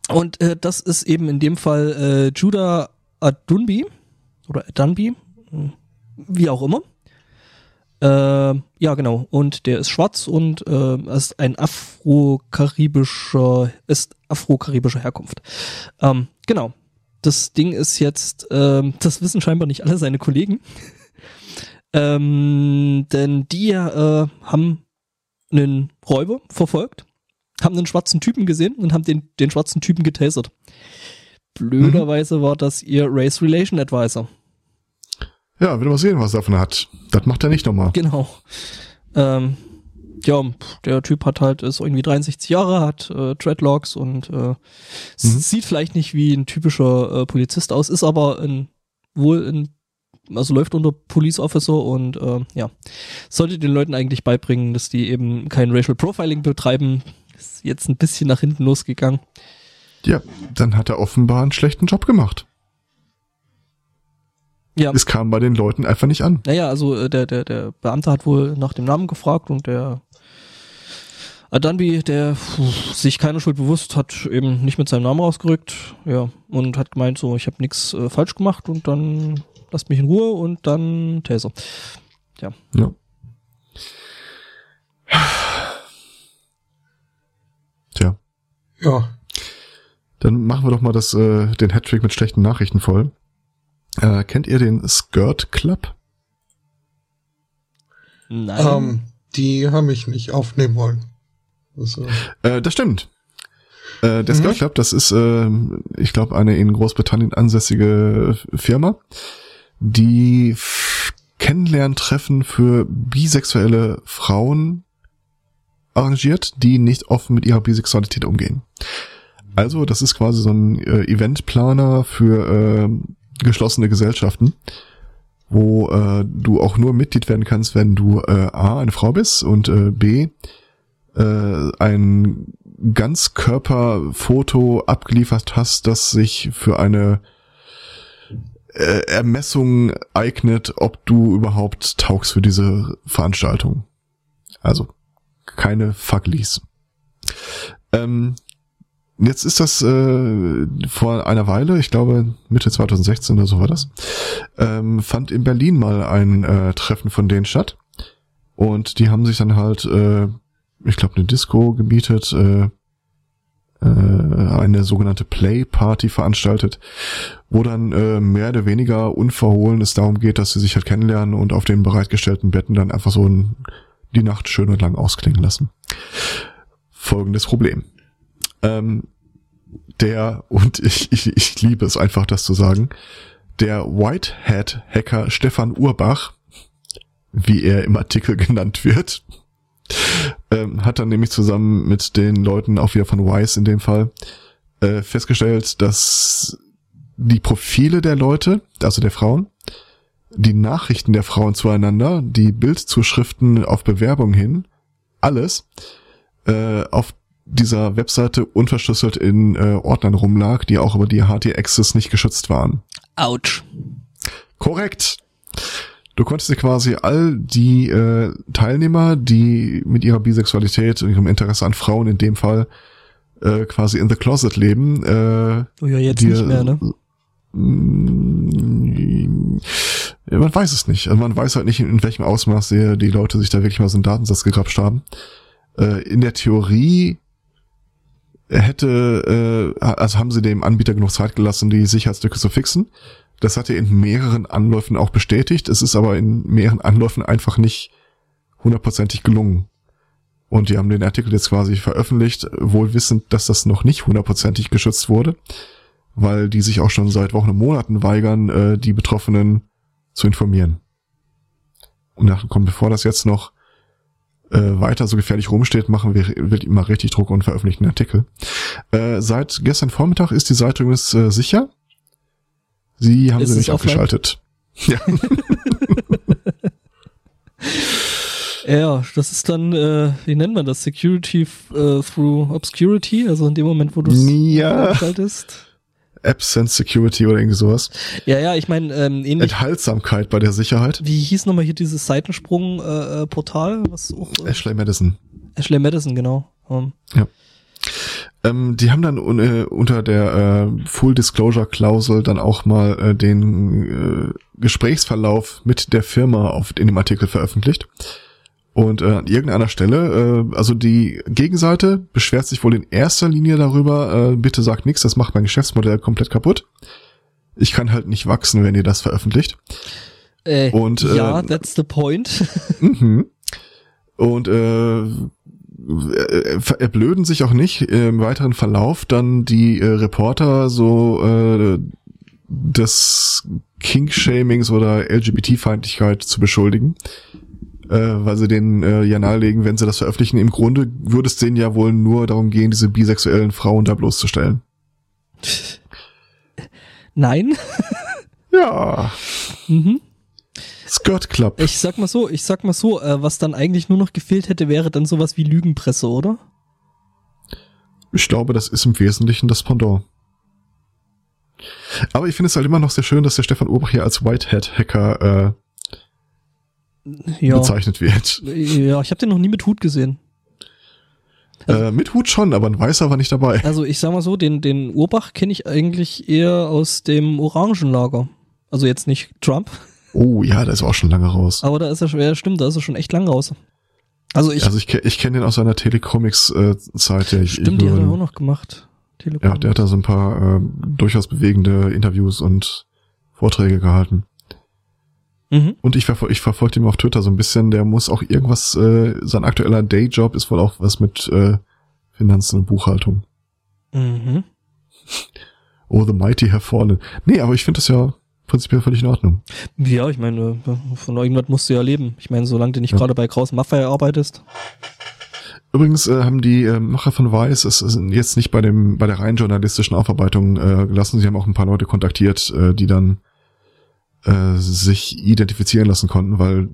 Und äh, das ist eben in dem Fall äh, Judah Adunbi oder Dunby, hm, wie auch immer. Äh, ja, genau. Und der ist schwarz und äh, ist ein afro-karibischer, ist afro-karibischer Herkunft. Ähm, genau. Das Ding ist jetzt, ähm, das wissen scheinbar nicht alle seine Kollegen. [LAUGHS] ähm, denn die äh, haben einen Räuber verfolgt, haben einen schwarzen Typen gesehen und haben den, den schwarzen Typen getasert. Blöderweise war das ihr Race Relation Advisor. ja, will mal sehen, was er davon hat. Das macht er nicht nochmal. Genau. Ähm, ja, der Typ hat halt, ist irgendwie 63 Jahre, hat äh, Dreadlocks und äh, Mhm. sieht vielleicht nicht wie ein typischer äh, Polizist aus, ist aber ein, wohl ein, also läuft unter Police Officer und äh, ja, sollte den Leuten eigentlich beibringen, dass die eben kein Racial Profiling betreiben. Ist jetzt ein bisschen nach hinten losgegangen. Ja, dann hat er offenbar einen schlechten Job gemacht. Ja. Es kam bei den Leuten einfach nicht an. Naja, also äh, der, der, der Beamte hat wohl nach dem Namen gefragt und der Adanbi, der puh, sich keiner Schuld bewusst, hat eben nicht mit seinem Namen rausgerückt, ja, und hat gemeint, so, ich habe nichts äh, falsch gemacht und dann lasst mich in Ruhe und dann Taser. Ja. Tja, ja. dann machen wir doch mal das, äh, den Hattrick mit schlechten Nachrichten voll. Äh, kennt ihr den Skirt Club? Nein. Ähm, die haben mich nicht aufnehmen wollen. Das, äh, das stimmt. Äh, der Mhm. Skirt Club, das ist, äh, ich glaube, eine in Großbritannien ansässige Firma, die Kennenlerntreffen für bisexuelle Frauen arrangiert, die nicht offen mit ihrer Bisexualität umgehen. Also, das ist quasi so ein äh, Eventplaner für äh, geschlossene Gesellschaften, wo äh, du auch nur Mitglied werden kannst, wenn du äh, A, eine Frau bist und äh, B, äh, ein Ganzkörperfoto abgeliefert hast, das sich für eine äh, Ermessung eignet, ob du überhaupt taugst für diese Veranstaltung. Also keine Fucklies. Ähm, jetzt ist das äh, vor einer Weile, ich glaube Mitte 2016 oder so war das, ähm, fand in Berlin mal ein äh, Treffen von denen statt. Und die haben sich dann halt, äh, ich glaube, eine Disco gemietet, äh, äh, eine sogenannte Play-Party veranstaltet, wo dann äh, mehr oder weniger unverhohlen es darum geht, dass sie sich halt kennenlernen und auf den bereitgestellten Betten dann einfach so ein, die Nacht schön und lang ausklingen lassen. Folgendes Problem. Ähm, der, und ich, ich, ich liebe es einfach, das zu sagen, der Whitehead-Hacker Stefan Urbach, wie er im Artikel [LAUGHS] genannt wird, ähm, hat dann nämlich zusammen mit den Leuten auch wieder von Wise in dem Fall äh, festgestellt, dass die Profile der Leute, also der Frauen, die Nachrichten der Frauen zueinander, die Bildzuschriften auf Bewerbung hin, alles äh, auf dieser Webseite unverschlüsselt in äh, Ordnern rumlag, die auch über die HT-Access nicht geschützt waren. Autsch. Korrekt. Du konntest dir quasi all die äh, Teilnehmer, die mit ihrer Bisexualität und ihrem Interesse an Frauen in dem Fall äh, quasi in the closet leben, äh, Oh ja, jetzt dir- nicht mehr, ne? Mm, man weiß es nicht. Also man weiß halt nicht, in welchem Ausmaß die, die Leute sich da wirklich mal so einen Datensatz gegrapscht haben. Äh, in der Theorie hätte, äh, also haben sie dem Anbieter genug Zeit gelassen, die Sicherheitslücke zu fixen. Das hat er in mehreren Anläufen auch bestätigt. Es ist aber in mehreren Anläufen einfach nicht hundertprozentig gelungen. Und die haben den Artikel jetzt quasi veröffentlicht, wohl wissend, dass das noch nicht hundertprozentig geschützt wurde, weil die sich auch schon seit Wochen und Monaten weigern, äh, die Betroffenen zu informieren. Und dann kommt, bevor das jetzt noch äh, weiter so gefährlich rumsteht, machen wir wird immer richtig Druck und veröffentlichen Artikel. Äh, seit gestern Vormittag ist die Seite übrigens äh, sicher. Sie haben Ist sie nicht offline? abgeschaltet. [LAUGHS] Ja. Ja, das ist dann, äh, wie nennt man das? Security äh, through Obscurity, also in dem Moment, wo du es Ja. abschaltest. Absence Security oder irgendwie sowas. Ja, ja, ich meine, ähm, ähnlich, Enthaltsamkeit bei der Sicherheit. wie hieß nochmal hier dieses Seitensprung-Portal, äh, Portal, was auch äh, Ashley Madison. Ashley Madison, genau. Ähm, Ähm, die haben dann äh, unter der äh, Full Disclosure Klausel dann auch mal äh, den äh, Gesprächsverlauf mit der Firma auf, in dem Artikel veröffentlicht. Und äh, an irgendeiner Stelle, äh, also die Gegenseite beschwert sich wohl in erster Linie darüber, äh, bitte sagt nichts, das macht mein Geschäftsmodell komplett kaputt. Ich kann halt nicht wachsen, wenn ihr das veröffentlicht. Und, ja, that's the point. [LAUGHS] Mhm. Und äh, erblöden sich auch nicht äh, im weiteren Verlauf dann die äh, Reporter so äh, des King-Shamings oder LGBT-Feindlichkeit zu beschuldigen, äh, weil sie denen äh, ja nahelegen, wenn sie das veröffentlichen, im Grunde würde es denen ja wohl nur darum gehen, diese bisexuellen Frauen da bloßzustellen. Nein. Ja, mhm. Skirt Club. Ich sag mal so, ich sag mal so, äh, was dann eigentlich nur noch gefehlt hätte, wäre dann sowas wie Lügenpresse, oder? Ich glaube, das ist im Wesentlichen das Pendant. Aber ich finde es halt immer noch sehr schön, dass der Stefan Urbach hier als Whitehead-Hacker äh, Ja. bezeichnet wird. Ja, ich habe den noch nie mit Hut gesehen. Also- äh, mit Hut schon, aber ein Weißer war nicht dabei. Also ich sag mal so, den, den Urbach kenne ich eigentlich eher aus dem Orangenlager. Also jetzt nicht Trump, Oh ja, der ist auch schon lange raus. aber da ist er schon, ja, stimmt, da ist er schon echt lang raus. Also ich, also ich, ich kenne den aus seiner Telecomics-Zeit. ich stimmt, die hat er auch noch gemacht. Telekom. ja, der hat da so ein paar äh, durchaus bewegende Interviews und Vorträge gehalten. Mhm. Und ich, verfol ich verfolge ihn auf Twitter so ein bisschen. Der muss auch irgendwas, äh, sein aktueller Dayjob ist wohl auch was mit äh, Finanzen und Buchhaltung. Mhm. Oh, the mighty have fallen. Nee, aber ich finde das ja prinzipiell völlig in Ordnung. Ja, ich meine, von irgendwas musst du ja leben. Ich meine, solange du nicht Ja. gerade bei Kraus Maffei arbeitest. Übrigens äh, haben die äh, Macher von Weiß es es jetzt nicht bei dem bei der rein journalistischen Aufarbeitung äh, gelassen. Sie haben auch ein paar Leute kontaktiert, äh, die dann äh, sich identifizieren lassen konnten, weil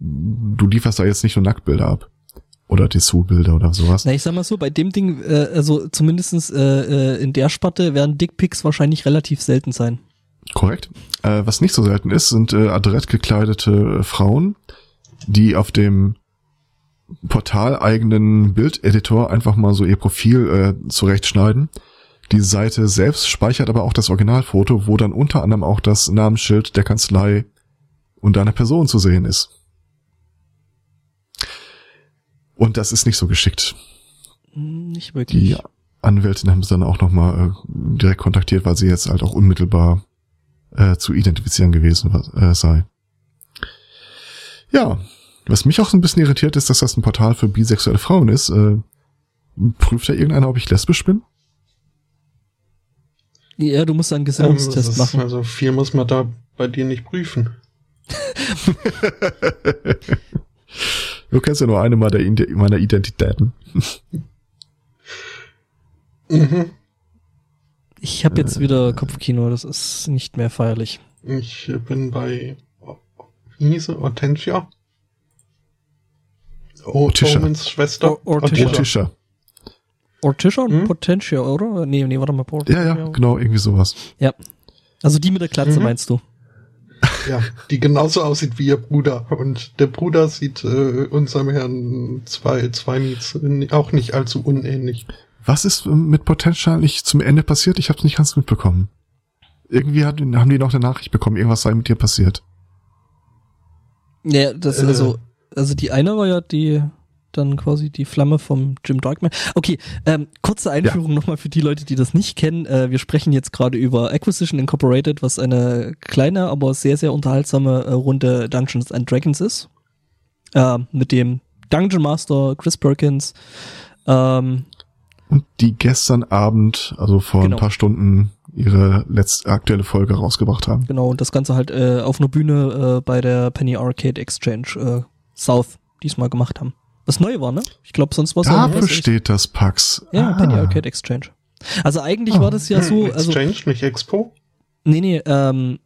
du lieferst da jetzt nicht nur Nacktbilder ab oder Dessous-Bilder oder sowas. Na, ich sag mal so, bei dem Ding, äh, also zumindestens äh, äh, in der Sparte werden Dickpics wahrscheinlich relativ selten sein. Korrekt. Äh, was nicht so selten ist, sind äh, adrett gekleidete äh, Frauen, die auf dem portaleigenen Bildeditor einfach mal so ihr Profil äh, zurechtschneiden. Die Seite selbst speichert aber auch das Originalfoto, wo dann unter anderem auch das Namensschild der Kanzlei und deiner Person zu sehen ist. Und das ist nicht so geschickt. Hm, Nicht wirklich. Die Anwältin haben sie dann auch nochmal äh, direkt kontaktiert, weil sie jetzt halt auch unmittelbar äh, zu identifizieren gewesen äh, sei. Ja, was mich auch so ein bisschen irritiert ist, dass das ein Portal für bisexuelle Frauen ist. Äh, prüft da irgendeiner, ob ich lesbisch bin? Ja, du musst einen Ähm, Gesinnungstest ist- machen. Also viel muss man da bei dir nicht prüfen. [LAUGHS] Du kennst ja nur eine meiner Identitäten. Mhm. Ich habe jetzt wieder Kopfkino, das ist nicht mehr feierlich. Ich bin bei wie hieß sie? Hortensia? O Otisha. Omens Schwester. O- Ortisha. Otisha. Ortisha und Hm? Potentia, oder? Nee, nee, warte mal. Ja, ja, genau, irgendwie sowas. Also die mit der Glatze Mhm. meinst du? Ja, die genauso aussieht wie ihr Bruder. Und der Bruder sieht äh, unserem Herrn zwei, zwei auch nicht allzu unähnlich. Was ist ähm, mit Potential nicht zum Ende passiert? Ich habe nicht ganz mitbekommen. Irgendwie hat, haben die noch eine Nachricht bekommen, irgendwas sei mit dir passiert. Ja, das Äh. also also die eine war ja die dann quasi die Flamme vom Jim Darkman. Okay, ähm, kurze Einführung nochmal für die Leute, die das nicht kennen. Äh, wir sprechen jetzt gerade über Acquisition Incorporated, was eine kleine, aber sehr, sehr unterhaltsame äh, Runde Dungeons and Dragons ist. Äh, mit dem Dungeon Master Chris Perkins. Ähm, Und die gestern Abend, also vor Genau. ein paar Stunden ihre letzte aktuelle Folge rausgebracht haben. Genau, und das Ganze halt äh, auf einer Bühne äh, bei der Penny Arcade Exchange äh, South diesmal gemacht haben. Was neu war, ne? Ich glaube, sonst war es ja Dafür steht das Pax. Ja, Ah. Penny Arcade Exchange. Also eigentlich Ah. war das ja so, Hm, also Exchange, nicht Expo? nee, nee, ähm,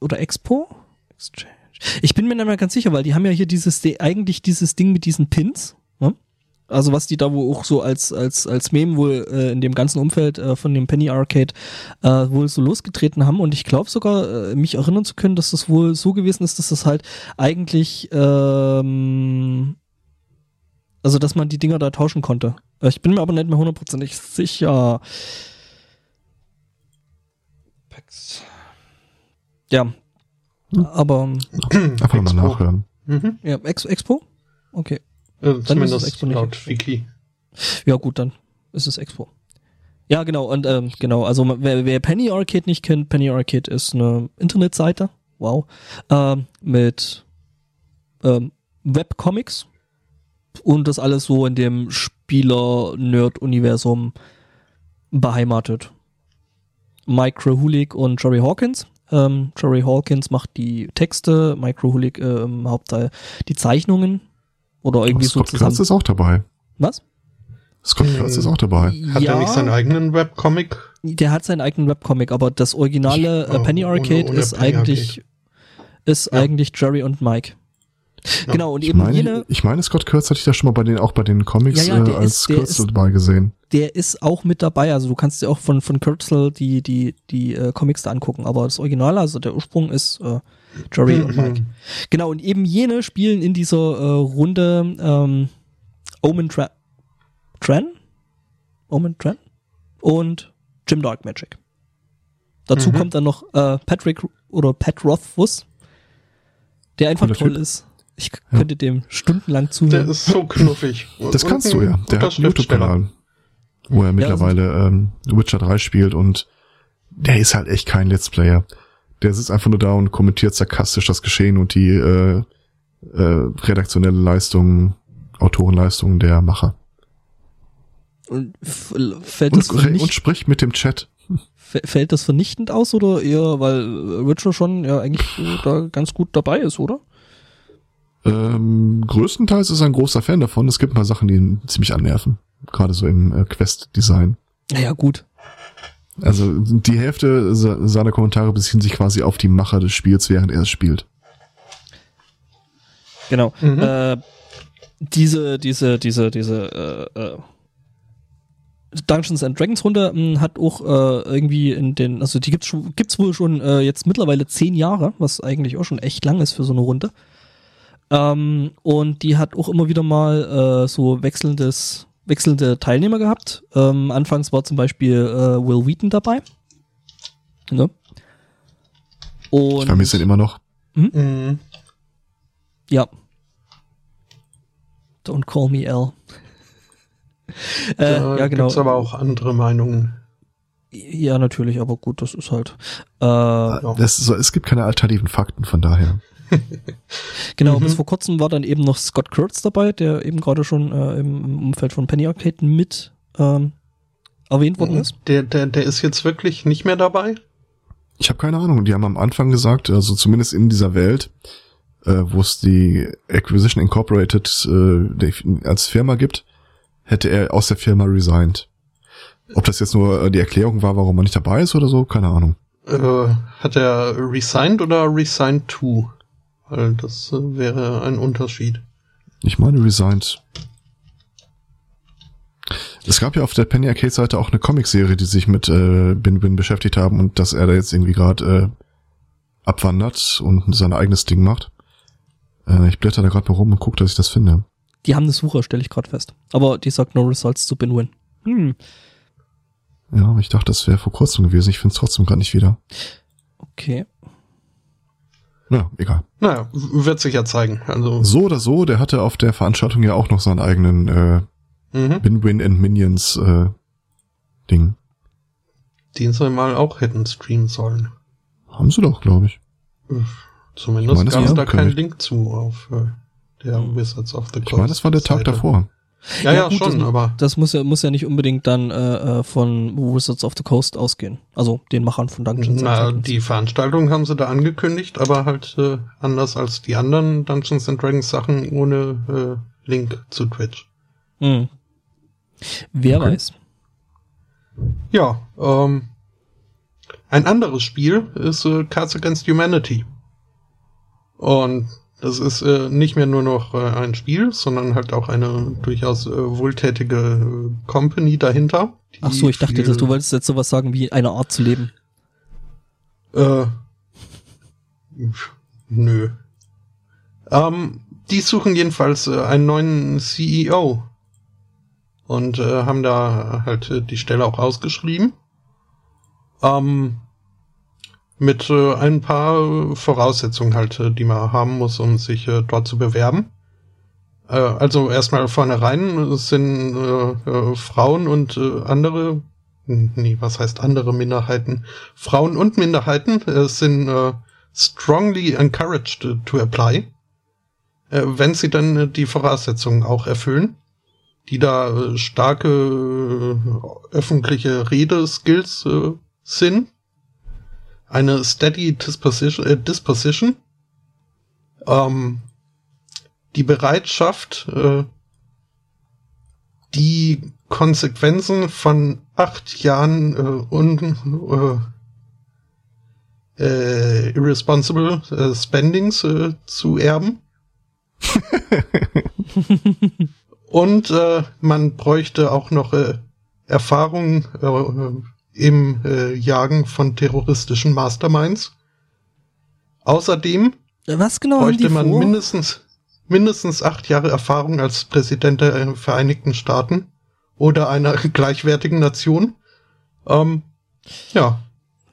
oder Expo? Exchange. Ich bin mir nicht mehr ganz sicher, weil die haben ja hier dieses eigentlich dieses Ding mit diesen Pins? Also was die da wo auch so als als als Meme wohl äh, in dem ganzen Umfeld äh, von dem Penny Arcade äh, wohl so losgetreten haben und ich glaube sogar äh, mich erinnern zu können, dass das wohl so gewesen ist, dass das halt eigentlich ähm, also dass man die Dinger da tauschen konnte. Äh, Ich bin mir aber nicht mehr hundertprozentig sicher. Pax. Ja. Aber Einfach mal nachhören. Mhm. ja, Ex Expo? Okay. Äh, zumindest Expo nicht laut. Wiki. Ja, gut, dann ist es Expo. Ja, genau, und ähm, genau, also wer, wer Penny Arcade nicht kennt, Penny Arcade ist eine Internetseite, wow, ähm, mit ähm, Webcomics und das alles so in dem Spieler-Nerd-Universum beheimatet. Mike Krahulik und Jerry Hawkins. Ähm, Jerry Hawkins macht die Texte, Mike Krahulik äh, im Hauptteil die Zeichnungen oder irgendwie so Scott zusammen. Kurtz ist auch dabei. Was? Scott Hm. Kurtz ist auch dabei. Hat ja, er nicht seinen eigenen Webcomic? der hat seinen eigenen Webcomic, aber das originale äh, Oh, Penny ohne- Arcade ohne ist Penny eigentlich ist Ja. eigentlich Jerry und Mike. Ja. Genau, und Ich eben meine, jene, ich meine, Scott Kurtz hatte ich da schon mal bei den, auch bei den Comics Ja, äh, als ist- dabei gesehen. der ist auch mit dabei, also du kannst dir auch von von Kurtzel die die die äh, Comics da angucken, aber das Original, also der Ursprung ist äh, Jerry und Mike. Mhm. Genau, und eben jene spielen in dieser äh, Runde ähm, Omen Tra Tran? Omen Tran? Und Jim Dark Magic. Dazu Mhm. kommt dann noch äh, Patrick oder Pat Rothfuss, der einfach Cooler toll Typ. ist. Ich könnte dem stundenlang Der zuhören. ist so knuffig. [LAUGHS] Das Und kannst du ja. Der hat einen. YouTube-Kanal, wo er mittlerweile ähm, Witcher 3 spielt und der ist halt echt kein Let's Player. Der sitzt einfach nur da und kommentiert sarkastisch das Geschehen und die äh, äh, redaktionelle Leistung, Autorenleistung der Macher. Und fällt das, Und, und spricht mit dem Chat. fällt das vernichtend aus oder eher, weil Witcher schon ja eigentlich da ganz gut dabei ist, oder? Ähm, größtenteils ist er ein großer Fan davon. Es gibt ein paar Sachen, die ihn ziemlich annerven. Gerade so im äh, Quest-Design. Ja, gut. Also die Hälfte se- seiner Kommentare beziehen sich quasi auf die Macher des Spiels, während er es spielt. Genau. Mhm. Äh, diese, diese, diese, diese äh, äh, Dungeons and Dragons Runde mh, hat auch äh, irgendwie in den, also die gibt's schon, gibt's wohl schon äh, jetzt mittlerweile zehn Jahre, was eigentlich auch schon echt lang ist für so eine Runde. Ähm, und die hat auch immer wieder mal äh, so wechselndes, wechselnde Teilnehmer gehabt. Ähm, anfangs war zum Beispiel äh, Will Wheaton dabei. Ne? Und Ich vermisse ihn immer noch. Mhm. ja. Don't call me L. [LAUGHS] äh, ja, genau. Gibt's aber auch andere Meinungen. Ja, natürlich, aber gut, das ist halt. Äh, Das ist so, es gibt keine alternativen Fakten, von daher. [LAUGHS] genau, Mhm. bis vor kurzem war dann eben noch Scott Kurtz dabei, der eben gerade schon äh, im, Umfeld von Penny Arcade mit ähm, erwähnt worden ist. Der, der, der ist jetzt wirklich nicht mehr dabei? Ich habe keine Ahnung. Die haben am Anfang gesagt, also zumindest in dieser Welt, äh, wo es die Acquisition Incorporated äh, als Firma gibt, hätte er aus der Firma resigned. Ob das jetzt nur äh, die Erklärung war, warum er nicht dabei ist oder so, keine Ahnung. Äh, hat er resigned oder resigned to? Weil das äh, wäre ein Unterschied. Ich meine resigned. Es gab ja auf der Penny Arcade Seite auch eine Comicserie, die sich mit äh, Bin Bin beschäftigt haben und dass er da jetzt irgendwie gerade äh, abwandert und sein eigenes Ding macht. Äh, ich blätter da gerade mal rum und gucke, dass ich das finde. Die haben eine Suche, stelle ich gerade fest. Aber die sagt no results to Binwin. Hm, Ja, aber ich dachte, das wäre vor kurzem gewesen. Ich finde es trotzdem gerade nicht wieder. okay. Ja, egal. Naja, wird sich ja zeigen. Also, So oder so, der hatte auf der Veranstaltung ja auch noch seinen eigenen äh, mhm. Bin-Win and Minions äh, Ding. den sie mal auch hätten streamen sollen. Haben sie doch, glaube ich. Zumindest Ich meine, das gab es da keinen. Link zu auf äh, der Wizards of the Coast. Ich meine, das war der Tag Seite. davor. Ja, ja, gut, schon, das, aber Das muss ja, muss ja nicht unbedingt dann äh, äh, von Wizards of the Coast ausgehen. Also den Machern von Dungeons na, Dragons. die Veranstaltung haben sie da angekündigt, aber halt äh, anders als die anderen Dungeons and Dragons Sachen ohne äh, Link zu Twitch. Hm. Wer Okay. weiß. Ja, ähm, ein anderes Spiel ist äh, Cards Against Humanity. Und das ist äh, nicht mehr nur noch äh, ein Spiel, sondern halt auch eine durchaus äh, wohltätige äh, Company dahinter. Ach so, ich dachte, dass du wolltest jetzt sowas sagen wie eine Art zu leben. Äh, nö. Ähm, die suchen jedenfalls äh, einen neuen CEO. Und äh, haben da halt äh, die Stelle auch ausgeschrieben. Ähm, mit äh, ein paar Voraussetzungen halt, äh, die man haben muss, um sich äh, dort zu bewerben. Äh, also erstmal vornherein sind äh, äh, Frauen und äh, andere, nee, was heißt andere Minderheiten? Frauen und Minderheiten äh, sind äh, strongly encouraged to apply, äh, wenn sie dann äh, die Voraussetzungen auch erfüllen, die da äh, starke äh, öffentliche Redeskills äh, sind, eine steady disposition, äh, disposition ähm, die Bereitschaft, äh, die Konsequenzen von acht Jahren äh, un, äh, äh, irresponsible äh, Spendings äh, zu erben. [LAUGHS] Und äh, man bräuchte auch noch äh, Erfahrung äh, im äh, Jagen von terroristischen Masterminds. Außerdem Was genau bräuchte man vor? mindestens, mindestens acht Jahre Erfahrung als Präsident der äh, Vereinigten Staaten oder einer [LAUGHS] gleichwertigen Nation. Ähm, ja,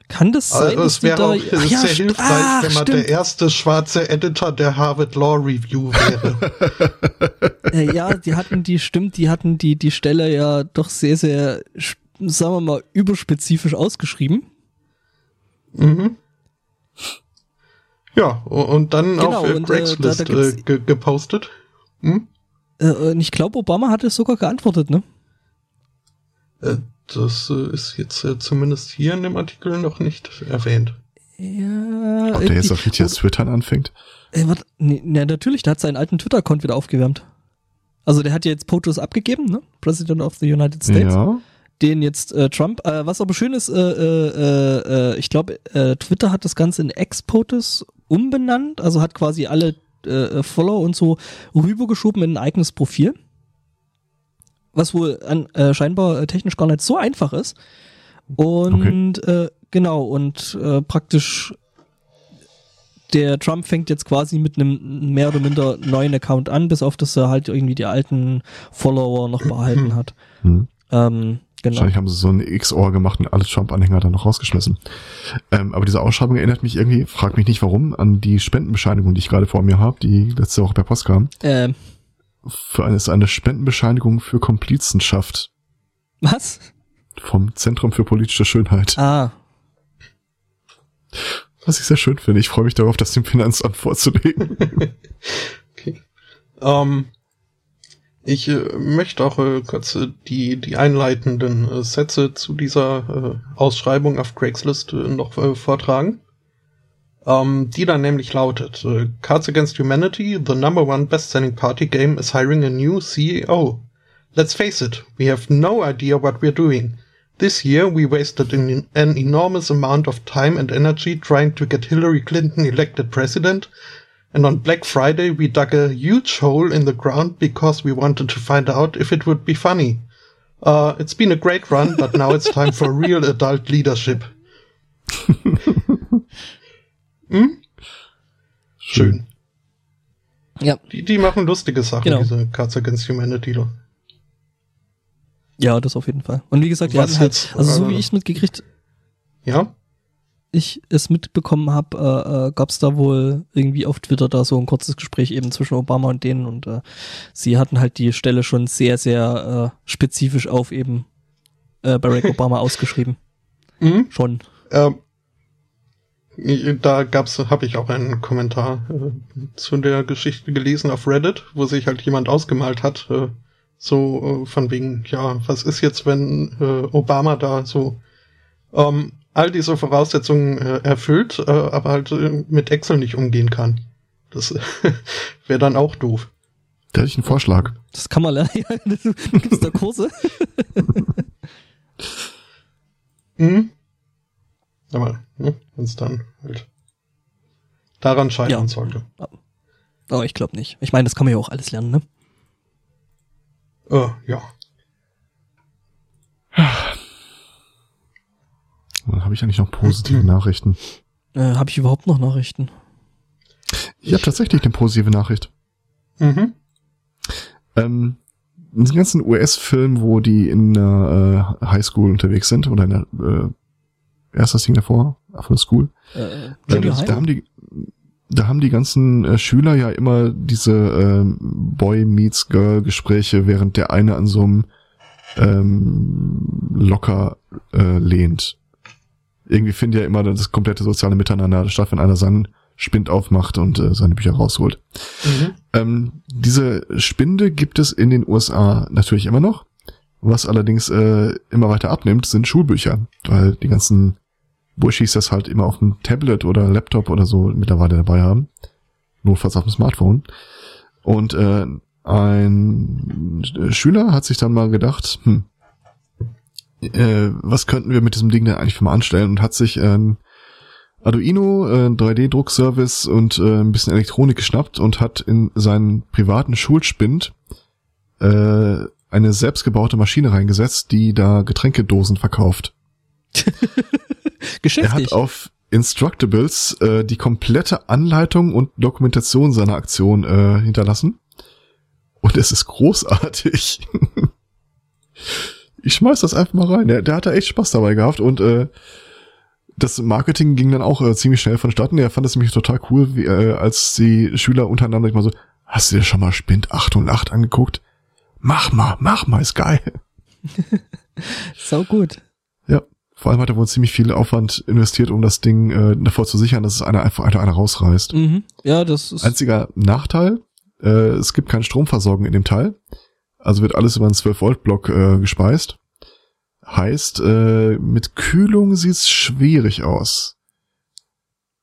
Kann das sein, also es wäre da... auch Ach ja, sehr hilfreich, ach, wenn man stimmt. der erste schwarze Editor der Harvard Law Review wäre. [LAUGHS] Äh, ja, die hatten die, stimmt, die hatten die, die Stelle ja doch sehr, sehr, sagen wir mal, überspezifisch ausgeschrieben. mhm. Ja, und dann Genau, auf äh, äh, Craigslist da- da gibt's- äh, ge gepostet. Hm? Äh, und ich glaube, Obama hatte sogar geantwortet, ne? Äh, das äh, ist jetzt äh, zumindest hier in dem Artikel noch nicht erwähnt. Ja, Ob der jetzt auch richtig das Twittern anfängt? Äh, warte, nee, na, natürlich, der hat seinen alten Twitter-Account wieder aufgewärmt. Also der hat ja jetzt POTUS abgegeben, ne? President of the United States. Ja. Den jetzt äh, Trump. Äh, was aber schön ist, äh, äh, äh, ich glaube, äh, Twitter hat das Ganze in Ex-POTUS umbenannt. Also hat quasi alle äh, Follower und so rübergeschoben in ein eigenes Profil. Was wohl an, äh, scheinbar äh, technisch gar nicht so einfach ist. Und äh, genau, und äh, praktisch der Trump fängt jetzt quasi mit einem mehr oder minder neuen Account an, bis auf dass er halt irgendwie die alten Follower noch behalten hat. Hm. Ähm, genau. Wahrscheinlich haben sie so eine X-Ohr gemacht und alle Trump-Anhänger dann noch rausgeschmissen. Ähm, aber diese Ausschreibung erinnert mich irgendwie, frag mich nicht warum, an die Spendenbescheinigung, die ich gerade vor mir habe, die letzte Woche per Post kam. Ähm, Für eine, ist eine Spendenbescheinigung für Komplizenschaft was? vom Zentrum für politische Schönheit. Ah, Was ich sehr schön finde. Ich freue mich darauf, das dem Finanzamt vorzulegen. [LAUGHS] Okay. Ähm, ich äh, möchte auch äh, kurz äh, die, die einleitenden äh, Sätze zu dieser äh, Ausschreibung auf Craigslist äh, noch vortragen. Ähm, die dann nämlich lautet, Cards Against Humanity, the number one best-selling party game, is hiring a new CEO. Let's face it, we have no idea what we're doing. This year we wasted an, an enormous amount of time and energy trying to get Hillary Clinton elected president, and on Black Friday we dug a huge hole in the ground because we wanted to find out if it would be funny. Uh, it's been a great run, but now it's time for real adult leadership. [LAUGHS] hm? Schön. ja. Die, die machen lustige Sachen, Genau. diese Cards Against Humanity. Ja, das auf jeden Fall. Und wie gesagt, die Was hatten halt, jetzt, also so äh, wie ich es mitgekriegt, Ja? Ich es mitbekommen habe, äh, äh, gab es da wohl irgendwie auf Twitter da so ein kurzes Gespräch eben zwischen Obama und denen und äh, sie hatten halt die Stelle schon sehr, sehr äh, spezifisch auf eben äh, Barack [LAUGHS] Obama ausgeschrieben. Mhm. Schon. Ähm, da gab's, habe ich auch einen Kommentar äh, zu der Geschichte gelesen auf Reddit, wo sich halt jemand ausgemalt hat, äh, So äh, von wegen, ja, was ist jetzt, wenn äh, Obama da so ähm, all diese Voraussetzungen äh, erfüllt, äh, aber halt äh, mit Excel nicht umgehen kann. Das [LAUGHS] wäre dann auch doof. Da hätte ich einen Vorschlag. Das kann man lernen. [LAUGHS] Gibt es da Kurse? Mhm. Aber, ne, wenn es dann halt daran scheitern Ja. sollte. Aber ich glaube nicht. Ich meine, das kann man ja auch alles lernen, ne? Äh, ja. Habe ich eigentlich noch positive [CLEARS THROAT] Nachrichten. Äh, Habe ich überhaupt noch Nachrichten? Ich habe tatsächlich eine positive Nachricht. Mhm. Ähm, in diesen ganzen US-Filmen, wo die in einer äh, Highschool unterwegs sind, oder in der, äh, das Ding davor? Von der School. Äh, Äh, Junior da haben die, da haben die ganzen äh, Schüler ja immer diese ähm, Boy meets Girl Gespräche, während der eine an so einem ähm, locker äh, lehnt. Irgendwie findet ja immer das komplette soziale Miteinander statt, wenn einer seinen Spind aufmacht und äh, seine Bücher rausholt. Mhm. Ähm, diese Spinde gibt es in den USA natürlich immer noch. Was allerdings äh, immer weiter abnimmt, sind Schulbücher, weil die ganzen Bushis das halt immer auf dem Tablet oder Laptop oder so mittlerweile dabei haben. Notfalls auf dem Smartphone. Und äh, ein Schüler hat sich dann mal gedacht, hm, äh, was könnten wir mit diesem Ding denn eigentlich für mal anstellen und hat sich ein Arduino, äh, 3D-Druckservice und äh, ein bisschen Elektronik geschnappt und hat in seinen privaten Schulspind äh, eine selbstgebaute Maschine reingesetzt, die da Getränkedosen verkauft. [LAUGHS] Er Geschäftig. hat auf Instructables äh, die komplette Anleitung und Dokumentation seiner Aktion äh, hinterlassen. Und es ist großartig. [LAUGHS] ich schmeiß das einfach mal rein. Der, der hat da echt Spaß dabei gehabt und äh, das Marketing ging dann auch äh, ziemlich schnell vonstatten. Er fand es nämlich total cool, wie, äh, als die Schüler untereinander sich mal so, hast du dir schon mal Spind 8 und 8 angeguckt? Mach mal, mach mal, ist geil. [LAUGHS] Sau gut. Ja, vor allem hat er wohl ziemlich viel Aufwand investiert, um das Ding äh, davor zu sichern, dass es einer einfach einer, einer rausreißt. Mhm. Ja, das ist. Einziger Nachteil, äh, es gibt keine Stromversorgung in dem Teil. Also wird alles über einen 12-Volt-Block äh, gespeist. Heißt, äh, mit Kühlung sieht's schwierig aus.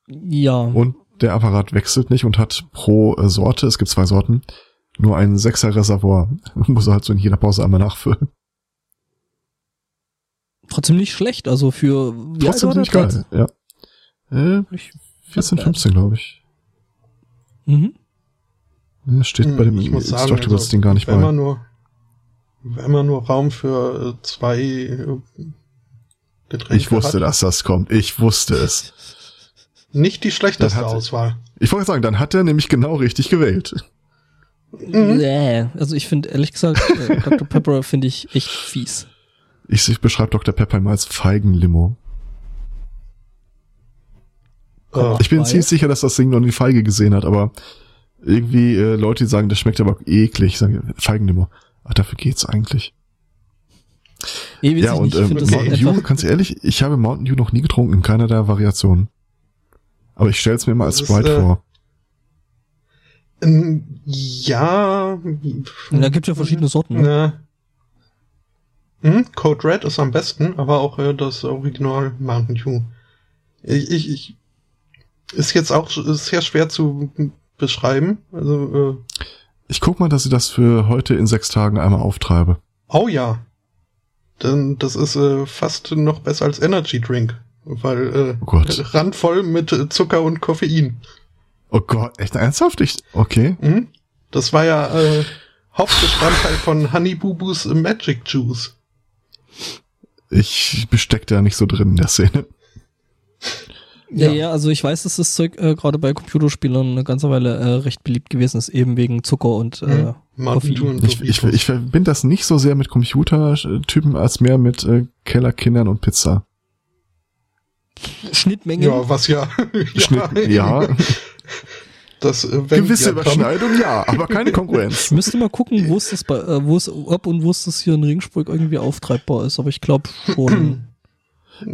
ja. Und der Apparat wechselt nicht und hat pro äh, Sorte, es gibt zwei Sorten, nur ein 6er Reservoir. [LAUGHS] Muss er halt so in jeder Pause einmal nachfüllen. Trotzdem nicht schlecht. Also für. Trotzdem ziemlich geil, ja. Äh, Nicht 14, bad. 15, glaube ich. Mhm. Das steht bei dem Ich muss sagen, Instructables also, Ding gar nicht wenn bei. man nur, wenn man nur Raum für äh, zwei äh, Getränke Ich wusste, hat, dass das kommt. Ich wusste es. nicht die schlechteste Auswahl. Ich wollte sagen, dann hat er nämlich genau richtig gewählt. Mhm. Also ich finde, ehrlich gesagt, äh, [LAUGHS] Dr. Pepper finde ich echt fies. Ich, ich beschreibe Dr. Pepper immer als Feigenlimo. Äh, Ich bin Weil? ziemlich sicher, dass das Ding noch nie Feige gesehen hat, aber irgendwie äh, Leute, die sagen, das schmeckt aber eklig, sagen Feigenlimo. Ach, dafür geht's eigentlich. Weiß ja, ich und ähm, Mountain Dew, ganz ehrlich, ich habe Mountain Dew noch nie getrunken, in keiner der Variationen. Aber ich stell's mir immer als ist, Sprite äh, vor. ähm, ja. Da gibt's ja verschiedene Sorten. Ne? Ne. Hm, Code Red ist am besten, aber auch äh, das Original Mountain Dew. Ich, ich, ich ist jetzt auch sehr schwer zu beschreiben. Also, äh, Ich guck mal, dass ich das für heute in sechs Tagen einmal auftreibe. oh ja. Denn das ist äh, fast noch besser als Energy Drink. Weil äh, Oh randvoll mit äh, Zucker und Koffein. Oh Gott, echt ernsthaft? Ich, okay. Mhm. Das war ja äh, Hauptbestandteil von Honey Boo Boos Magic Juice. Ich besteck da nicht so drin in der Szene. Ja, Ja. ja, also ich weiß, dass das Zeug äh, gerade bei Computerspielern eine ganze Weile äh, recht beliebt gewesen ist, eben wegen Zucker und äh, Dew Koffein. und Ich, ich, ich verbinde das nicht so sehr mit Computertypen als mehr mit äh, Kellerkindern und Pizza. Schnittmengen. Ja, was ja. [LAUGHS] Schnitt, ja, [LAUGHS] Das, äh, wenn gewisse Überschneidung, ja, aber keine Konkurrenz. Ich müsste mal gucken, [LAUGHS] wo es das bei, äh, wo es, ob und wo es das hier in Regensburg irgendwie auftreibbar ist, aber ich glaube schon. [CLEARS THROAT]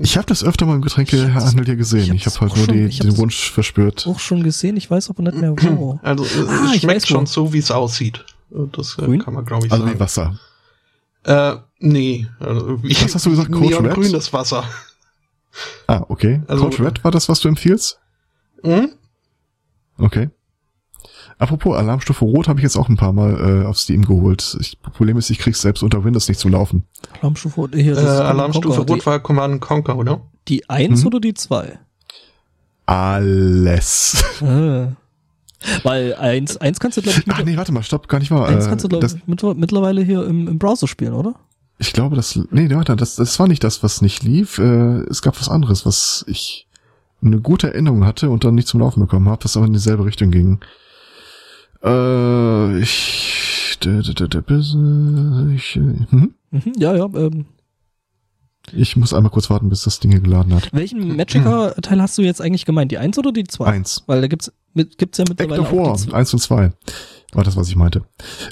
Ich habe das öfter mal im Getränkehandel hier gesehen. Ich habe halt auch nur schon- die, den Wunsch verspürt. auch schon gesehen, ich weiß aber nicht mehr wo. [CLEARS THROAT] Also, Ah, es ich schmeckt wo. schon so, wie es aussieht. Das äh, Grün? kann man, glaube ich, Also wie sagen. Wasser. Äh, nee. Also wie, Was hast du gesagt? Code Red? Neongrünes Wasser. Ah, okay. Also- Code Red war das, was du empfiehlst? Hm? Okay. Apropos Alarmstufe Rot habe ich jetzt auch ein paar Mal äh, auf Steam geholt. Ich, Problem ist, ich krieg's selbst unter Windows nicht zum Laufen. Alarmstufe hier, Äh, das ist Alarmstufe Conquer. Rot war Command Conquer, oder? Die, 1 Mhm. oder die 2? Alles. Ah. Weil 1, 1 kannst du, glaube ich, Ach nee, warte mal, stopp, gar nicht wahr. eins Äh, kannst du, glaube das, ich, mit, mittlerweile hier im, im Browser spielen, oder? ich glaube, das, nee, warte, das, das war nicht das, was nicht lief. Äh, es gab was anderes, was ich eine gute Erinnerung hatte und dann nicht zum Laufen bekommen habe, das aber in dieselbe Richtung ging. Äh, ich, äh, hm? Mhm, ja, ja. Ähm, ich muss einmal kurz warten, bis das Ding hier geladen hat. welchen Magica-Teil hast du jetzt eigentlich gemeint? Die 1 oder die 2? Eins. Weil da gibt's, gibt's ja Act mittlerweile of War, auch die, eins und zwei. War das, was ich meinte.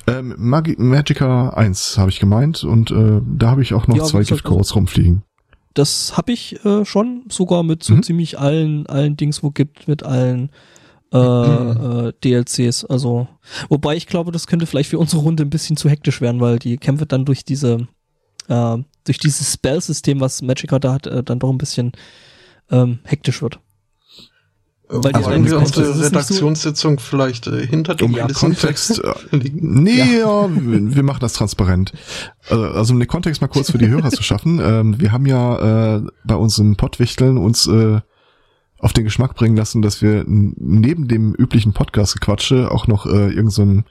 Ähm, Magica 1 habe ich gemeint und äh, da habe ich auch noch Ja, zwei Gift-Codes rumfliegen. Das habe ich äh, schon, sogar mit so Mhm. ziemlich allen, allen Dings, wo gibt, mit allen äh, äh, DLCs. Also, wobei ich glaube, das könnte vielleicht für unsere Runde ein bisschen zu hektisch werden, weil die Kämpfe dann durch diese, äh, durch dieses Spell-System, was Magica da hat, äh, dann doch ein bisschen ähm, hektisch wird. Weil die Wollen wir unsere nicht so- Redaktionssitzung vielleicht äh, hinter dem Um ja, Kontext, äh, verlegen? Nee, ja, wir wir machen das transparent. Also, also um den Kontext mal kurz für die Hörer zu schaffen. Ähm, wir haben ja äh, bei unserem Pottwichteln uns äh, auf den Geschmack bringen lassen, dass wir neben dem üblichen Podcast-Gequatsche auch noch äh, irgend so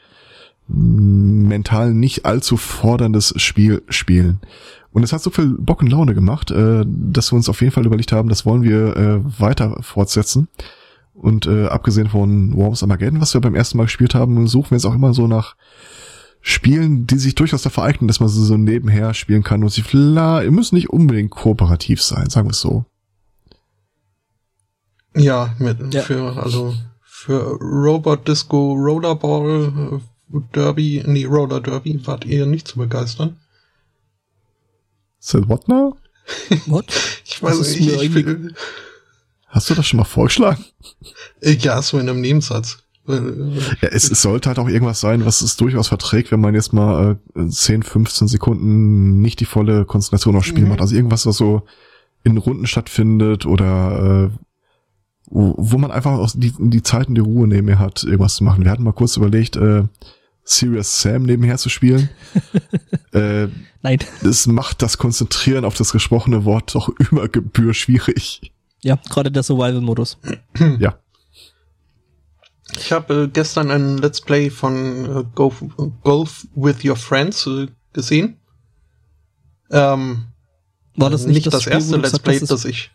mental nicht allzu forderndes Spiel spielen. Und es hat so viel Bock und Laune gemacht, äh, dass wir uns auf jeden Fall überlegt haben, das wollen wir äh, weiter fortsetzen. Und äh, abgesehen von Worms Armageddon, was wir beim ersten Mal gespielt haben, suchen wir jetzt auch immer so nach Spielen, die sich durchaus dafür eignen, dass man sie so nebenher spielen kann und sie vielleicht, müssen nicht unbedingt kooperativ sein, sagen wir es so. Ja, mit, Ja. für, also, für Robot Disco Rollerball äh, Derby, nee, Roller Derby wart ihr nicht zu begeistern. So, what now? What? [LAUGHS] Ich weiß nicht, ich, irgendwie- ich, Hast du das schon mal vorgeschlagen? ja, so in einem Nebensatz. Äh, Ja, es, es sollte halt auch irgendwas sein, was es durchaus verträgt, wenn man jetzt mal äh, 10, 15 Sekunden nicht die volle Konzentration aufs Spiel Mhm. macht. Also irgendwas, was so in Runden stattfindet oder äh, wo, wo man einfach auch die, die Zeit und die Ruhe nebenher hat, irgendwas zu machen. Wir hatten mal kurz überlegt, äh, Serious Sam nebenher zu spielen. [LAUGHS] äh, Nein. das macht das Konzentrieren auf das gesprochene Wort doch über Gebühr schwierig. Ja, gerade der Survival-Modus. Ja. Ich habe äh, gestern ein Let's Play von äh, Golf, Golf with Your Friends äh, gesehen. Ähm, War das nicht, das, Spiel, erste Let's Play, das ich.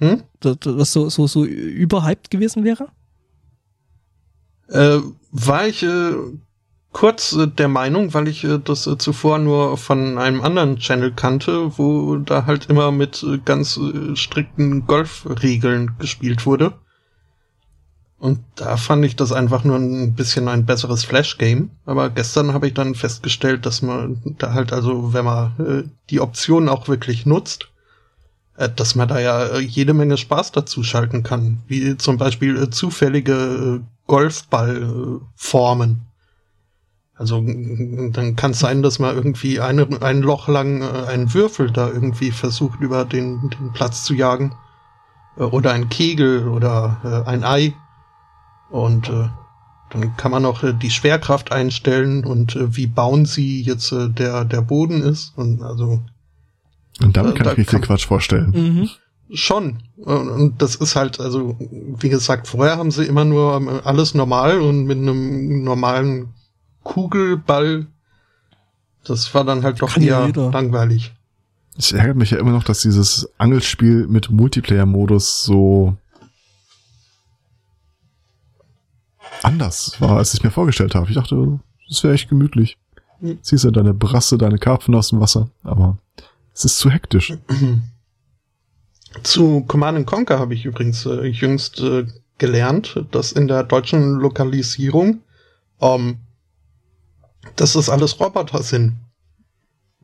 Hm? das, so, so, so überhyped gewesen wäre? Äh, war ich äh, kurz äh, der Meinung, weil ich äh, das äh, zuvor nur von einem anderen Channel kannte, wo da halt immer mit äh, ganz äh, strikten Golfregeln gespielt wurde. Und da fand ich das einfach nur ein bisschen ein besseres Flash-Game. Aber gestern habe ich dann festgestellt, dass man da halt also, wenn man äh, die Option auch wirklich nutzt, dass man da ja äh, jede Menge Spaß dazu schalten kann. Wie zum Beispiel äh, zufällige äh, Golfballformen. Also dann kann es sein, dass man irgendwie eine, ein Loch lang äh, einen Würfel da irgendwie versucht über den, den Platz zu jagen. Äh, oder ein Kegel oder äh, ein Ei. Und äh, dann kann man noch äh, die Schwerkraft einstellen und äh, wie bouncy jetzt äh, der, der Boden ist. Und also Und damit Äh, kann da ich mir viel Quatsch vorstellen. Mhm. Schon. Und das ist halt, also, wie gesagt, vorher haben sie immer nur ähm, alles normal und mit einem normalen Kugelball. Das war dann halt doch Kann ja eher jeder. langweilig. Es ärgert mich ja immer noch, dass dieses Angelspiel mit Multiplayer-Modus so anders war, als ich mir vorgestellt habe. Ich dachte, das wäre echt gemütlich. Hm. Ziehst du deine Brasse, deine Karpfen aus dem Wasser, aber es ist zu hektisch. Zu Command Conquer habe ich übrigens äh, jüngst äh, gelernt, dass in der deutschen Lokalisierung, ähm, dass das alles Roboter sind.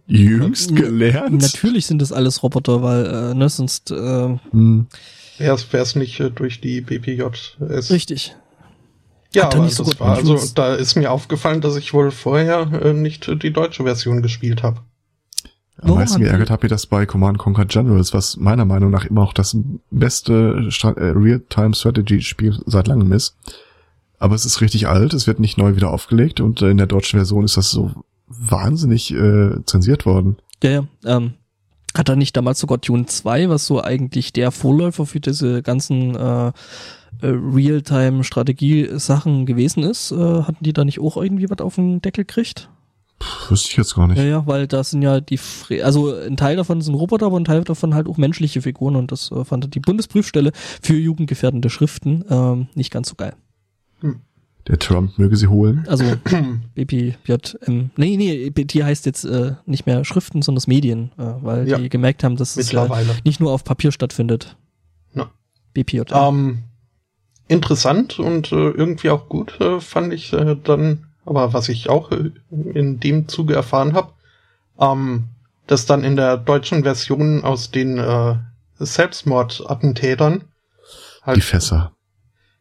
Jüngst gelernt? Natürlich sind das alles Roboter, weil äh, ne, sonst äh, Hm. Wäre es nicht äh, durch die BPJS. richtig. Ja, er aber nicht so das war, also da ist mir aufgefallen, dass ich wohl vorher äh, nicht die deutsche Version gespielt habe. Am Warum meisten geärgert hat mir das bei Command Conquer Generals, was meiner Meinung nach immer noch das beste äh, Real-Time-Strategy-Spiel seit langem ist. Aber es ist richtig alt, es wird nicht neu wieder aufgelegt und äh, in der deutschen Version ist das so wahnsinnig äh, zensiert worden. Ja, ja. Ähm, hat er nicht damals sogar Dune 2, was so eigentlich der Vorläufer für diese ganzen äh, äh, Realtime-Strategie-Sachen gewesen ist? Äh, hatten die da nicht auch irgendwie was auf den Deckel gekriegt? Puh, wüsste ich jetzt gar nicht. Ja, ja, weil da sind ja die, Fre also ein Teil davon sind Roboter, aber ein Teil davon halt auch menschliche Figuren und das äh, fand die Bundesprüfstelle für jugendgefährdende Schriften ähm, nicht ganz so geil. Der Trump möge sie holen. Also [CLEARS THROAT] BPJM, nee, nee, die heißt jetzt äh, nicht mehr Schriften, sondern das Medien, äh, weil Ja. die gemerkt haben, dass es äh, nicht nur auf Papier stattfindet. Ja. BPJM. Ähm, interessant und äh, irgendwie auch gut äh, fand ich äh, dann, aber was ich auch in dem Zuge erfahren habe, ähm, dass dann in der deutschen Version aus den äh, Selbstmordattentätern Die halt, Fässer.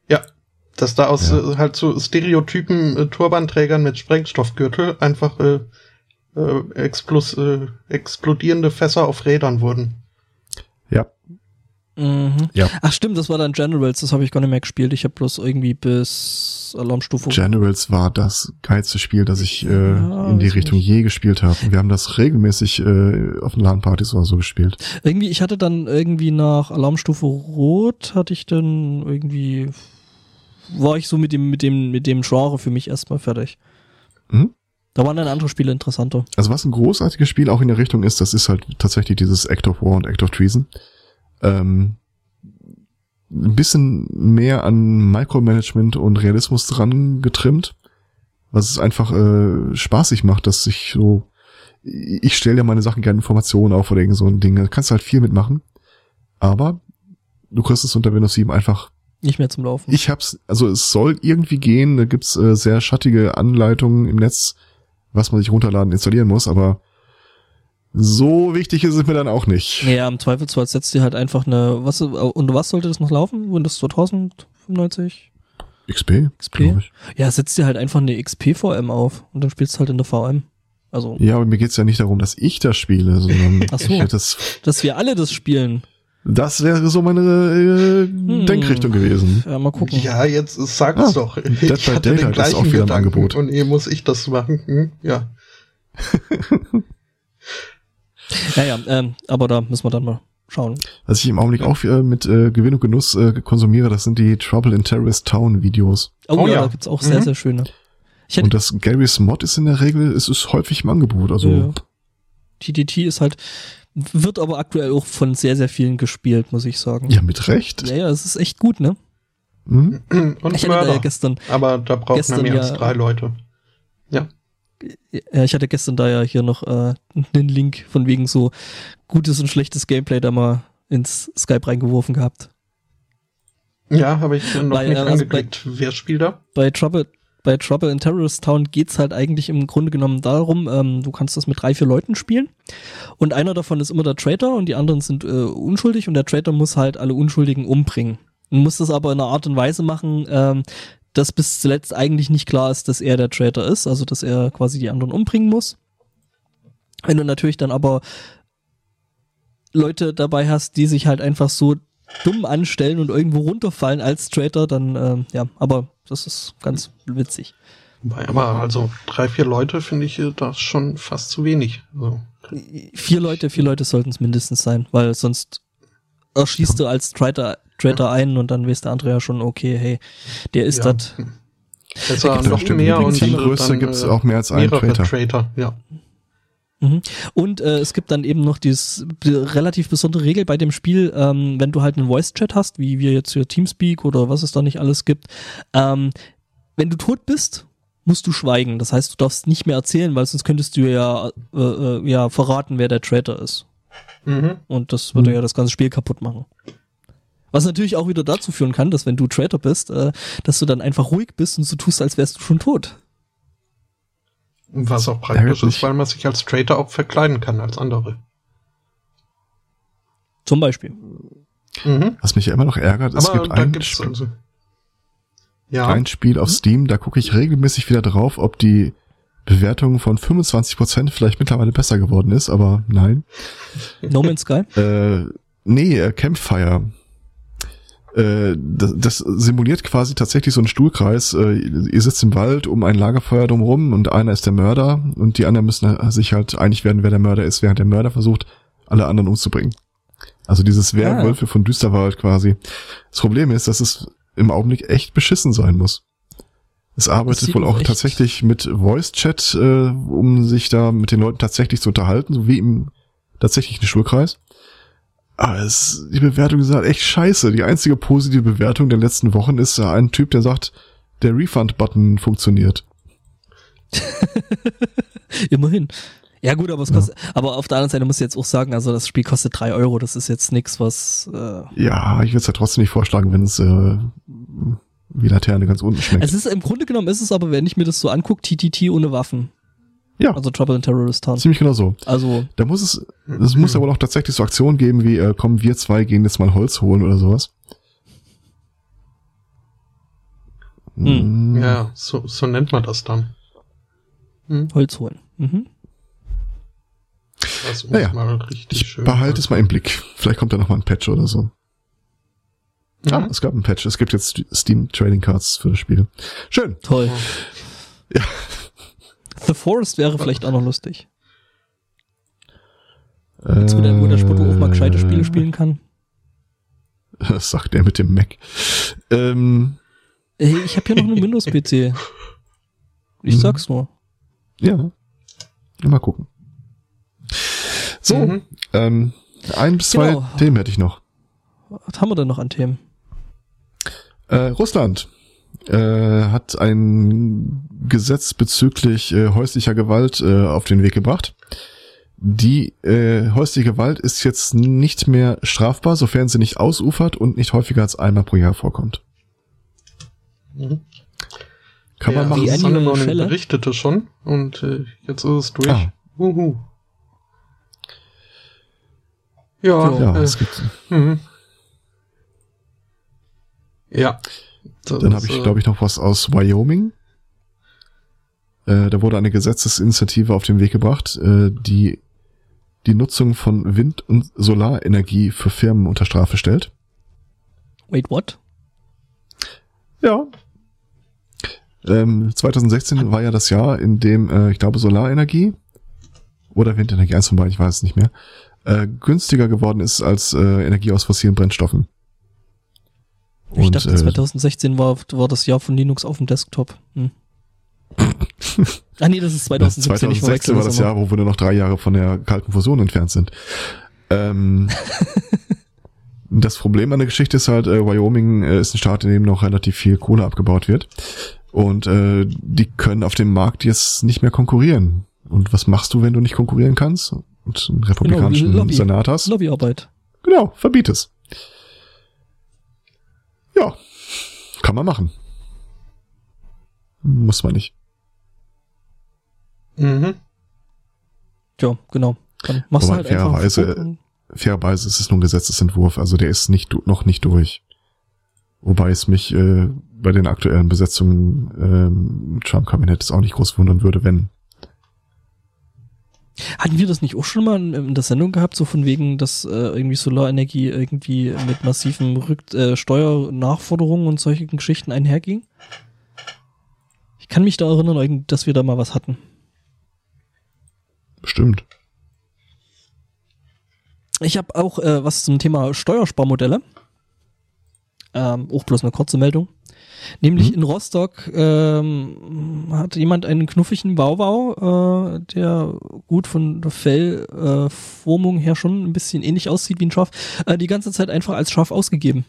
ja, dass da aus Ja. äh, halt so Stereotypen äh, Turbanträgern mit Sprengstoffgürtel einfach äh, äh, explos äh, explodierende Fässer auf Rädern wurden. Ja. Mhm. Ja. Ach stimmt, das war dann Generals, das habe ich gar nicht mehr gespielt. Ich habe bloß irgendwie bis Alarmstufe. Generals war das geilste Spiel, das ich äh, Ja, in die Richtung nicht. je gespielt habe. Wir haben das regelmäßig äh, auf den LAN-Partys oder so gespielt. Irgendwie, ich hatte dann irgendwie nach Alarmstufe Rot, hatte ich dann irgendwie, war ich so mit dem, mit dem, mit dem Genre für mich erstmal fertig. Mhm. Da waren dann andere Spiele interessanter. Also was ein großartiges Spiel auch in der Richtung ist, das ist halt tatsächlich dieses Act of War und Act of Treason. Ähm, ein bisschen mehr an Micromanagement und Realismus dran getrimmt, was es einfach äh, spaßig macht, dass ich so, ich stelle ja meine Sachen gerne Informationen auf oder irgend so ein Ding, da kannst du halt viel mitmachen, aber du kriegst es unter Windows 7 einfach Nicht mehr zum Laufen. ich hab's, also es soll irgendwie gehen, da gibt's äh, sehr schattige Anleitungen im Netz, was man sich runterladen, installieren muss, aber so wichtig ist es mir dann auch nicht. Ja, im Zweifelsfall setzt ihr halt einfach eine, was, und was sollte das noch laufen? Windows 2095? XP? XP? glaub ich. Ja, setzt ihr halt einfach eine XP-VM auf und dann spielst du halt in der VM. Also, Ja, aber mir geht's ja nicht darum, dass ich das spiele, sondern [LAUGHS] Ach so. das, dass wir alle das spielen. das wäre so meine äh, Hm. Denkrichtung gewesen. Ja, mal gucken. Ja, jetzt sag's Ah, doch. Dead Ich by hatte den Daylight ist gleichen auch wieder im Gedanken Angebot. und eh muss ich das machen. Hm? Ja. [LAUGHS] Naja, ähm, aber da müssen wir dann mal schauen. Was ich im Augenblick auch äh, mit äh, Gewinn und Genuss äh, konsumiere, das sind die Trouble in Terrorist Town Videos. Oh, Oh ja, ja. da gibt's auch sehr, Mhm. sehr schöne. Ich hätte, Und das Gary's Mod ist in der Regel, es ist häufig im Angebot, also Ja. TTT ist halt, wird aber aktuell auch von sehr, sehr vielen gespielt, muss ich sagen. ja, mit Recht. Ja, ja, es ist echt gut, ne? Mhm. Und Ich hatte da ja Mörder. gestern, Aber da braucht man mehr als drei Leute. Ja. ich hatte gestern da ja hier noch äh, einen Link von wegen so gutes und schlechtes Gameplay da mal ins Skype reingeworfen gehabt. Ja, habe ich noch Weil, nicht äh, also angeklickt. Wer spielt da? bei Trouble, bei Trouble in Terrorist Town geht's halt eigentlich im Grunde genommen darum, ähm, du kannst das mit drei, vier Leuten spielen und einer davon ist immer der Traitor und die anderen sind äh, unschuldig und der Traitor muss halt alle Unschuldigen umbringen. Und muss das aber in einer Art und Weise machen, ähm, dass bis zuletzt eigentlich nicht klar ist, dass er der Traitor ist, also dass er quasi die anderen umbringen muss. Wenn du natürlich dann aber Leute dabei hast, die sich halt einfach so dumm anstellen und irgendwo runterfallen als Traitor, dann ähm, ja, aber das ist ganz witzig. Aber also drei, vier Leute finde ich äh, das schon fast zu wenig. Also, Vier Leute, vier Leute sollten es mindestens sein, weil sonst erschießt du als Traitor, Traitor einen und dann weiß der andere ja schon, okay, hey, der ist ja. das. Besser Ja, noch stimmt. mehr und Teamgröße dann, gibt's äh, auch mehr als einen Traitor. Traitor. Ja. Mhm. Und äh, es gibt dann eben noch dieses be- relativ besondere Regel bei dem Spiel, ähm, wenn du halt einen Voice-Chat hast, wie wir jetzt hier Teamspeak oder was es da nicht alles gibt, ähm, wenn du tot bist, musst du schweigen. Das heißt, du darfst nicht mehr erzählen, weil sonst könntest du ja, äh, äh, ja verraten, wer der Traitor ist. Mhm. Und das würde Mhm. ja das ganze Spiel kaputt machen. Was natürlich auch wieder dazu führen kann, dass wenn du Traitor bist, äh, dass du dann einfach ruhig bist und so tust, als wärst du schon tot. Was auch praktisch ist, weil man sich als Traitor auch verkleiden kann als andere. Zum Beispiel. Mhm. Was mich ja immer noch ärgert, es Aber gibt ein Spiel, also. Ja. ein Spiel auf Steam, da gucke ich regelmäßig wieder drauf, ob die Bewertung von 25% vielleicht mittlerweile besser geworden ist, aber nein. No Man's Sky? Äh, nee, äh, Campfire. Äh, das, das simuliert quasi tatsächlich so einen Stuhlkreis. Äh, ihr sitzt im Wald um ein Lagerfeuer drumherum und einer ist der Mörder und die anderen müssen sich halt einig werden, wer der Mörder ist, während der Mörder versucht, alle anderen umzubringen. Also dieses Werwölfe von Düsterwald quasi. Das Problem ist, dass es im Augenblick echt beschissen sein muss. Es arbeitet wohl auch echt- tatsächlich mit Voice-Chat, äh, um sich da mit den Leuten tatsächlich zu unterhalten, so wie im tatsächlichen Schulkreis. Aber es, die Bewertung ist halt echt scheiße. Die einzige positive Bewertung der letzten Wochen ist äh, ein Typ, der sagt, der Refund-Button funktioniert. [LAUGHS] Immerhin. Ja gut, aber es kostet, aber auf der anderen Seite muss ich jetzt auch sagen, also das Spiel kostet drei Euro, das ist jetzt nix, was äh, Ja, ich würde es ja trotzdem nicht vorschlagen, wenn es äh, wie Laterne ganz unten schmeckt. Es ist im Grunde genommen ist es aber, wenn ich mir das so angucke, TTT ohne Waffen. Ja, Also Trouble in Terrorist Town. ziemlich genau so. Also, Da muss es, es muss ja wohl auch tatsächlich so Aktionen geben wie, äh, kommen wir zwei gehen jetzt mal Holz holen oder sowas. Hm. Ja, so, so nennt man das dann. Hm, Holz holen. Mhm. das muss Naja, mal richtig Ich schön. behalte es mal im Blick. Vielleicht kommt da noch mal ein Patch oder so. Ja. es gab ein Patch. Es gibt jetzt Steam Trading Cards für das Spiel. Schön. Toll. Ja. The Forest wäre vielleicht auch noch lustig. Jetzt, wo der, wo der Spotto auch mal gescheite Spiele spielen kann. Das sagt der mit dem Mac. Ähm, Hey, ich habe hier noch einen [LAUGHS] Windows-PC. Ich Mhm. sag's nur. ja. Mal gucken. So, Mhm. ähm, ein bis zwei Genau. Themen hätte ich noch. Was haben wir denn noch an Themen? Äh, Russland äh, hat ein Gesetz bezüglich äh, häuslicher Gewalt äh, auf den Weg gebracht. Die äh, häusliche Gewalt ist jetzt nicht mehr strafbar, sofern sie nicht ausufert und nicht häufiger als einmal pro Jahr vorkommt. Mhm. Kann ja, man machen. Morning Schelle? berichtete schon und äh, jetzt ist es durch. Ah. Uhu. Ja, Ja, äh, es gibt, mhm. ja. Das dann habe ich, glaube ich, noch was aus Wyoming. Äh, da wurde eine Gesetzesinitiative auf den Weg gebracht, äh, die die Nutzung von Wind- und Solarenergie für Firmen unter Strafe stellt. Wait, what? Ja. Ähm, 2016 war ja das Jahr, in dem, äh, ich glaube, Solarenergie oder Windenergie, eins von beiden, ich weiß es nicht mehr, äh, günstiger geworden ist als äh, Energie aus fossilen Brennstoffen. Ich dachte, äh, 2016 war, war das Jahr von Linux auf dem Desktop. Hm. [LAUGHS] ah nee, das ist 2017, ich 2016 verwechsel war das. Jahr, wo wir nur noch drei Jahre von der kalten Fusion entfernt sind. Ähm, [LAUGHS] das Problem an der Geschichte ist halt, äh, Wyoming äh, ist ein Staat, in dem noch relativ viel Kohle abgebaut wird. Und äh, die können auf dem Markt jetzt nicht mehr konkurrieren. Und was machst du, wenn du nicht konkurrieren kannst? Und einen republikanischen Lobby. Senat hast? Lobbyarbeit. Genau, verbiet es. Ja, kann man machen. Muss man nicht. Mhm. Ja, genau. Dann machst Wobei, du halt fairerweise- fairerweise ist es nur ein Gesetzesentwurf, also der ist nicht noch nicht durch. Wobei es mich äh, bei den aktuellen Besetzungen ähm, im Trump-Kabinett auch nicht groß wundern würde, wenn. Hatten wir das nicht auch schon mal in, in der Sendung gehabt, so von wegen, dass äh, irgendwie Solarenergie irgendwie mit massiven Rück äh, Steuernachforderungen und solchen Geschichten einherging? Ich kann mich da erinnern, dass wir da mal was hatten. Bestimmt. Ich habe auch äh, was zum Thema Steuersparmodelle. Ähm, auch bloß eine kurze Meldung. Nämlich Mhm. in Rostock ähm, hat jemand einen knuffigen Wauwau, äh, der gut von der Fellformung äh, her schon ein bisschen ähnlich aussieht wie ein Schaf, äh, die ganze Zeit einfach als Schaf ausgegeben.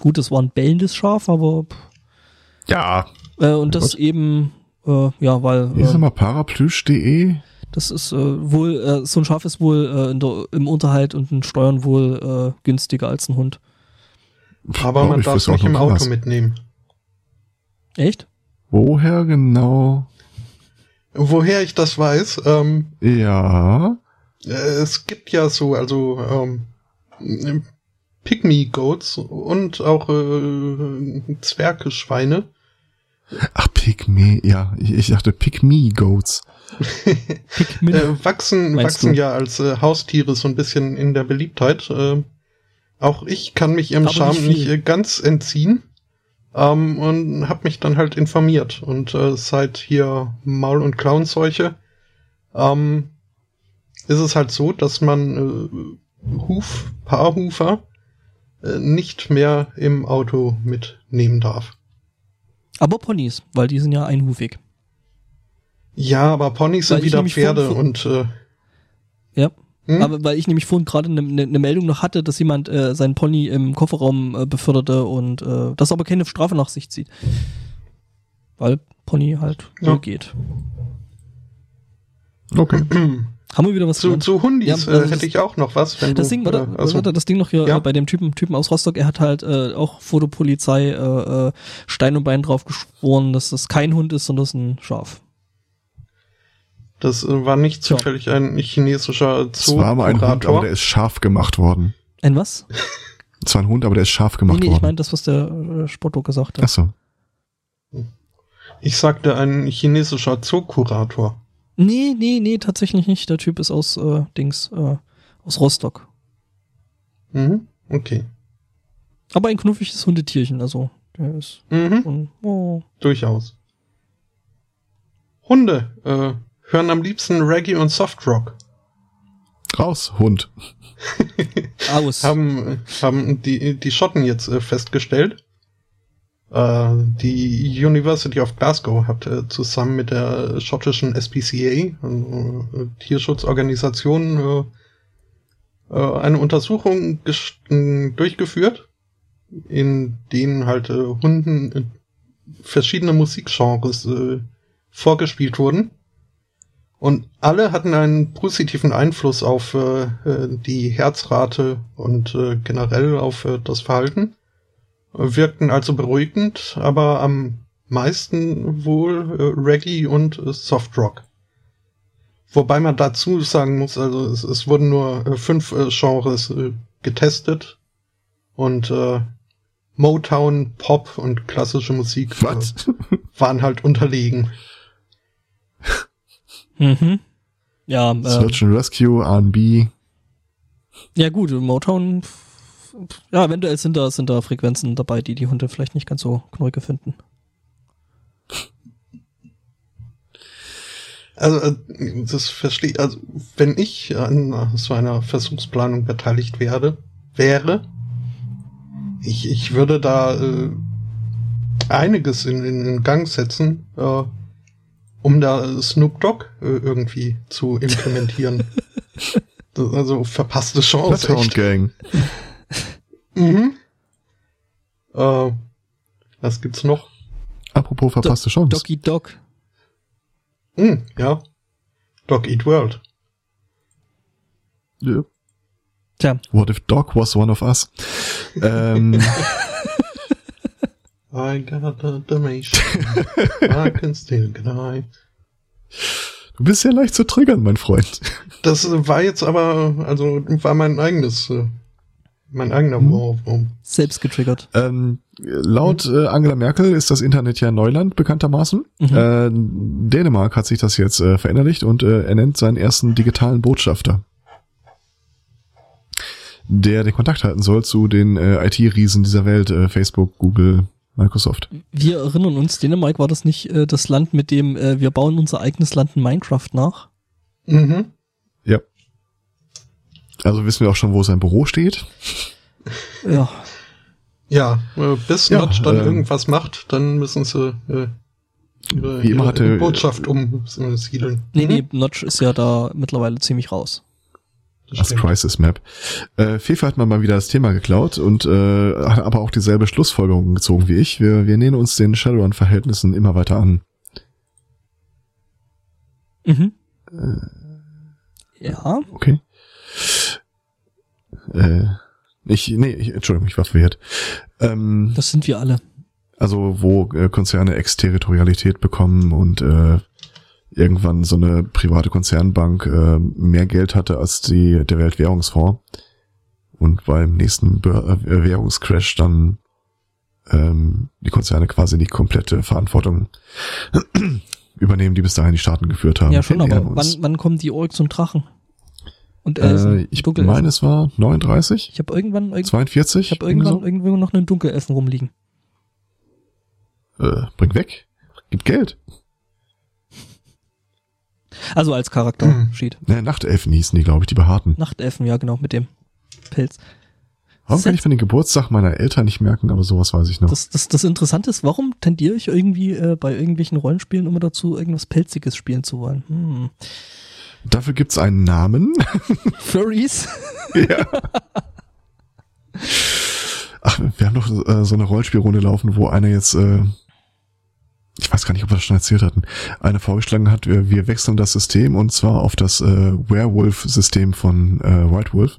Gut, das war ein bellendes Schaf, aber pff, Ja. äh, und das Was? eben äh, ja, weil Hier ist äh, mal paraplüsch.de. das ist äh, wohl äh, so ein Schaf ist wohl äh, in der, im Unterhalt und in Steuern wohl äh, günstiger als ein Hund. Aber man darf es nicht im Auto was. mitnehmen. Echt? Woher genau? Woher ich das weiß, ähm, Ja. es gibt ja so, also ähm, Pygmy Goats und auch äh, Zwergeschweine, Ach, Pygmy, ja. Ich, ich dachte Pygmy Goats. Pikmin. Äh, wachsen wachsen du? ja als äh, Haustiere so ein bisschen in der Beliebtheit. Äh, auch ich kann mich ihrem Charme nicht nicht, äh, ganz entziehen. Ähm, und habe mich dann halt informiert. Und äh, seit hier Maul- und Klauenseuche ähm, ist es halt so, dass man äh, Huf, Paarhufer äh, nicht mehr im Auto mitnehmen darf. Aber Ponys, weil die sind ja einhufig. Ja, aber Ponys Weil sind wieder Pferde vor- und äh, Ja. Hm? Aber weil ich nämlich vorhin gerade eine ne, ne Meldung noch hatte, dass jemand äh, seinen Pony im Kofferraum äh, beförderte und äh, das aber keine Strafe nach sich zieht. Weil Pony halt so Ja. geht. Okay. [CLEARS THROAT] Haben wir wieder was zu, zu Hundis Ja, äh, das- hätte ich auch noch was. Wenn Das du, Ding, warte, äh, also, warte, das Ding noch hier Ja. bei dem Typen, Typen aus Rostock, er hat halt äh, auch Fotopolizei äh, äh, Stein und Bein drauf geschworen, dass das kein Hund ist, sondern das ist ein Schaf. Das äh, war nicht zufällig ein chinesischer Es war mal ein Hund, aber der ist scharf gemacht worden. Ein was? Es war ein Hund, aber der ist scharf Nee, gemacht nee, ich worden. meine das, was der äh, Spotto gesagt hat. Achso. Ich sagte ein chinesischer Zookurator. Nee, nee, nee, tatsächlich nicht. Der Typ ist aus äh, Dings, äh, aus Rostock. Mhm. Okay. Aber ein knuffiges Hundetierchen, also der ist Mhm. schon, oh. Durchaus. Hunde äh, hören am liebsten Reggae und Softrock. Raus, Hund. [LAUGHS] aus. Haben, haben die, die Schotten jetzt äh, festgestellt. Äh, die University of Glasgow hat äh, zusammen mit der schottischen SPCA, Tierschutzorganisation, eine Untersuchung durchgeführt, in denen halt Hunden verschiedene Musikgenres vorgespielt wurden. Und alle hatten einen positiven Einfluss auf äh, äh, die Herzrate und äh, generell auf äh, das Verhalten. Wirkten also beruhigend, aber am meisten wohl äh, Reggae und äh, Softrock. Wobei man dazu sagen muss, also es, es wurden nur äh, fünf Genres äh, getestet und äh, Motown, Pop und klassische Musik waren halt unterlegen. Mhm. Ja, äh, Search and Rescue, R&B. ja gut, Motown, ja, eventuell sind da, sind da Frequenzen dabei, die die Hunde vielleicht nicht ganz so knorke finden. Also, äh, das versteht, also, wenn ich an so einer Versuchsplanung beteiligt werde, wäre, ich, ich würde da äh, einiges in, in, in Gang setzen, äh, um da Snoop Dogg äh, irgendwie zu implementieren. [LAUGHS] Also verpasste Chance. Bloodhound Echt. Gang. Mhm. Äh, was gibt's noch? Apropos verpasste Chance. Doggy Dog. Hm, ja. Dog Eat World. Ja. Tja, What if Dog was one of us? ähm, [LAUGHS] I got a Dalmatian. I can still cry. du bist sehr leicht zu triggern, mein Freund. Das war jetzt aber, also war mein eigenes, äh, mein eigener Hm. Ohrwurm. selbst getriggert. Ähm, laut äh, Angela Merkel ist das Internet ja Neuland bekanntermaßen. Mhm. Äh, Dänemark hat sich das jetzt äh, verinnerlicht und äh, er nennt seinen ersten digitalen Botschafter, der den Kontakt halten soll zu den äh, IT-Riesen dieser Welt, äh, Facebook, Google, Microsoft. Wir erinnern uns, Dänemark war das nicht äh, das Land, mit dem äh, wir bauen unser eigenes Land in Minecraft nach. Mhm. Ja. Also wissen wir auch schon, wo sein Büro steht. Ja, Ja, äh, bis Ja, Notch dann ähm, irgendwas macht, dann müssen sie äh, ihre, Wie immer ihre hatte- Botschaft umsiedeln. nee, Mhm. nee, Notch ist ja da mittlerweile ziemlich raus. Das Als stimmt. Crisis Map. Äh, Fefe hat mir mal wieder das Thema geklaut und äh, hat aber auch dieselbe Schlussfolgerung gezogen wie ich. Wir, wir nähern uns den Shadowrun-Verhältnissen immer weiter an. Mhm. Ja, Okay. Äh, ich, nee, ich, Entschuldigung, ich war verwirrt. Ähm, das sind wir alle. also wo äh, Konzerne Exterritorialität bekommen und äh, irgendwann so eine private Konzernbank äh, mehr Geld hatte als die der Weltwährungsfonds und beim nächsten äh, Währungscrash dann ähm, die Konzerne quasi die komplette Verantwortung [CLEARS THROAT] übernehmen, die bis dahin die Staaten geführt haben. Ja, schon, aber wann, wann kommen die Orks und Drachen? Und Elfen? Äh, ich Dunkelelfen? meine, es war 39, Ich habe irgendwann, irg 42. ich habe irgendwann irgendwo noch einen Dunkelelfen rumliegen. äh, bring weg. Gib Geld. Also als Charakter Mhm. Ne, Nachtelfen hießen die, glaube ich, die behaarten. Nachtelfen, ja genau, mit dem Pilz. Warum kann ich mir den Geburtstag meiner Eltern nicht merken, aber sowas weiß ich noch. Das, das, das Interessante ist, warum tendiere ich irgendwie äh, bei irgendwelchen Rollenspielen immer dazu, irgendwas Pelziges spielen zu wollen? Hm. Dafür gibt's einen Namen. [LAUGHS] Furries? ja. Ach, wir haben doch äh, so eine Rollspielrunde laufen, wo einer jetzt, äh, ich weiß gar nicht, ob wir das schon erzählt hatten, einer vorgeschlagen hat, wir, wir wechseln das System und zwar auf das äh, Werewolf-System von äh, White Wolf,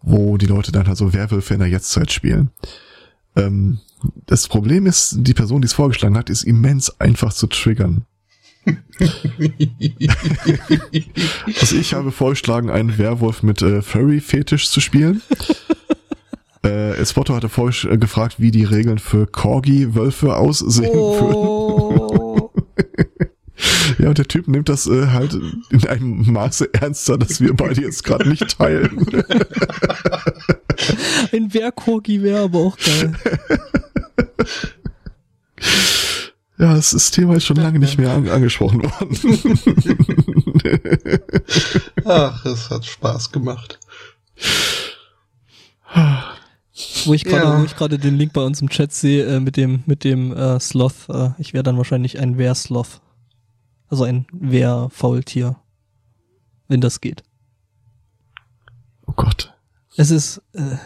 wo die Leute dann halt so Werwölfe in der Jetztzeit spielen. Ähm, das Problem ist, die Person, die es vorgeschlagen hat, ist immens einfach zu triggern. [LAUGHS] Also ich habe vorgeschlagen, einen Werwolf mit äh, Furry-Fetisch zu spielen. Äh, Espotto hatte vorgesch- äh, gefragt, wie die Regeln für Corgi-Wölfe aussehen würden. Oh. [LAUGHS] Ja, und der Typ nimmt das äh, halt in einem Maße ernster, dass wir beide jetzt gerade nicht teilen. Ein Wehrkorgi wäre aber auch geil. ja, das, das Thema ist schon lange nicht mehr an, angesprochen worden. Ach, es hat Spaß gemacht. Wo ich gerade, Ja. wo ich gerade den Link bei uns im Chat sehe äh, mit dem mit dem äh, Sloth. Äh, ich wäre dann wahrscheinlich ein Wehrsloth. Also ein Wehrfaultier, wenn das geht. oh Gott, Es ist, äh,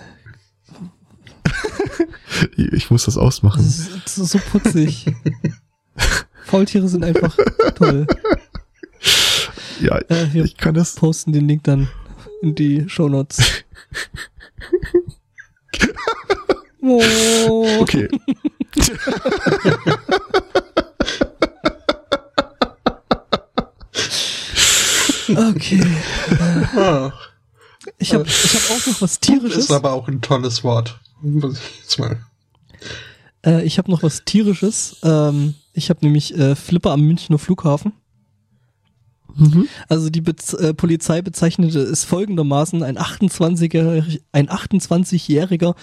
[LAUGHS] ich, muss das es ausmachen. ist, es ist so putzig. [LAUGHS] Faultiere sind einfach toll. Ja, Äh, wir ich kann das. posten den Link dann in die Shownotes. [LAUGHS] oh. Okay. Okay. Ach, Ich habe ich hab auch noch was ist tierisches. aber auch ein tolles Wort. Muss ich jetzt mal. Äh, ich habe noch was tierisches. Ähm, ich habe nämlich äh, Flipper am Münchner Flughafen. Mhm. Also die Bez äh, Polizei bezeichnete es folgendermaßen ein 28-jähriger ein 28-jähriger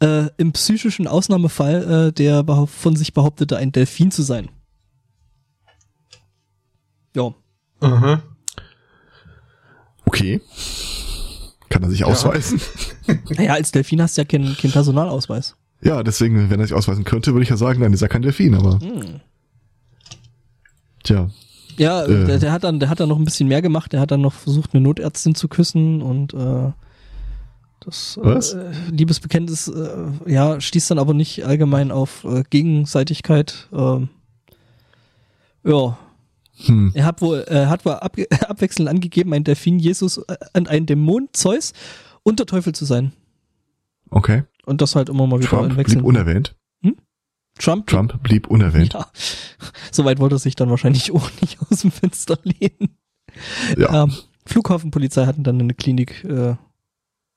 äh, im psychischen Ausnahmefall, äh, der von sich behauptete, ein Delfin zu sein. Ja. Aha. Okay. Kann er sich ausweisen? [LAUGHS] Naja, als Delfin hast du ja keinen keinen Personalausweis. Ja, deswegen, wenn er sich ausweisen könnte, würde ich ja sagen, nein, ist ja kein Delfin, aber Hm. tja. Ja, Äh. der, der hat dann, der hat dann noch ein bisschen mehr gemacht. Der hat dann noch versucht, eine Notärztin zu küssen und äh, das Was? Äh, Liebesbekenntnis, äh, ja, stieß dann aber nicht allgemein auf äh, Gegenseitigkeit. Ähm, ja, Hm. er hat wohl, er hat wohl ab, [LAUGHS] abwechselnd angegeben, ein Delfin Jesus äh, und ein Dämon Zeus und der Teufel zu sein. Okay. Und das halt immer mal wieder Trump in blieb unerwähnt. Trump? Trump blieb unerwähnt. Ja. Soweit wollte er sich dann wahrscheinlich auch [LAUGHS] nicht aus dem Fenster lehnen. Ja. Ähm, Flughafenpolizei hatten dann eine Klinik. Äh,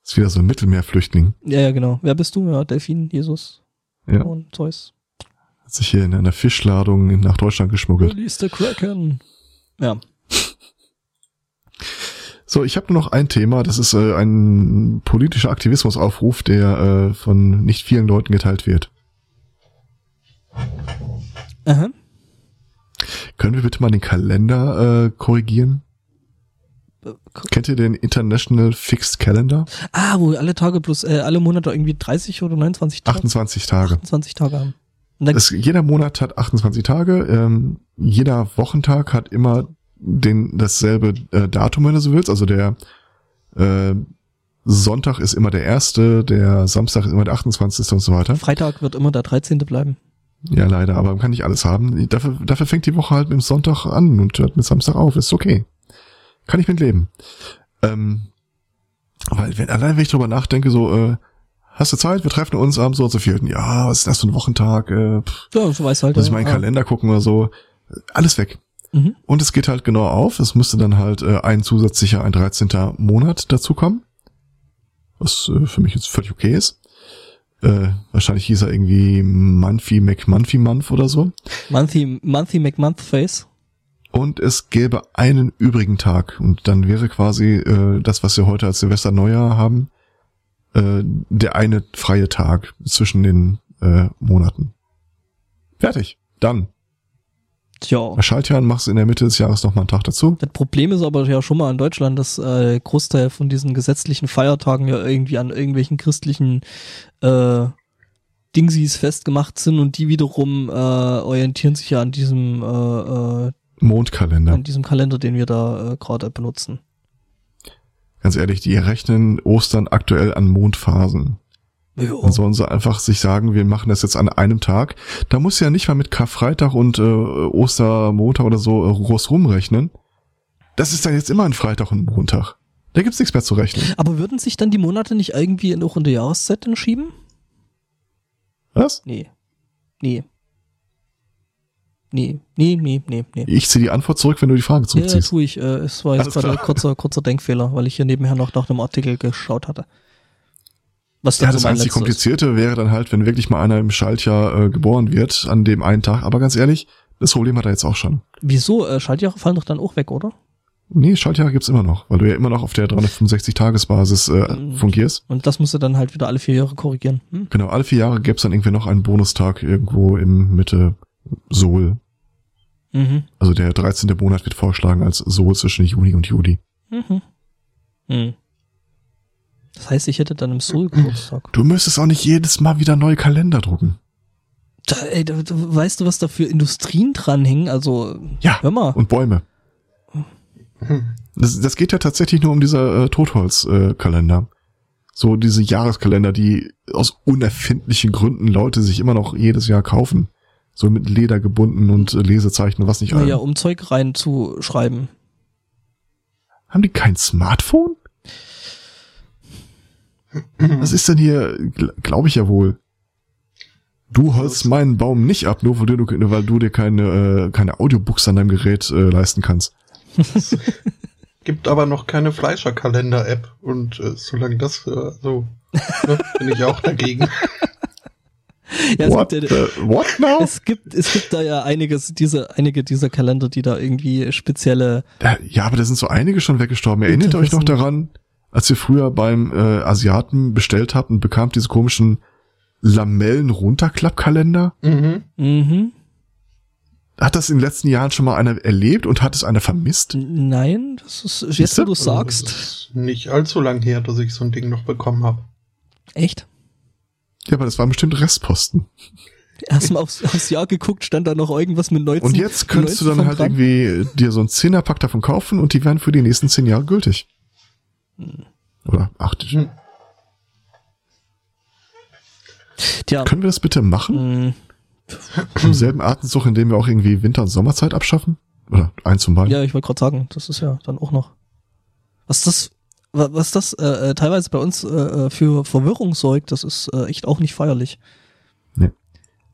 Ist wieder so ein Mittelmeerflüchtling. ja, ja, genau. Wer bist du? Ja, Delfin, Jesus Ja. und Zeus. Hat sich hier in einer Fischladung nach Deutschland geschmuggelt. Release the Kraken. Ja. So, ich habe nur noch ein Thema. Das ist äh, ein politischer Aktivismusaufruf, der äh, von nicht vielen Leuten geteilt wird. Aha. Können wir bitte mal den Kalender äh, korrigieren? Äh, Kennt ihr den International Fixed Calendar? Ah, wo alle Tage plus, äh, alle Monate irgendwie 30 oder 29 Tage, 28 Tage. 28 Tage haben. Das, jeder Monat hat 28 Tage. Ähm, jeder Wochentag hat immer den dasselbe äh, Datum, wenn du so willst. Also der äh, Sonntag ist immer der erste, der Samstag ist immer der 28. und so weiter. Freitag wird immer der 13. bleiben. Ja, leider, aber man kann nicht alles haben. Dafür, dafür fängt die Woche halt mit dem Sonntag an und hört mit Samstag auf. Ist okay. Kann ich mit leben. Ähm, weil, wenn, allein wenn ich drüber nachdenke, so, äh, hast du Zeit? Wir treffen uns am so und so vierten. Ja, was ist das für ein Wochentag? Äh, pff, Ja, so weiß halt. muss ich ja, meinen ah. Kalender gucken oder so. Alles weg. Mhm. Und es geht halt genau auf. Es müsste dann halt äh, ein zusätzlicher, ein 13. Monat dazukommen. Was äh, für mich jetzt völlig okay ist. Äh, wahrscheinlich hieß er irgendwie Munthy McMunthy Month oder so. Monthy, Monthy McMonthface. Und es gäbe einen übrigen Tag. Und dann wäre quasi äh, das, was wir heute als Silvester Neujahr haben, äh, der eine freie Tag zwischen den äh, Monaten. Fertig. Dann. Tja. Bei Schaltjahren machst du in der Mitte des Jahres nochmal einen Tag dazu. Das Problem ist aber ja schon mal in Deutschland, dass äh, Großteil von diesen gesetzlichen Feiertagen ja irgendwie an irgendwelchen christlichen äh, Dingsies festgemacht sind und die wiederum äh, orientieren sich ja an diesem äh, äh, Mondkalender. an diesem Kalender, den wir da äh, gerade benutzen. Ganz ehrlich, die rechnen Ostern aktuell an Mondphasen. Jo. Dann sollen sie einfach sich sagen, wir machen das jetzt an einem Tag. Da muss ja nicht mal mit Karfreitag und äh, Ostermontag oder so äh, groß rumrechnen. Das ist dann jetzt immer ein Freitag und Montag. Da gibt's nichts mehr zu rechnen. Aber würden sich dann die Monate nicht irgendwie in, auch in der Jahreszeit dann schieben? Was? Nee. Nee. Nee, nee, nee, nee, nee. Ich ziehe die Antwort zurück, wenn du die Frage Ja, zurückziehst. tue ich. Äh, es war jetzt gerade ein kurzer, kurzer Denkfehler, weil ich hier nebenher noch nach einem Artikel geschaut hatte. Was Ja, das so einzig letzter ist. Komplizierte wäre dann halt, wenn wirklich mal einer im Schaltjahr äh, geboren wird, an dem einen Tag. Aber ganz ehrlich, das Problem hat er jetzt auch schon. Wieso? Äh, Schaltjahre fallen doch dann auch weg, oder? Nee, Schaltjahre gibt's immer noch, weil du ja immer noch auf der 365-Tages-Basis äh, Mhm. fungierst. Und das musst du dann halt wieder alle vier Jahre korrigieren. Hm? Genau, alle vier Jahre gäb's dann irgendwie noch einen Bonustag irgendwo im Mitte Sol. Mhm. Also der 13. Monat wird vorgeschlagen als Sol zwischen Juni und Juli. Mhm. Hm. Das heißt, ich hätte dann im Soul Geburtstag. Du müsstest auch nicht jedes Mal wieder neue Kalender drucken. Da, ey, da, weißt du, was da für Industrien dranhängen? Also, Ja, hör mal. und Bäume. Das, das geht ja tatsächlich nur um dieser äh, Totholzkalender. Äh, so diese Jahreskalender, die aus unerfindlichen Gründen Leute sich immer noch jedes Jahr kaufen. So mit Leder gebunden und äh, Lesezeichen und was nicht Naja, allem. um Zeug reinzuschreiben. Haben die kein Smartphone? Was ist denn hier? Glaube ich ja wohl. Du holst meinen Baum nicht ab, nur weil du, weil du dir keine, äh, keine Audiobooks an deinem Gerät äh, leisten kannst. [LAUGHS] Gibt aber noch keine Fleischerkalender-App und äh, solange das äh, so ne, bin ich auch dagegen. [LAUGHS] Ja, es what, gibt ja, the, what now? es gibt, es gibt da ja einiges, diese, einige dieser Kalender, die da irgendwie spezielle, Ja, aber da sind so einige schon weggestorben. Erinnert euch noch daran, als ihr früher beim äh, Asiaten bestellt habt und bekamt diese komischen Lamellen-Runterklappkalender? Mhm. mhm. Hat das in den letzten Jahren schon mal einer erlebt und hat es einer vermisst? Nein, das ist, jetzt wo du Also, das sagst, ist nicht allzu lang her, dass ich so ein Ding noch bekommen habe. echt? Ja, aber das waren bestimmt Restposten. Erst mal aufs, aufs Jahr geguckt, stand da noch irgendwas mit 19. Und jetzt könntest du 19 dann halt dran. irgendwie dir so einen Zehnerpack davon kaufen und die werden für die nächsten zehn Jahre gültig. Oder acht. Hm. Tja, Können wir das bitte machen? mh, Im selben Atemzug, in dem wir auch irgendwie Winter- und Sommerzeit abschaffen? Oder eins zum beiden? ja, ich wollte gerade sagen, das ist ja dann auch noch. Was das, wa- was das äh, äh, teilweise bei uns äh, äh, für Verwirrung sorgt, das ist äh, echt auch nicht feierlich. Nee.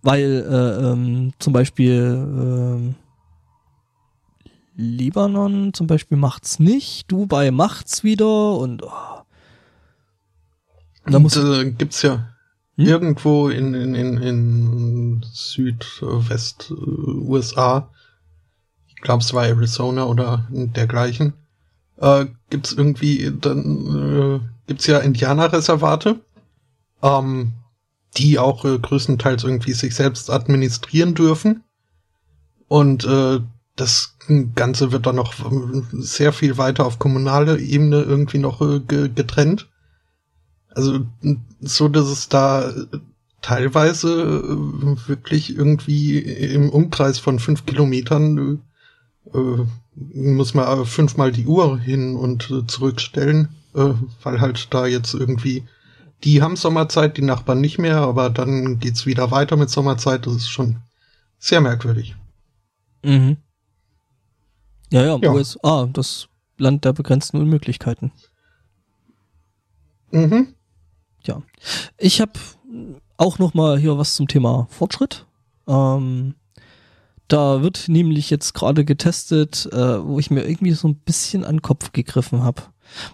Weil äh, ähm, zum Beispiel ähm, Libanon zum Beispiel macht's nicht, Dubai macht's wieder und oh. da muss äh, gibt's ja Hm? irgendwo in, in, in, in Südwest äh, USA, ich glaube es war Arizona oder dergleichen, äh, gibt's irgendwie, dann äh, gibt's ja Indianerreservate, ähm, die auch äh, größtenteils irgendwie sich selbst administrieren dürfen. Und äh, das Ganze wird dann noch sehr viel weiter auf kommunaler Ebene irgendwie noch äh, ge getrennt. Also so, dass es da teilweise äh, wirklich irgendwie im Umkreis von fünf Kilometern äh, muss man äh, fünfmal die Uhr hin und zurückstellen, äh, weil halt da jetzt irgendwie die haben Sommerzeit, die Nachbarn nicht mehr, aber dann geht's wieder weiter mit Sommerzeit. Das ist schon sehr merkwürdig. Mhm. Ja, ja, Ja. USA, das Land der begrenzten Unmöglichkeiten. Mhm. Ja. Ich habe auch noch mal hier was zum Thema Fortschritt. Ähm, da wird nämlich jetzt gerade getestet, äh, wo ich mir irgendwie so ein bisschen an den Kopf gegriffen habe.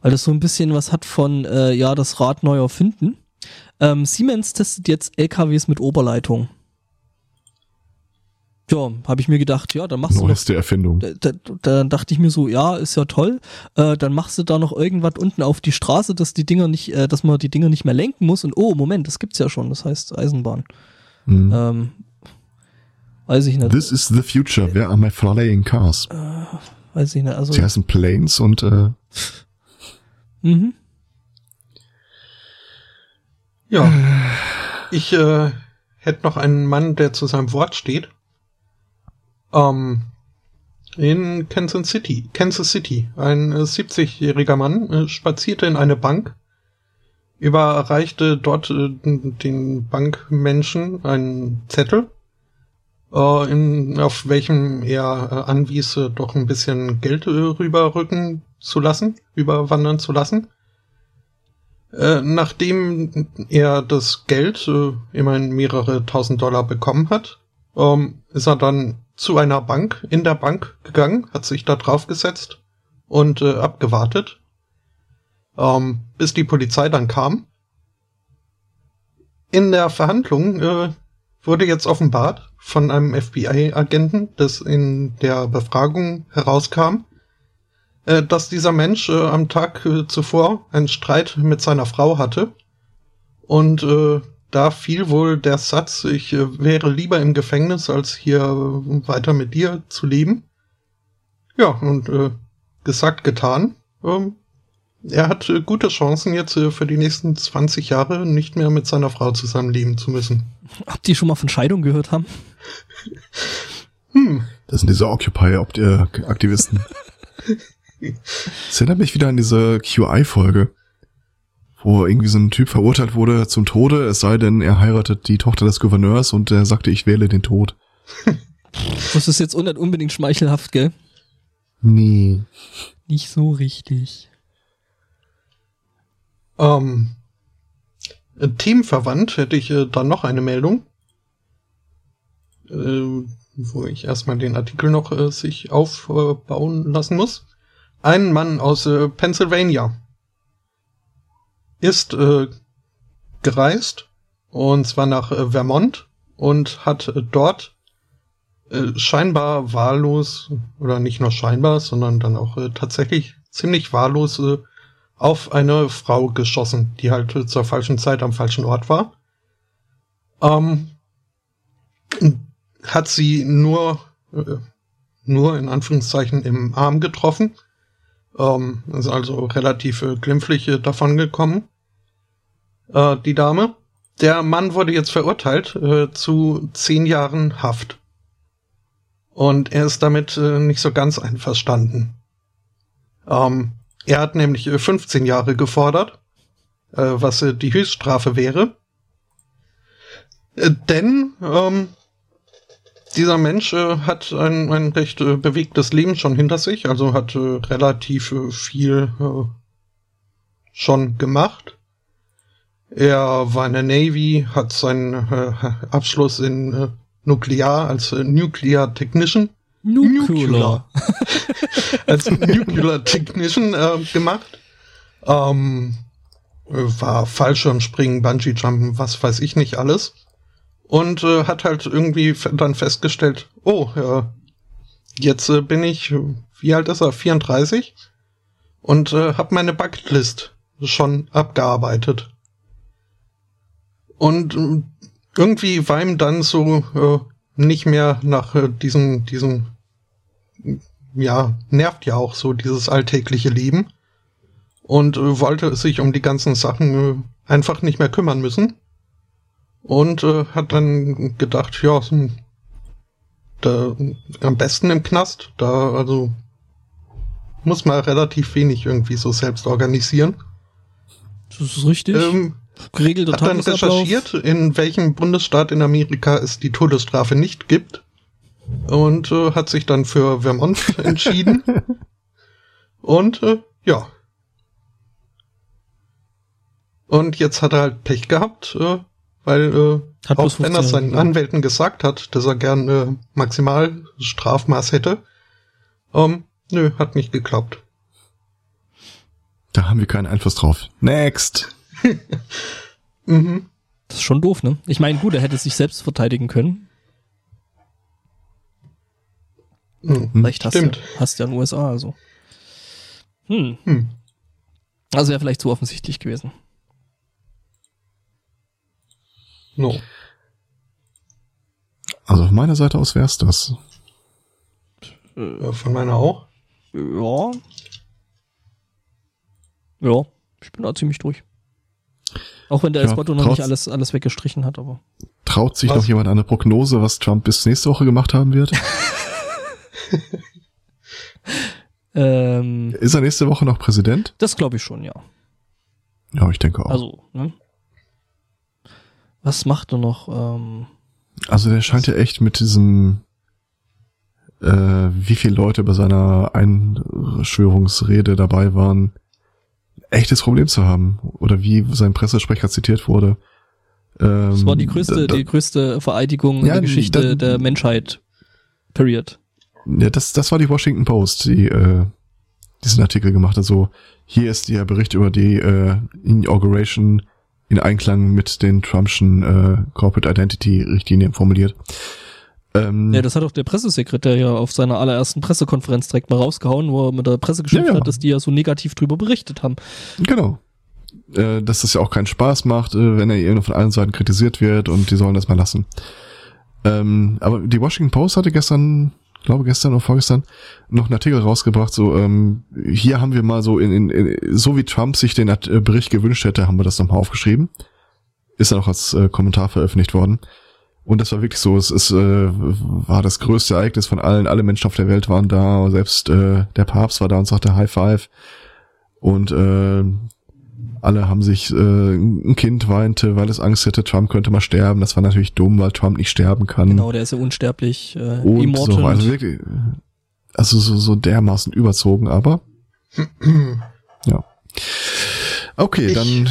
Weil das so ein bisschen was hat von, äh, ja, das Rad neu erfinden. Ähm, Siemens testet jetzt LKWs mit Oberleitung. Ja, habe ich mir gedacht, ja, dann machst du noch Neueste Erfindung. da, da, da dachte ich mir so, ja, ist ja toll. Äh, dann machst du da noch irgendwas unten auf die Straße, dass die Dinger nicht, äh, dass man die Dinger nicht mehr lenken muss. Und oh, Moment, das gibt's ja schon. Das heißt Eisenbahn. Mhm. Ähm, weiß ich nicht. This is the future. Where are my flying cars? Weiß ich nicht. Also, Sie heißen Planes und äh, mhm. Ja. Ich äh, hätte noch einen Mann, der zu seinem Wort steht. Ähm, in Kansas City. Kansas City. Ein äh, 70-jähriger Mann äh, spazierte in eine Bank, überreichte dort äh, den Bankmenschen einen Zettel, äh, in, auf welchem er äh, anwies, äh, doch ein bisschen Geld äh, rüberrücken zu lassen, überwandern zu lassen. Äh, nachdem er das Geld, äh, immerhin mehrere tausend Dollar bekommen hat, ähm, ist er dann zu einer Bank, in der Bank gegangen, hat sich da draufgesetzt und äh, abgewartet, ähm, bis die Polizei dann kam. In der Verhandlung äh, wurde jetzt offenbart von einem FBI-Agenten, das in der Befragung herauskam, äh, dass dieser Mensch äh, am Tag äh, zuvor einen Streit mit seiner Frau hatte. Und äh, da fiel wohl der Satz, ich äh, wäre lieber im Gefängnis, als hier äh, weiter mit dir zu leben. Ja, und äh, gesagt, getan. Ähm, er hat äh, gute Chancen, jetzt äh, für die nächsten 20 Jahre nicht mehr mit seiner Frau zusammenleben zu müssen. Habt ihr schon mal von Scheidung gehört haben? [LAUGHS] Hm, das sind diese Occupy-Aktivisten. [LAUGHS] Das erinnert mich wieder an diese QI-Folge, wo irgendwie so ein Typ verurteilt wurde zum Tode, es sei denn, er heiratet die Tochter des Gouverneurs und er sagte, ich wähle den Tod. [LAUGHS] Das ist jetzt unbedingt schmeichelhaft, gell? Nee. Nicht so richtig. Ähm, äh, themenverwandt hätte ich äh, dann noch eine Meldung, äh, wo ich erstmal den Artikel noch äh, sich aufbauen lassen muss. Ein Mann aus äh, Pennsylvania ist äh, gereist und zwar nach äh, Vermont und hat äh, dort äh, scheinbar wahllos oder nicht nur scheinbar, sondern dann auch äh, tatsächlich ziemlich wahllos äh, auf eine Frau geschossen, die halt äh, zur falschen Zeit am falschen Ort war. Ähm, hat sie nur, äh, nur in Anführungszeichen im Arm getroffen. Ähm, ist also relativ äh, glimpflich äh, davon gekommen. Äh, die Dame. Der Mann wurde jetzt verurteilt äh, zu zehn Jahren Haft. Und er ist damit äh, nicht so ganz einverstanden. Ähm, er hat nämlich äh, 15 Jahre gefordert, äh, was äh, die Höchststrafe wäre. Äh, denn ähm, dieser Mensch äh, hat ein, ein recht äh, bewegtes Leben schon hinter sich, also hat äh, relativ äh, viel äh, schon gemacht. Er war in der Navy, hat seinen äh, Abschluss in Nuklear [LAUGHS] als Nuclear Technician Nukular. als Nuclear Technician gemacht. Ähm, war Fallschirmspringen, Bungee Jumpen, was weiß ich nicht alles. Und äh, hat halt irgendwie dann festgestellt, oh, ja, jetzt äh, bin ich, wie alt ist er, 34? Und äh, habe meine Bucketlist schon abgearbeitet. Und äh, irgendwie war ihm dann so äh, nicht mehr nach äh, diesem, diesem, ja, nervt ja auch so dieses alltägliche Leben. Und äh, wollte sich um die ganzen Sachen äh, einfach nicht mehr kümmern müssen. Und äh, hat dann gedacht, ja, hm, da, am besten im Knast, da also muss man relativ wenig irgendwie so selbst organisieren. Das ist richtig. Ähm, Geregelter hat dann recherchiert, in welchem Bundesstaat in Amerika es die Todesstrafe nicht gibt. Und äh, hat sich dann für Vermont [LAUGHS] entschieden. Und äh, ja. Und jetzt hat er halt Pech gehabt, äh, weil äh, Hat auch wenn er 15 seinen Jahre. Anwälten gesagt hat, dass er gern äh, Maximalstrafmaß hätte, ähm, nö, hat nicht geklappt. Da haben wir keinen Einfluss drauf. Next. [LAUGHS] Mhm. Das ist schon doof, ne? Ich meine, gut, er hätte sich selbst verteidigen können. Mhm. Vielleicht hast Stimmt. du hast ja in den USA, also. Hm. Hm. Also wäre vielleicht zu offensichtlich gewesen. No. Also von meiner Seite aus wär's das. Äh, Von meiner auch. Ja. Ja, ich bin da ziemlich durch. Auch wenn der Ja, Espoto noch nicht alles, alles weggestrichen hat, aber. Traut sich Was? noch jemand eine Prognose, was Trump bis nächste Woche gemacht haben wird? [LAUGHS] Ähm, Ist er nächste Woche noch Präsident? das glaube ich schon, ja. Ja, ich denke auch. Also, ne? Was macht er noch? Ähm, Also der scheint ja echt mit diesem, äh, wie viele Leute bei seiner Einschwörungsrede dabei waren, echtes Problem zu haben. Oder wie sein Pressesprecher zitiert wurde. Ähm, das war die größte, da- die größte Vereidigung Ja, in der Geschichte da- der Menschheit. Period. Ja, das, das war die Washington Post, die äh, diesen Artikel gemacht hat. So, hier ist der Bericht über die äh, Inauguration in Einklang mit den Trumpschen äh, Corporate Identity Richtlinien formuliert. Ähm, Ja, das hat auch der Pressesekretär ja auf seiner allerersten Pressekonferenz direkt mal rausgehauen, wo er mit der Presse geschimpft Ja, ja. hat, dass die ja so negativ drüber berichtet haben. Genau. Äh, dass das ja auch keinen Spaß macht, äh, wenn er eben von allen Seiten kritisiert wird und die sollen das mal lassen. Ähm, aber die Washington Post hatte gestern, glaube gestern oder vorgestern, noch einen Artikel rausgebracht, so, ähm, hier haben wir mal so in, in, in so wie Trump sich den Art- äh, Bericht gewünscht hätte, haben wir das nochmal aufgeschrieben. Ist dann auch als äh, Kommentar veröffentlicht worden. Und das war wirklich so, es ist, äh, war das größte Ereignis von allen, alle Menschen auf der Welt waren da, selbst äh, der Papst war da und sagte High Five. Und äh, alle haben sich, äh, ein Kind weinte, weil es Angst hätte, Trump könnte mal sterben. Das war natürlich dumm, weil Trump nicht sterben kann. Genau, der ist ja unsterblich, äh, und immortal. so, also wirklich, also so, so dermaßen überzogen, aber [CLEARS THROAT] ja. Okay, Ich dann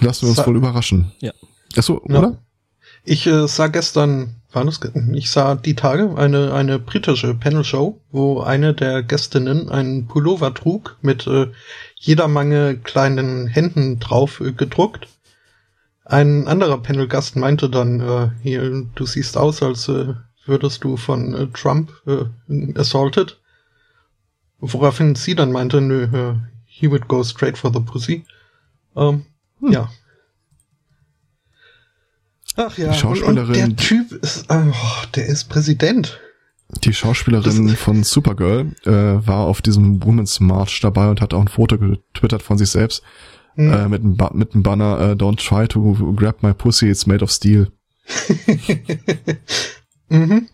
lassen wir uns wohl überraschen. Ja. Achso, Ja. oder? Ich äh, sah gestern, war das, ge- ich sah die Tage eine, eine britische Panel-Show, wo eine der Gästinnen einen Pullover trug mit äh, jeder Menge kleinen Händen drauf äh, gedruckt. Ein anderer Panelgast meinte dann, äh, hier, du siehst aus, als äh, würdest du von äh, Trump äh, assaulted. Woraufhin sie dann meinte, nö, äh, he would go straight for the pussy. Ähm, Hm. Ja. Ach ja, Die Schauspielerin- Und, der Typ ist, äh, oh, der ist Präsident. Die Schauspielerin von Supergirl äh, war auf diesem Women's March dabei und hat auch ein Foto getwittert von sich selbst Hm. äh, mit einem mit einem Banner äh, Don't try to grab my pussy, it's made of steel. [LAUGHS] mhm.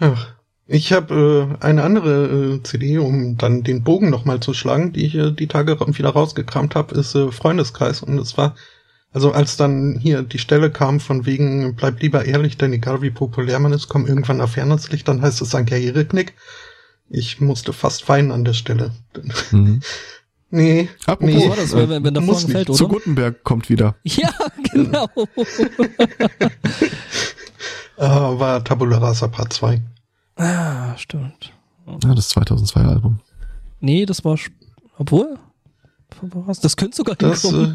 Ach, ich habe äh, eine andere äh, CD, um dann den Bogen nochmal zu schlagen, die ich äh, die Tage wieder rausgekramt habe, ist äh, Freundeskreis. Und es war, also als dann hier die Stelle kam von wegen, bleib lieber ehrlich, denn egal wie populär man ist, komm irgendwann auf Fernlicht, dann heißt es ein Karriereknick. Ich musste fast weinen an der Stelle. Mhm. [LAUGHS] nee, Apropos, nee, war das, wenn, wenn, wenn der muss Vorhang fällt, Zu oder? Gutenberg kommt wieder. [LAUGHS] Ja, genau. äh, [LAUGHS] war Tabula Rasa Part 2. ah, stimmt. Ja, das 2002 Album. Nee, das war, obwohl? Das könnte sogar Das, äh,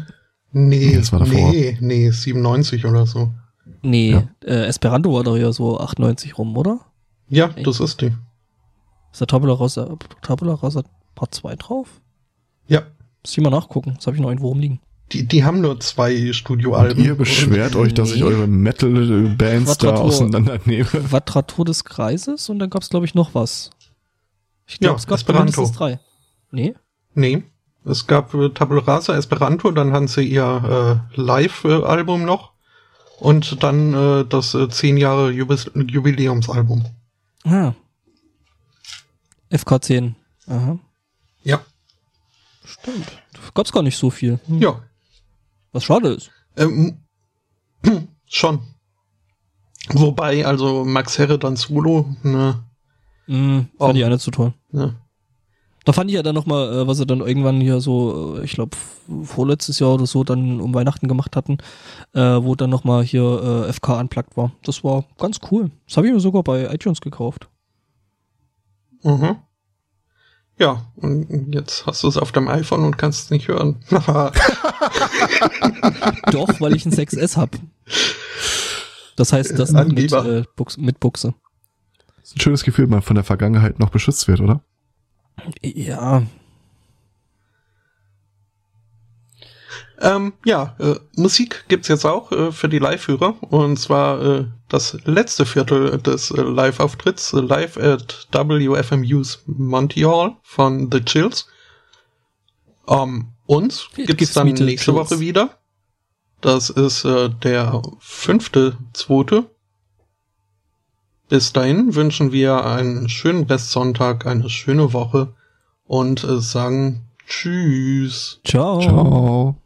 nee, Nee, das war davor. nee, nee, 97 oder so. Nee, ja. äh, Esperanto war doch ja so 98 rum, oder? Ja, das ist die. Ist da Tabula Rasa, Tabula Rasa Part 2 drauf? Ja, Muss ich mal nachgucken. Das habe ich noch irgendwo rumliegen. die, die haben nur zwei Und Studioalben. ihr beschwert euch, dass ich Nee. eure Metal-Bands da auseinandernehme. [LAUGHS] Quadratur des Kreises und dann gab's glaube ich, noch was. Ich Ja, glaube, es gab Esperanto. mindestens drei. Nee? Nee, es gab äh, Tabula Rasa, Esperanto, dann haben sie ihr äh, Live-Album noch und dann äh, das äh, 10 Jahre Jubis Jubiläumsalbum. Ah. FK10. Aha. Ja, Stimmt. Gab's gar nicht so viel. Hm. ja. Was schade ist. Ähm, [CLEARS THROAT] schon. Wobei, also Max Herre dann Solo, ne, Hm, fand Oh. ich auch nicht so toll. ne. Da fand ich ja dann nochmal, äh, was sie dann irgendwann hier so, äh, ich glaube, vorletztes Jahr oder so dann um Weihnachten gemacht hatten, äh, wo dann nochmal hier äh, FK unplugged war. Das war ganz cool. Das habe ich mir sogar bei iTunes gekauft. Mhm. Ja, und jetzt hast du es auf deinem iPhone und kannst es nicht hören. [LAUGHS] Doch, weil ich ein 6S hab. Das heißt, das mit, äh, Bux, mit Buchse. Ist ein schönes Gefühl, wenn man von der Vergangenheit noch beschützt wird, oder? Ja, Ähm, ja, äh, Musik gibt's jetzt auch äh, für die Live-Hörer. Und zwar äh, das letzte Viertel des äh, Live-Auftritts, live at WFMU's Monty Hall von The Chills. Ähm, uns It gibt's dann nächste. Woche wieder. Das ist äh, der fünfte, zweite. Bis dahin wünschen wir einen schönen Restsonntag, eine schöne Woche und äh, sagen Tschüss. ciao. Ciao.